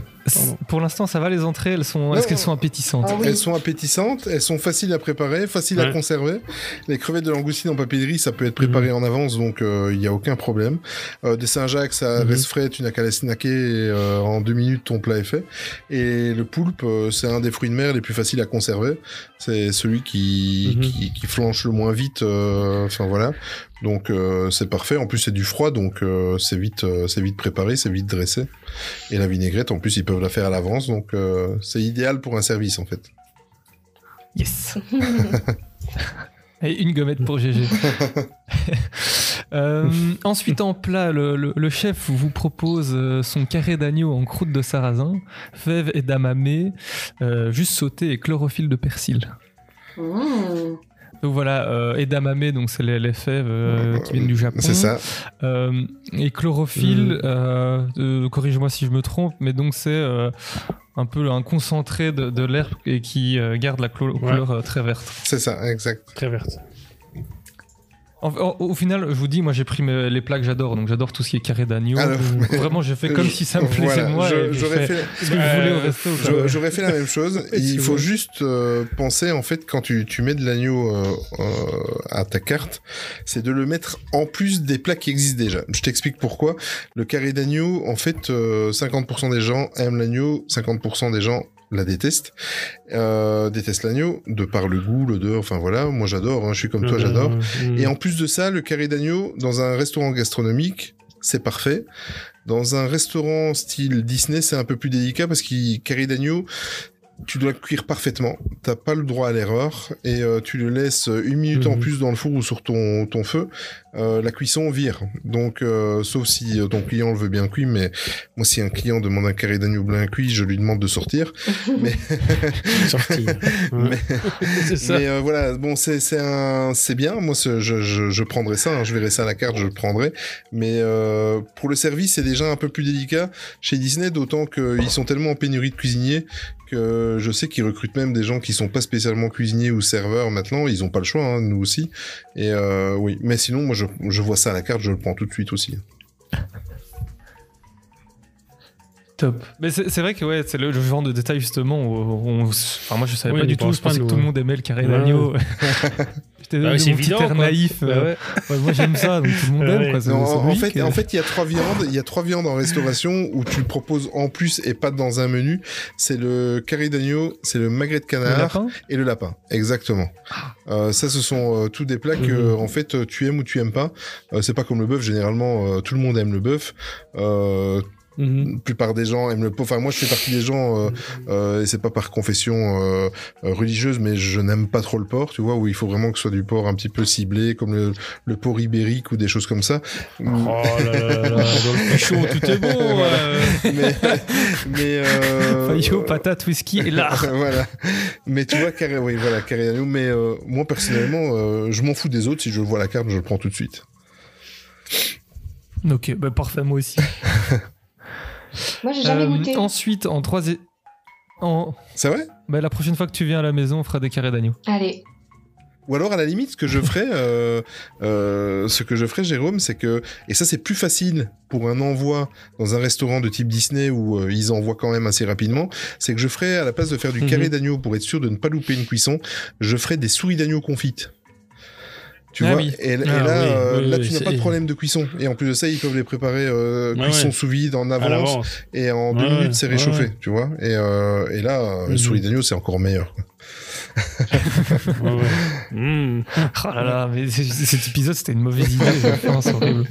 pour l'instant, ça va les entrées? Elles sont, est-ce qu'elles sont appétissantes? Ah oui. Elles sont appétissantes, elles sont faciles à préparer, faciles à conserver. Les crevettes de langoustine en papier de riz, ça peut être préparé Mhm. en avance, donc euh, il n'y a aucun problème. Euh, des Saint-Jacques, ça Mhm. reste frais, tu n'as qu'à les snacker et euh, en deux minutes ton plat est fait. Et le poulpe, euh, c'est un des fruits de mer les plus faciles à conserver. C'est celui qui, Mhm. qui, qui flanche le moins vite. euh, Enfin voilà. Donc euh, c'est parfait. En plus c'est du froid, donc euh, c'est vite, euh, c'est vite préparé, c'est vite dressé. Et la vinaigrette, en plus ils peuvent la faire à l'avance, donc euh, c'est idéal pour un service en fait. Yes. Et une gommette pour GG. Euh, ensuite, en plat, le, le- le chef vous propose son carré d'agneau en croûte de sarrasin, fèves et damamé, euh, juste sauté et chlorophylle de persil. Mmh. Donc voilà, euh, edamame, donc c'est les, les fèves euh, qui viennent du Japon. C'est ça. Euh, et chlorophylle, Mm. euh, euh, corrige-moi si je me trompe, mais donc c'est euh, un peu un concentré de, de l'herbe et qui euh, garde la clo- couleur euh, très verte. C'est ça, exact. Très verte. En- en- au final, je vous dis, moi j'ai pris mes- les plats que j'adore, donc j'adore tout ce qui est carré d'agneau. Alors, Vraiment, j'ai fait comme je- si ça me plaisait voilà, moi. J'aurais fait fait, Euh, la même chose. Il faut juste euh, penser, en fait, quand tu, tu mets de l'agneau euh, euh, à ta carte, c'est de le mettre en plus des plats qui existent déjà. Je t'explique pourquoi. Le carré d'agneau, en fait, euh, 50% des gens aiment l'agneau, 50% des gens la détestent. Euh, détestent l'agneau, de par le goût, l'odeur, enfin voilà. Moi j'adore, hein, je suis comme toi, j'adore. Mm. Et en plus de ça, le carré d'agneau, dans un restaurant gastronomique, c'est parfait. Dans un restaurant style Disney, c'est un peu plus délicat parce qu'il carré d'agneau, tu dois le cuire parfaitement. T'as pas le droit à l'erreur et euh, tu le laisses une minute en Mhm. plus dans le four ou sur ton, ton feu. euh, la cuisson vire. Donc, euh, sauf si euh, ton client le veut bien cuit, mais moi, si un client demande un carré d'agneau bien cuit, je lui demande de sortir. mais Sorti. Mais- c'est ça. mais euh, voilà, bon, c'est c'est un, c'est bien. Moi, je, je, je prendrais ça. hein, je verrai ça à la carte, je le prendrai. Mais euh, pour le service, c'est déjà un peu plus délicat chez Disney, d'autant qu'ils sont tellement en pénurie de cuisiniers que je sais qu'ils recrutent même des gens qui sont pas spécialement cuisiniers ou serveurs maintenant. Ils ont pas le choix, hein, nous aussi. Et euh, oui, mais sinon, moi, je, je vois ça à la carte, je le prends tout de suite aussi. Top. Mais c'est vrai que ouais, c'est le, le genre de détail justement où on, enfin moi je savais Oui, pas du tout, je pensais pas, que tout le monde aimait le carré Ouais. d'agneau. J'étais Bah évident, air naïf. Bah euh, ouais. ouais, moi j'aime ça, donc tout le monde aime ouais. quoi. c'est- Non, c'est en, fait, en fait, il y a trois viandes. Il y a trois viandes en restauration où tu le proposes en plus et pas dans un menu. C'est le carré d'agneau, c'est le magret de canard et le lapin. Exactement. Euh, ça, ce sont euh, tous des plats que, Mhm. en fait, tu aimes ou tu aimes pas. Euh, c'est pas comme le bœuf. Généralement, euh, tout le monde aime le bœuf. Mhm. la plupart des gens aiment le porc. Enfin, moi, je fais partie des gens, euh, euh, et c'est pas par confession euh, euh, religieuse, mais je n'aime pas trop le porc, tu vois, où il faut vraiment que ce soit du porc un petit peu ciblé, comme le, le porc ibérique ou des choses comme ça. Oh là là dans le pécho, tout est bon. euh. mais, mais Fayot, patate, whisky et lard. voilà. Mais tu vois, carré, oui, voilà, carré. Mais moi, personnellement, je m'en fous des autres. Si je vois la carte, je le prends tout de suite. Ok, bah parfait, moi aussi. Moi, j'ai jamais Euh, goûté. Ensuite, en troisième. En... C'est vrai? Bah, la prochaine fois que tu viens à la maison, on fera des carrés d'agneau. Allez. Ou alors, à la limite, ce que je ferais, euh, euh, ce que je ferais, Jérôme, c'est que, et ça, c'est plus facile pour un envoi dans un restaurant de type Disney où euh, ils envoient quand même assez rapidement, c'est que je ferais, à la place de faire du Mhm. carré d'agneau pour être sûr de ne pas louper une cuisson, je ferais des souris d'agneau confites. Tu Ah vois, oui. et, et Ah là, oui, euh, oui, là tu n'as pas de problème de cuisson. Et en plus de ça, ils peuvent les préparer euh, cuisson ouais. sous vide en avance, et en deux minutes c'est réchauffé, tu vois. Et, euh, et là, euh, Mhm. souris d'agneau c'est encore meilleur. quoi. Ouais, ouais. Mm. Oh là là, mais cet épisode c'était une mauvaise idée. je pense, horrible.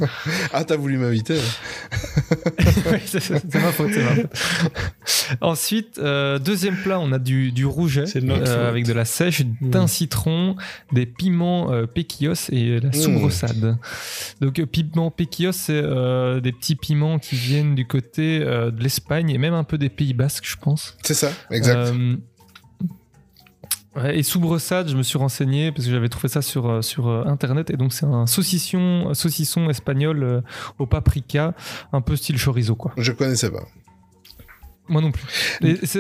Ah, t'as voulu m'inviter c'est ma faute, c'est ma faute. Ensuite, euh, deuxième plat, on a du, du rouget euh, avec de la sèche, d'un Mm. citron, des piments euh, péquillos et la soubrossade. Donc, euh, piments péquillos, c'est euh, des petits piments qui viennent du côté euh, de l'Espagne et même un peu des Pays Basques, je pense. C'est ça, exact. Euh, et soubrossade, je me suis renseigné parce que j'avais trouvé ça sur, euh, sur euh, internet. Et donc, c'est un saucisson, saucisson espagnol euh, au paprika, un peu style chorizo, quoi. Je connaissais pas. Moi non plus.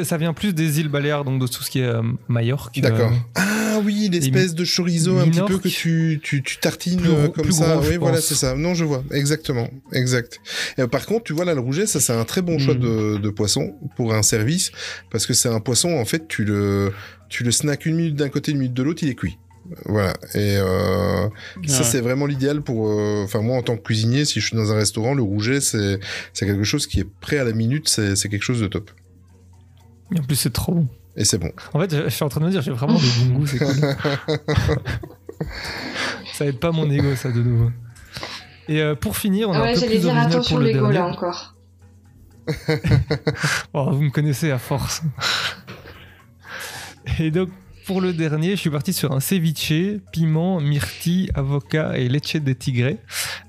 Ça vient plus des îles Baléares, donc de tout ce qui est euh, Majorque. D'accord. euh, Ah oui, l'espèce de chorizo un petit peu que tu, tu, tu tartines Plus euh, comme plus ça. gros, oui, voilà, c'est ça. Non, je vois. Exactement. Exact. Et, euh, par contre, tu vois là, le rouget, ça, c'est un très bon choix Mm. de, de poisson pour un service parce que c'est un poisson, en fait, tu le, tu le snacks une minute d'un côté, une minute de l'autre, il est cuit. Voilà. Et euh, ça, c'est vraiment l'idéal pour. euh, Enfin, moi, en tant que cuisinier, si je suis dans un restaurant, le rouget, c'est c'est quelque chose qui est prêt à la minute. C'est c'est quelque chose de top. Et en plus, c'est trop bon. Et c'est bon. En fait, je je suis en train de me dire, j'ai vraiment de bon goût, c'est cool. ça aide pas mon ego, ça, de nouveau. Et euh, pour finir, on a un ouais, peu j'allais plus dire attention pour le dernier. là encore. Oh, vous me connaissez à force. Et donc, pour le dernier, je suis parti sur un ceviche, piment, myrtille, avocat et leche de tigre.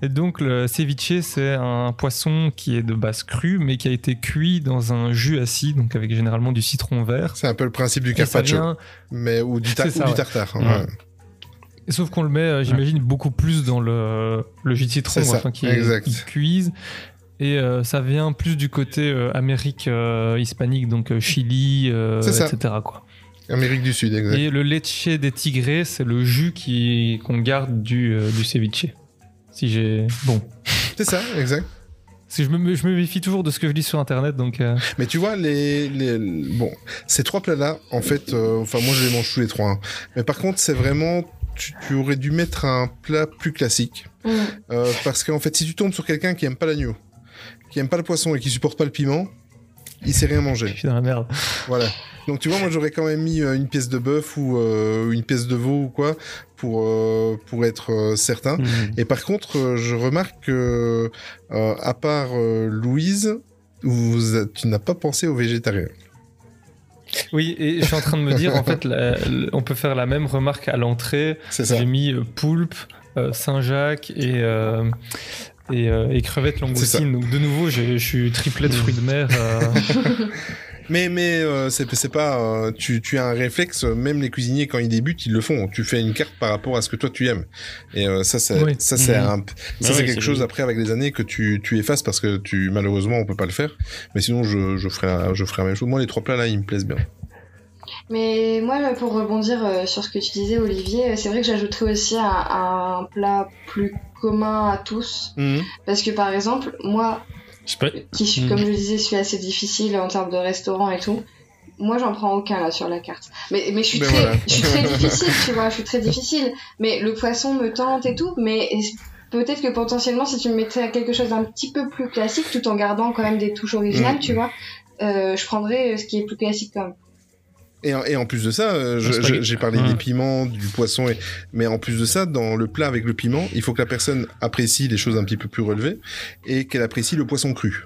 Et donc, le ceviche, c'est un poisson qui est de base cru, mais qui a été cuit dans un jus acide, donc avec généralement du citron vert. C'est un peu le principe du carpaccio. vient- Mais, ou du, C'est ça, ou du tartare. Ouais. ouais. Et sauf qu'on le met, euh, j'imagine, beaucoup plus dans le, le jus de citron, C'est ça, enfin, qui, exact. qui cuise. Et euh, ça vient plus du côté euh, Amérique euh, hispanique, donc Chili, etc. Quoi. Amérique du Sud, exact. Et le leche des tigrés, c'est le jus qui qu'on garde du, euh, du ceviche. Si j'ai. Bon. C'est ça, exact. Parce que je me, je me méfie toujours de ce que je lis sur internet, donc. euh, Mais tu vois, les, les bon, ces trois plats-là, en fait, euh, enfin moi je les mange tous les trois. hein. Mais par contre, c'est vraiment, tu, tu aurais dû mettre un plat plus classique, Mm. Euh, parce qu'en fait, si tu tombes sur quelqu'un qui aime pas l'agneau, qui aime pas le poisson et qui supporte pas le piment, il sait rien je manger. suis dans la merde. Voilà. Donc tu vois, moi j'aurais quand même mis euh, une pièce de bœuf ou euh, une pièce de veau ou quoi pour euh, pour être certain. Mhm. Et par contre, je remarque que, euh, à part Louise, vous, tu n'as pas pensé aux végétariens. Oui, et je suis en train de me dire, en fait, la- la- on peut faire la même remarque à l'entrée. J'ai mis poulpe, euh, Saint-Jacques et. euh, et, euh, et crevettes langoustines. Donc de nouveau, je suis triplet de fruits de mer. euh, Mais, mais euh, c'est c'est pas. euh, tu, tu as un réflexe, même les cuisiniers, quand ils débutent, ils le font. Tu fais une carte par rapport à ce que toi tu aimes. Et euh, ça, c'est Oui. ça, c'est Mhm. un- ça, c'est quelque c'est chose après avec les années que tu, tu effaces parce que tu malheureusement on peut pas le faire. Mais sinon, je, je, ferai, la, je ferai la même chose. Moi, les trois plats là, ils me plaisent bien. Mais moi, pour rebondir sur ce que tu disais, Olivier, c'est vrai que j'ajouterais aussi un, un plat plus commun à tous. Mhm. Parce que par exemple, moi, pas. qui suis, Mm. comme je disais, suis assez difficile en termes de restaurant et tout, moi j'en prends aucun là sur la carte. Mais, mais je, suis très, voilà. je suis très difficile, tu vois, je suis très difficile. Mais le poisson me tente et tout, mais peut-être que potentiellement si tu me mettais à quelque chose d'un petit peu plus classique, tout en gardant quand même des touches originales, Mm. tu vois, euh, je prendrais ce qui est plus classique quand même. Et, en- et en plus de ça, euh, j'ai parlé Mmh. des piments, du poisson, et... mais en plus de ça, dans le plat avec le piment, il faut que la personne apprécie les choses un petit peu plus relevées et qu'elle apprécie le poisson cru.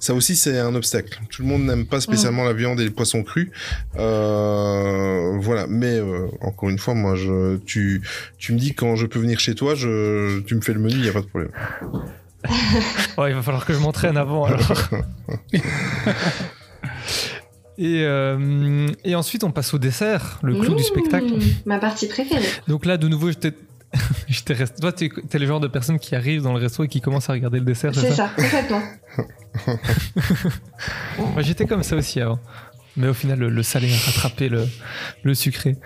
Ça aussi, c'est un obstacle. Tout le monde n'aime pas spécialement la viande et les poissons crus. Euh, voilà. Mais euh, encore une fois, moi, je, tu, tu me dis quand je peux venir chez toi, je, tu me fais le menu, il y a pas de problème. Ouais, il va falloir que je m'entraîne avant alors. et, euh, et ensuite, on passe au dessert, le clou du Mmh, spectacle. Ma partie préférée. Donc là, de nouveau, j'étais. j'étais resté... Toi, t'es t'es le genre de personne qui arrive dans le resto et qui commence à regarder le dessert, c'est ça, complètement. Moi, j'étais comme ça aussi avant. Mais au final, le, le salé a rattrapé le, le sucré.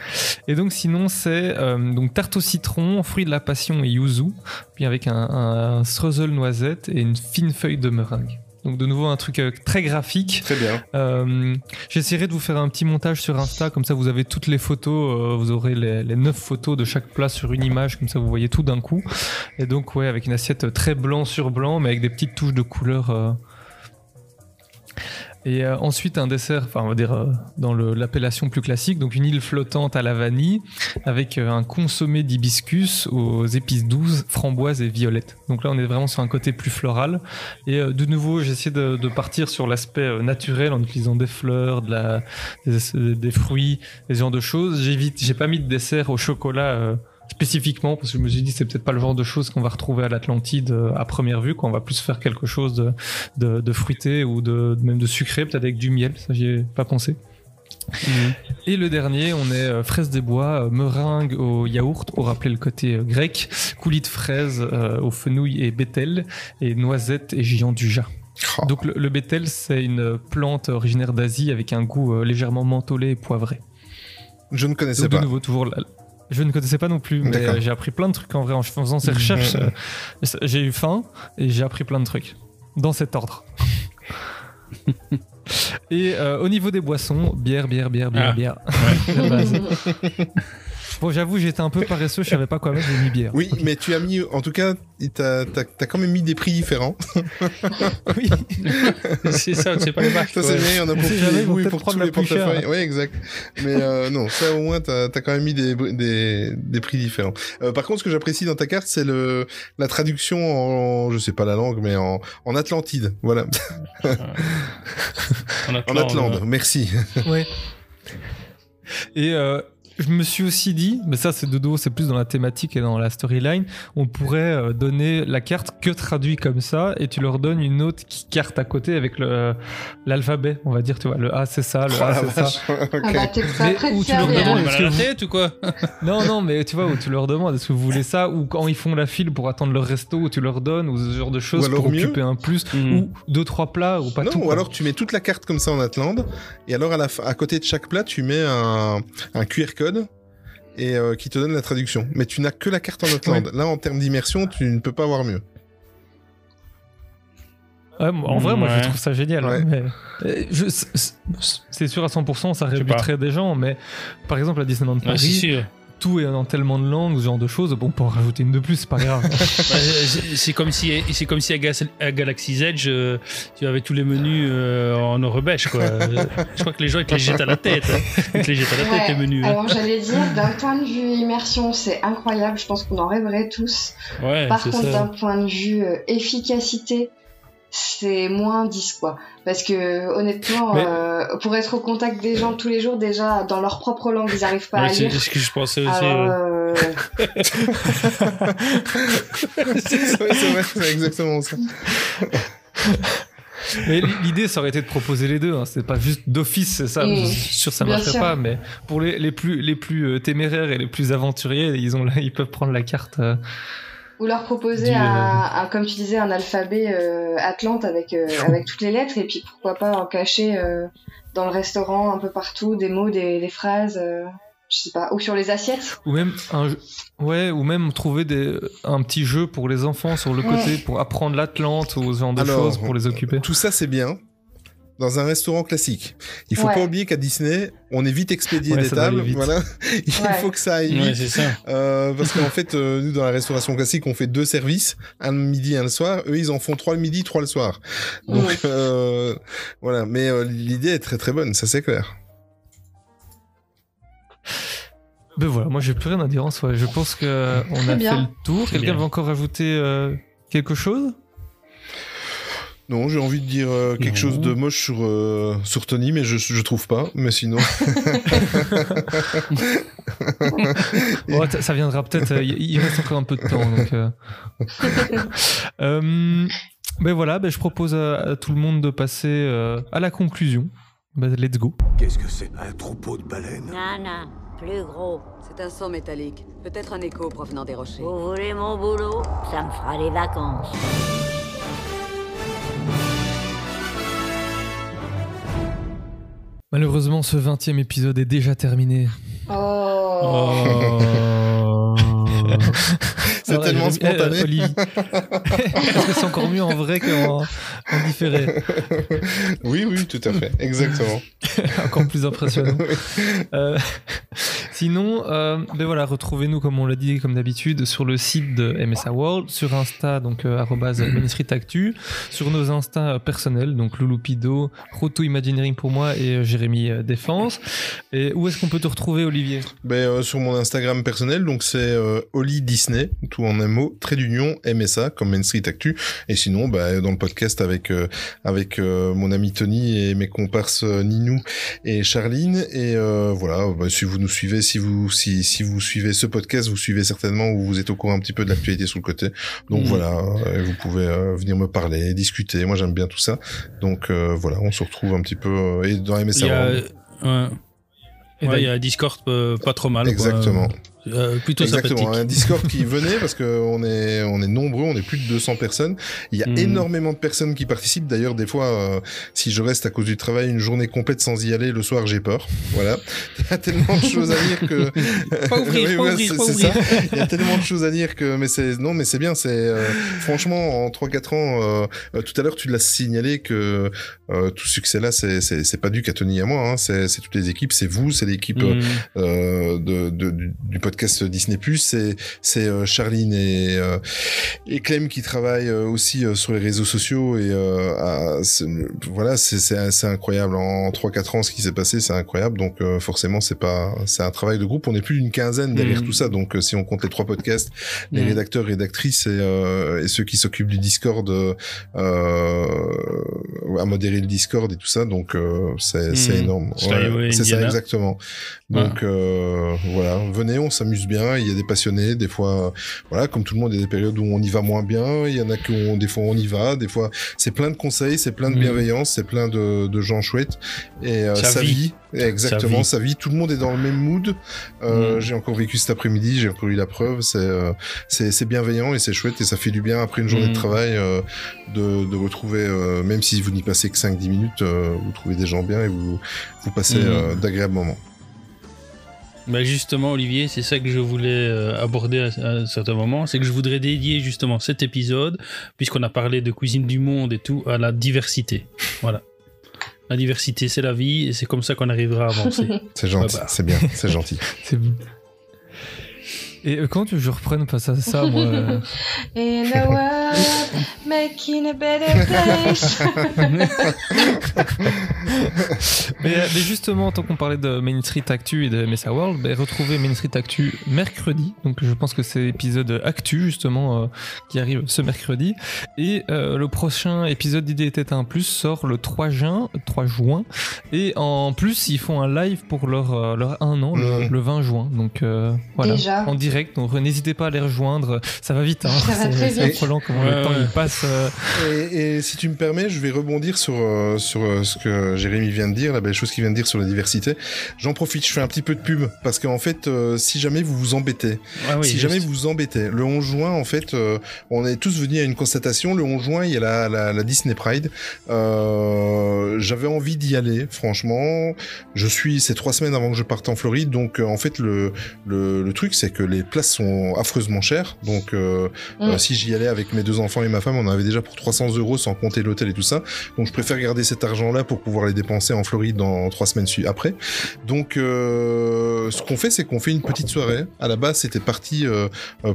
Et donc, sinon, c'est euh, donc tarte au citron, fruits de la passion et yuzu, puis avec un, un streusel noisette et une fine feuille de meringue. Donc, de nouveau, un truc euh, très graphique. Très bien. Euh, J'essaierai de vous faire un petit montage sur Insta, comme ça vous avez toutes les photos, euh, vous aurez les, les 9 photos de chaque plat sur une image, comme ça vous voyez tout d'un coup. Et donc ouais, avec une assiette très blanc sur blanc, mais avec des petites touches de couleur. euh. Et euh, ensuite un dessert, enfin on va dire euh, dans l'appellation plus classique, donc une île flottante à la vanille avec euh, un consommé d'hibiscus aux épices douces, framboises et violettes. Donc là on est vraiment sur un côté plus floral. Et euh, de nouveau j'ai essayé de, de partir sur l'aspect euh, naturel en utilisant des fleurs, de la, des, des fruits, des genres de choses. J'évite, j'ai pas mis de dessert au chocolat. Spécifiquement parce que je me suis dit c'est peut-être pas le genre de choses qu'on va retrouver à l'Atlantide euh, à première vue qu'on va plus faire quelque chose de, de, de fruité ou de même de sucré peut-être avec du miel. Ça j'y ai pas pensé. Et le dernier on est euh, fraise des bois euh, meringue au yaourt pour rappeler le côté euh, grec coulis de fraises euh, au fenouil et bétel et noisettes et giant du jas Oh. donc le, le bétel c'est une plante originaire d'Asie avec un goût légèrement mentholé et poivré. Je ne connaissais donc de pas. nouveau toujours la- je ne connaissais pas non plus, mais euh, j'ai appris plein de trucs en vrai en faisant ces recherches. Euh, j'ai eu faim et j'ai appris plein de trucs dans cet ordre. et euh, au niveau des boissons, bière, bière, bière, bière, Ah. bière. bon, j'avoue, j'étais un peu paresseux, je savais pas quoi mettre, j'ai mis bière. Oui, mais tu as mis, en tout cas, t'as as, quand même mis des prix différents. oui. c'est ça, c'est pas les marques. Ça, c'est bien, il y en a On pour jamais, peut-être pour tous les portefeuilles. Oui, exact. Mais euh, non, ça, au moins, t'as as quand même mis des, des, des prix différents. Euh, par contre, ce que j'apprécie dans ta carte, c'est le la traduction en, je sais pas la langue, mais en, en Atlantide. Voilà. En En Atlante. Merci. Ouais. Et euh, je me suis aussi dit, mais ça c'est de dos, c'est plus dans la thématique et dans la storyline, on pourrait euh, donner la carte que traduit comme ça et tu leur donnes une autre qui- carte à côté avec le l'alphabet, on va dire, tu vois, le A c'est ça, le Oh A la c'est ça. Ok. Ah bah, Mais prêt tu leur demandes- est-ce que vous- tête ou quoi Non, non, mais tu vois, où tu leur demandes est-ce que vous voulez ça ou quand ils font la file pour attendre leur resto, où tu leur donnes ou ce genre de choses Ou pour mieux- occuper un plus Mhm. ou deux trois plats ou pas non, tout. ou quoi. alors tu mets toute la carte comme ça en Atlante, et alors à, la fin- à côté de chaque plat, tu mets un, un QR code et euh, qui te donne la traduction. Mais tu n'as que la carte en Atlante. Là, en termes d'immersion, tu ne peux pas avoir mieux. Ouais, en vrai, moi Ouais. je trouve ça génial. Ouais. hein, mais, euh, c'est- sûr à 100%, ça rébuterait des gens, mais par exemple à Disneyland Paris. Tout est dans tellement de langues, ce genre de choses, bon, on peut en rajouter une de plus, c'est pas grave. C'est comme si c'est comme si à, Galaxy's Edge euh, tu avais tous les menus euh, en eurobèche quoi. Je crois que les gens ils te les jettent à la tête. hein. Ils te les jettent à la tête les menus. hein. Alors j'allais dire, d'un point de vue immersion, c'est incroyable. Je pense qu'on en rêverait tous. Ouais, Par c'est contre, d'un point de vue euh, efficacité, c'est moins 10 quoi. Parce que honnêtement, Mais- euh, pour être au contact des gens tous les jours, déjà dans leur propre langue, ils n'arrivent pas Ouais, à c'est lire. ce que je pensais aussi. Alors, euh. euh, c'est c'est c'est exactement ça. mais l'idée, ça aurait été de proposer les deux, hein. c'est pas juste d'office, c'est ça, Mm. je suis sûr ça marcherait pas, mais pour les, les plus, les plus euh, téméraires et les plus aventuriers, ils, ont, là- ils peuvent prendre la carte. euh, ou leur proposer Du, euh, un, un- comme tu disais, un alphabet euh, Atlante avec euh, avec toutes les lettres et puis pourquoi pas en cacher euh, dans le restaurant un peu partout des mots, des, des phrases, euh, je sais pas, ou sur les assiettes. Ou même un ouais, ou même trouver des, un petit jeu pour les enfants sur le Ouais. côté pour apprendre l'Atlante ou ce genre de Alors, choses pour les occuper. Tout ça, c'est bien. Dans un restaurant classique. Il faut Ouais. pas oublier qu'à Disney, on est vite expédié Ouais, des tables. Voilà. Il Ouais. faut que ça aille Ouais, vite. c'est ça. Euh, parce qu'en fait, euh, nous, dans la restauration classique, on fait deux services, un le midi, un le soir. Eux, ils en font trois le midi, trois le soir. Donc, Ouais. euh, voilà. Mais euh, l'idée est très très bonne, ça c'est clair. Ben voilà, moi j'ai plus rien à dire en soi. Je pense que on Très a bien. fait le tour. Quelqu'un veut encore rajouter euh, quelque chose? Non, j'ai envie de dire euh, quelque Non. chose de moche sur, euh, sur Tony, mais je, je trouve pas. Mais sinon, Ça viendra peut-être. euh, Il reste encore un peu de temps. Donc, euh. Euh, ben voilà, ben je propose à, à tout le monde de passer euh, à la conclusion. Ben, let's go. Qu'est-ce que c'est Un troupeau de baleines? Non, non, plus gros. C'est un son métallique. Peut-être un écho provenant des rochers. Vous voulez mon boulot? Ça me fera des vacances. Malheureusement, ce 20 e épisode est déjà terminé. Oh. c'est tellement spontané. euh, Olivier. Est-ce que c'est encore mieux en vrai qu'en en différé oui, oui, tout à fait. Exactement. Encore plus impressionnant. Euh, Sinon, euh, ben voilà, retrouvez-nous comme on l'a dit, comme d'habitude, sur le site de MSA World, sur Insta, donc euh, arrobase Main Street Actu, sur nos Insta euh, personnels, donc Louloupido, Roto Imagineering pour moi et euh, Jérémy euh, Défense. Et où est-ce qu'on peut te retrouver, Olivier? Ben, euh, sur mon Instagram personnel, donc c'est euh, Oli Disney, tout en un mot, trait d'union, MSA, comme Main Street Actu. Et sinon, bah, dans le podcast avec euh, avec euh, mon ami Tony et mes comparses euh, Ninou et Charline. Et voilà, bah, si vous nous suivez, si vous si, si vous suivez ce podcast, vous suivez certainement ou vous êtes au courant un petit peu de l'actualité sur le côté. Donc Mhm. voilà, vous pouvez venir me parler, discuter. Moi, j'aime bien tout ça. Donc voilà, on se retrouve un petit peu et dans MSA. Il y a, ouais. Et Ouais, il y a Discord euh, pas trop mal. quoi. Euh, plutôt Exactement, sympathique. un Discord qui venait parce que on est on est nombreux, on est plus de 200 personnes. Il y a Mhm. énormément de personnes qui participent. D'ailleurs, des fois, euh, si je reste à cause du travail une journée complète sans y aller, le soir j'ai peur. Voilà, il y a tellement de choses à dire que Pas ouvrir, Oui, pas ouais, ouvrir, c'est- pas ouvrir. ça. Il y a tellement de choses à dire que mais c'est non mais c'est bien. C'est euh, franchement en 3-4 ans. euh, euh, tout à l'heure tu l'as signalé que euh, tout ce succès là c'est c'est c'est pas dû qu'à Tony et à moi. Hein, c'est c'est toutes les équipes, c'est vous, c'est l'équipe euh, de, de- du, du podcast Disney+. C'est c'est euh, Charline et euh, et Clem qui travaillent euh, aussi euh, sur les réseaux sociaux et euh, à- voilà, c'est c'est incroyable. En 3-4 ans, ce qui s'est passé, c'est incroyable. Donc euh, forcément, c'est pas c'est un travail de groupe. On est plus d'une quinzaine derrière Mhm. tout ça. Donc euh, si on compte les trois podcasts, les Mhm. rédacteurs, rédactrices et, euh, et ceux qui s'occupent du Discord à modérer le Discord et tout ça. Donc euh, c'est c'est Mhm. énorme. C'est ça exactement. Donc euh, voilà, venez, on s'amuse bien. Il y a des passionnés, des fois, voilà, comme tout le monde, il y a des périodes où on y va moins bien. Il y en a qui des fois on y va, des fois c'est plein de conseils, c'est plein de Mhm. bienveillance, c'est plein de, de gens chouettes et euh, Sa vie. vie, exactement, Sa sa vie. Tout le monde est dans le même mood. Euh, Mhm. J'ai encore vécu cet après-midi, j'ai encore eu la preuve. C'est euh, c'est bienveillant et c'est chouette et ça fait du bien après une journée de travail euh, de, de retrouver, même si vous n'y passez que 5-10 minutes, vous trouvez des gens bien et vous vous passez d'agréables moments. Bah justement, Olivier, c'est ça que je voulais euh, aborder à, à un certain moment. C'est que je voudrais dédier justement cet épisode, puisqu'on a parlé de cuisine du monde et tout, à la diversité. Voilà. La diversité, c'est la vie, et c'est comme ça qu'on arrivera à avancer. C'est gentil, Bah, bah. c'est bien, c'est gentil. C'est bon. Et euh, quand tu veux que je reprenne face à ça, moi euh, In the world, making a better place. mais, euh, mais justement, tant qu'on parlait de Main Street Actu et de MSA World, ben, retrouvez Main Street Actu mercredi. Donc je pense que c'est l'épisode Actu justement euh, qui arrive ce mercredi. Et euh, le prochain épisode d'Idée était un plus sort le 3 juin, 3 juin. Et en plus, ils font un live pour leur, euh, leur 1 an, le, Mhm. le 20 juin. Donc euh, voilà, Déjà. en direct. Donc n'hésitez pas à les rejoindre. Ça va vite, hein. C'est- affolant comment Ouais, le temps il passe. euh, Et, et si tu me permets, je vais rebondir sur euh, sur euh, ce que Jérémy vient de dire, la belle chose qu'il vient de dire sur la diversité. J'en profite, je fais un petit peu de pub parce qu'en fait, si jamais vous vous embêtez, Ah oui, si juste. jamais vous vous embêtez, le 11 juin, en fait, on est tous venus à une constatation. Le 11 juin, il y a la, la, la Disney Pride. Euh, J'avais envie d'y aller, franchement. Je suis, c'est trois semaines avant que je parte en Floride, donc en fait, le le, le truc, c'est que les places sont affreusement chères. Donc, euh, Mm. euh, si j'y allais avec mes deux enfants et ma femme, on en avait déjà pour 300 euros sans compter l'hôtel et tout ça. Donc, je préfère garder cet argent-là pour pouvoir les dépenser en Floride dans trois semaines après. Donc, euh, ce qu'on fait, c'est qu'on fait une petite soirée. À la base, c'était parti euh,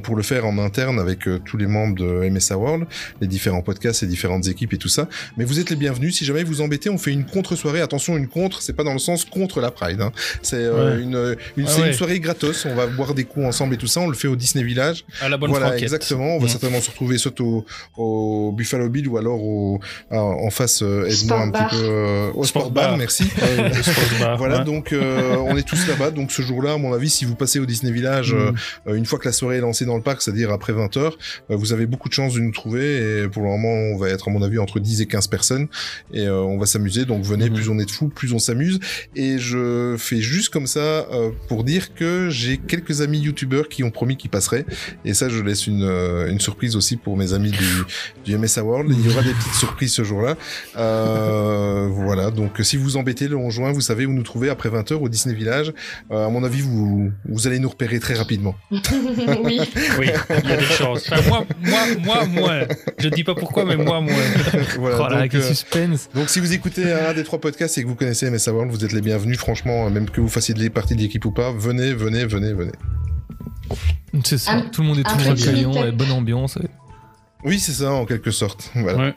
pour le faire en interne avec euh, tous les membres de MSA World, les différents podcasts, les différentes équipes et tout ça. Mais vous êtes les bienvenus. Si jamais vous embêtez, on fait une contre-soirée. Attention, une contre, c'est pas dans le sens contre la Pride. hein. C'est euh, Ouais. une, une, Ah c'est ouais. une soirée gratos. On va boire des coups ensemble et tout ça. On le fait au Disney Village. À la bonne voilà, franquette. exactement. On va Mhm. certainement se retrouver soit au, au Buffalo Bill ou alors au, à- en face, euh, aide-moi un bar. petit peu, euh, au Sport Sport Bar, bar. merci. Sport bar, voilà, ouais. donc euh, on est tous là-bas. Donc ce jour-là, à mon avis, si vous passez au Disney Village, Mhm. euh, une fois que la soirée est lancée dans le parc, c'est-à-dire après 20h, vous avez beaucoup de chances de nous trouver. Et pour le moment, on va être, à mon avis, entre 10 et 15 personnes. Et euh, on va s'amuser. Donc venez, Mhm. plus on est de fous, plus on s'amuse. Et je fais juste comme ça euh, pour dire que j'ai quelques amis youtubeurs qui ont promis qu'ils passeraient. Et ça, je laisse une, euh, une surprise aussi pour mes amis du, du MSA World. Il y aura des petites surprises ce jour-là. Euh, voilà, donc si vous embêtez le 11 juin, vous savez où nous trouver après 20h au Disney Village. Euh, à mon avis, vous, vous allez nous repérer très rapidement. oui. Oui, il y a des chances. Enfin, moi, moi, moi, moi. Je dis pas pourquoi, mais moi, moi. voilà, Oh là là, donc, quel euh, suspense. donc si vous écoutez un des trois podcasts et que vous connaissez MSA World, vous êtes les bienvenus. Franchement, même que vous fassiez de partie de l'équipe ou pas, venez, venez, venez, venez. C'est ça, Un- tout le monde est toujours accueillant, bonne ambiance. Oui, c'est ça, en quelque sorte. Voilà. Ouais.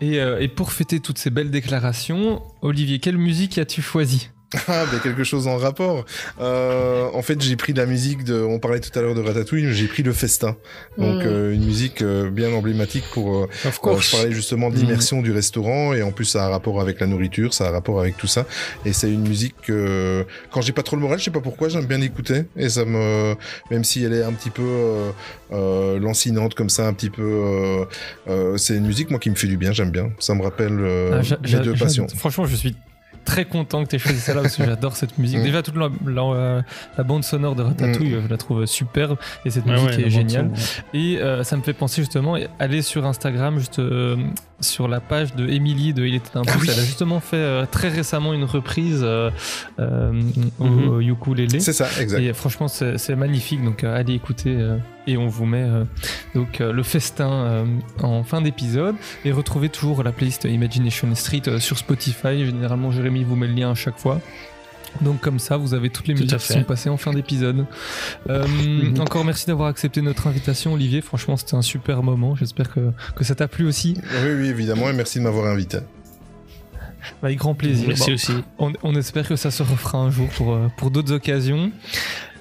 Et, euh, et pour fêter toutes ces belles déclarations, Olivier, quelle musique as-tu choisi Ah, ben quelque chose en rapport. Euh, en fait, j'ai pris la musique de. On parlait tout à l'heure de Ratatouille, mais j'ai pris le festin. Donc Mm. euh, une musique euh, bien emblématique pour. euh, Of euh, course. je parlais justement de l'immersion du restaurant et en plus ça a un rapport avec la nourriture, ça a un rapport avec tout ça. Et c'est une musique que quand j'ai pas trop le moral, je sais pas pourquoi, j'aime bien l'écouter et ça me, même si elle est un petit peu euh, euh, lancinante comme ça, un petit peu. euh, euh, c'est une musique moi qui me fait du bien, j'aime bien. Ça me rappelle euh, Ah, mes deux passions. Franchement, je suis très content que tu aies choisi ça là parce que j'adore cette musique. Mm. Déjà, toute la, la- euh, la bande sonore de Ratatouille, euh, je la trouve superbe et cette Ouais, musique ouais, est géniale. son, Et euh, ça me fait penser justement, aller sur Instagram, juste euh, sur la page de Emily de Il était un Ah oui. Elle a justement fait euh, très récemment une reprise euh, euh, au, Mhm. au ukulélé. C'est ça, exact. Et franchement, c'est magnifique. Donc, euh, allez écouter. euh, et on vous met donc le festin en fin d'épisode. Et retrouvez toujours la playlist Imagination Street sur Spotify. Généralement, Jérémy vous met le lien à chaque fois. Donc comme ça, vous avez toutes les musiques qui sont passées en fin d'épisode. Euh, Mhm. Encore merci d'avoir accepté notre invitation, Olivier. Franchement, c'était un super moment. J'espère que, que ça t'a plu aussi. Oui, oui, évidemment, et merci de m'avoir invité. Avec grand plaisir. Merci Bon, aussi. On, on espère que ça se refera un jour pour, euh, pour d'autres occasions.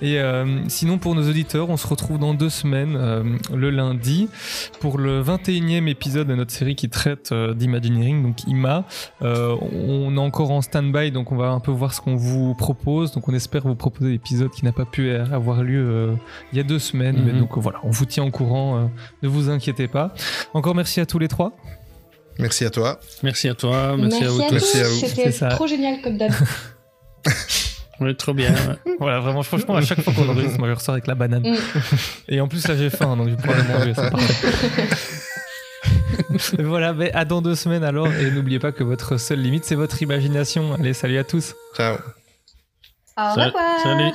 Et euh, sinon, pour nos auditeurs, on se retrouve dans deux semaines, euh, le lundi, pour le 21e épisode de notre série qui traite euh, d'Imagineering, donc IMA. On est encore en stand-by, donc on va un peu voir ce qu'on vous propose. Donc on espère vous proposer l'épisode qui n'a pas pu avoir lieu il y a deux semaines. Mhm. Mais donc voilà, on vous tient au courant, ne vous inquiétez pas. Encore merci à tous les trois. Merci à toi. Merci à toi, merci, à vous tous. Merci à vous. C'était trop génial comme d'hab. Ouais, trop bien. ouais. Voilà, vraiment, franchement, à chaque fois qu'on enregistre, moi je ressors avec la banane. Mm. Et en plus, là, j'ai faim, donc je vais pouvoir le manger, c'est parfait. voilà, mais à dans deux semaines alors, et n'oubliez pas que votre seule limite, c'est votre imagination. Allez, salut à tous. Ciao. Au revoir. Salut.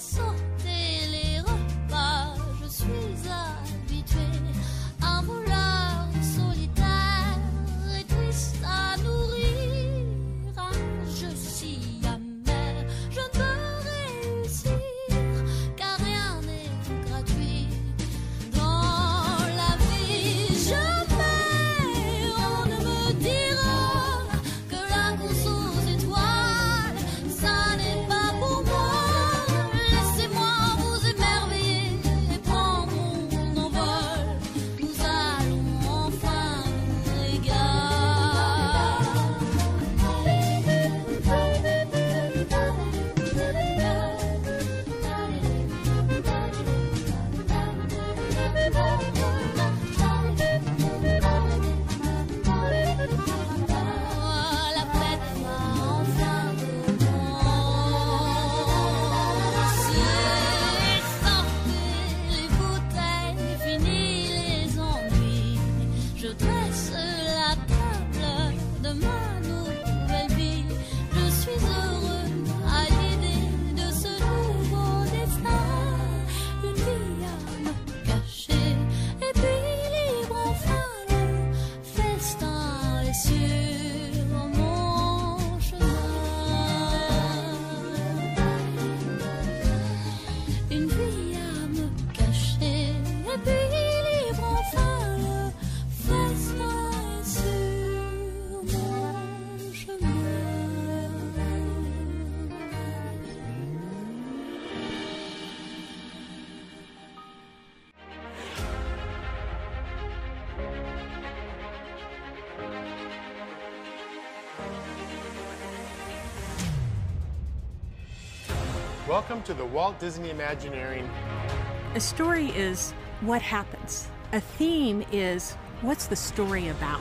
À Welcome to the Walt Disney Imagineering. A story is what happens. A theme is what's the story about.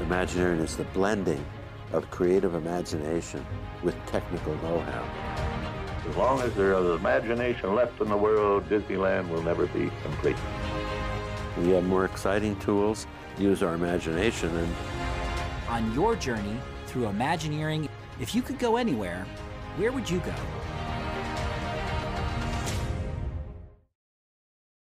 Imagineering is the blending of creative imagination with technical know-how. As long as there is imagination left in the world, Disneyland will never be complete. We have more exciting tools, use our imagination, and On your journey through Imagineering, if you could go anywhere, where would you go?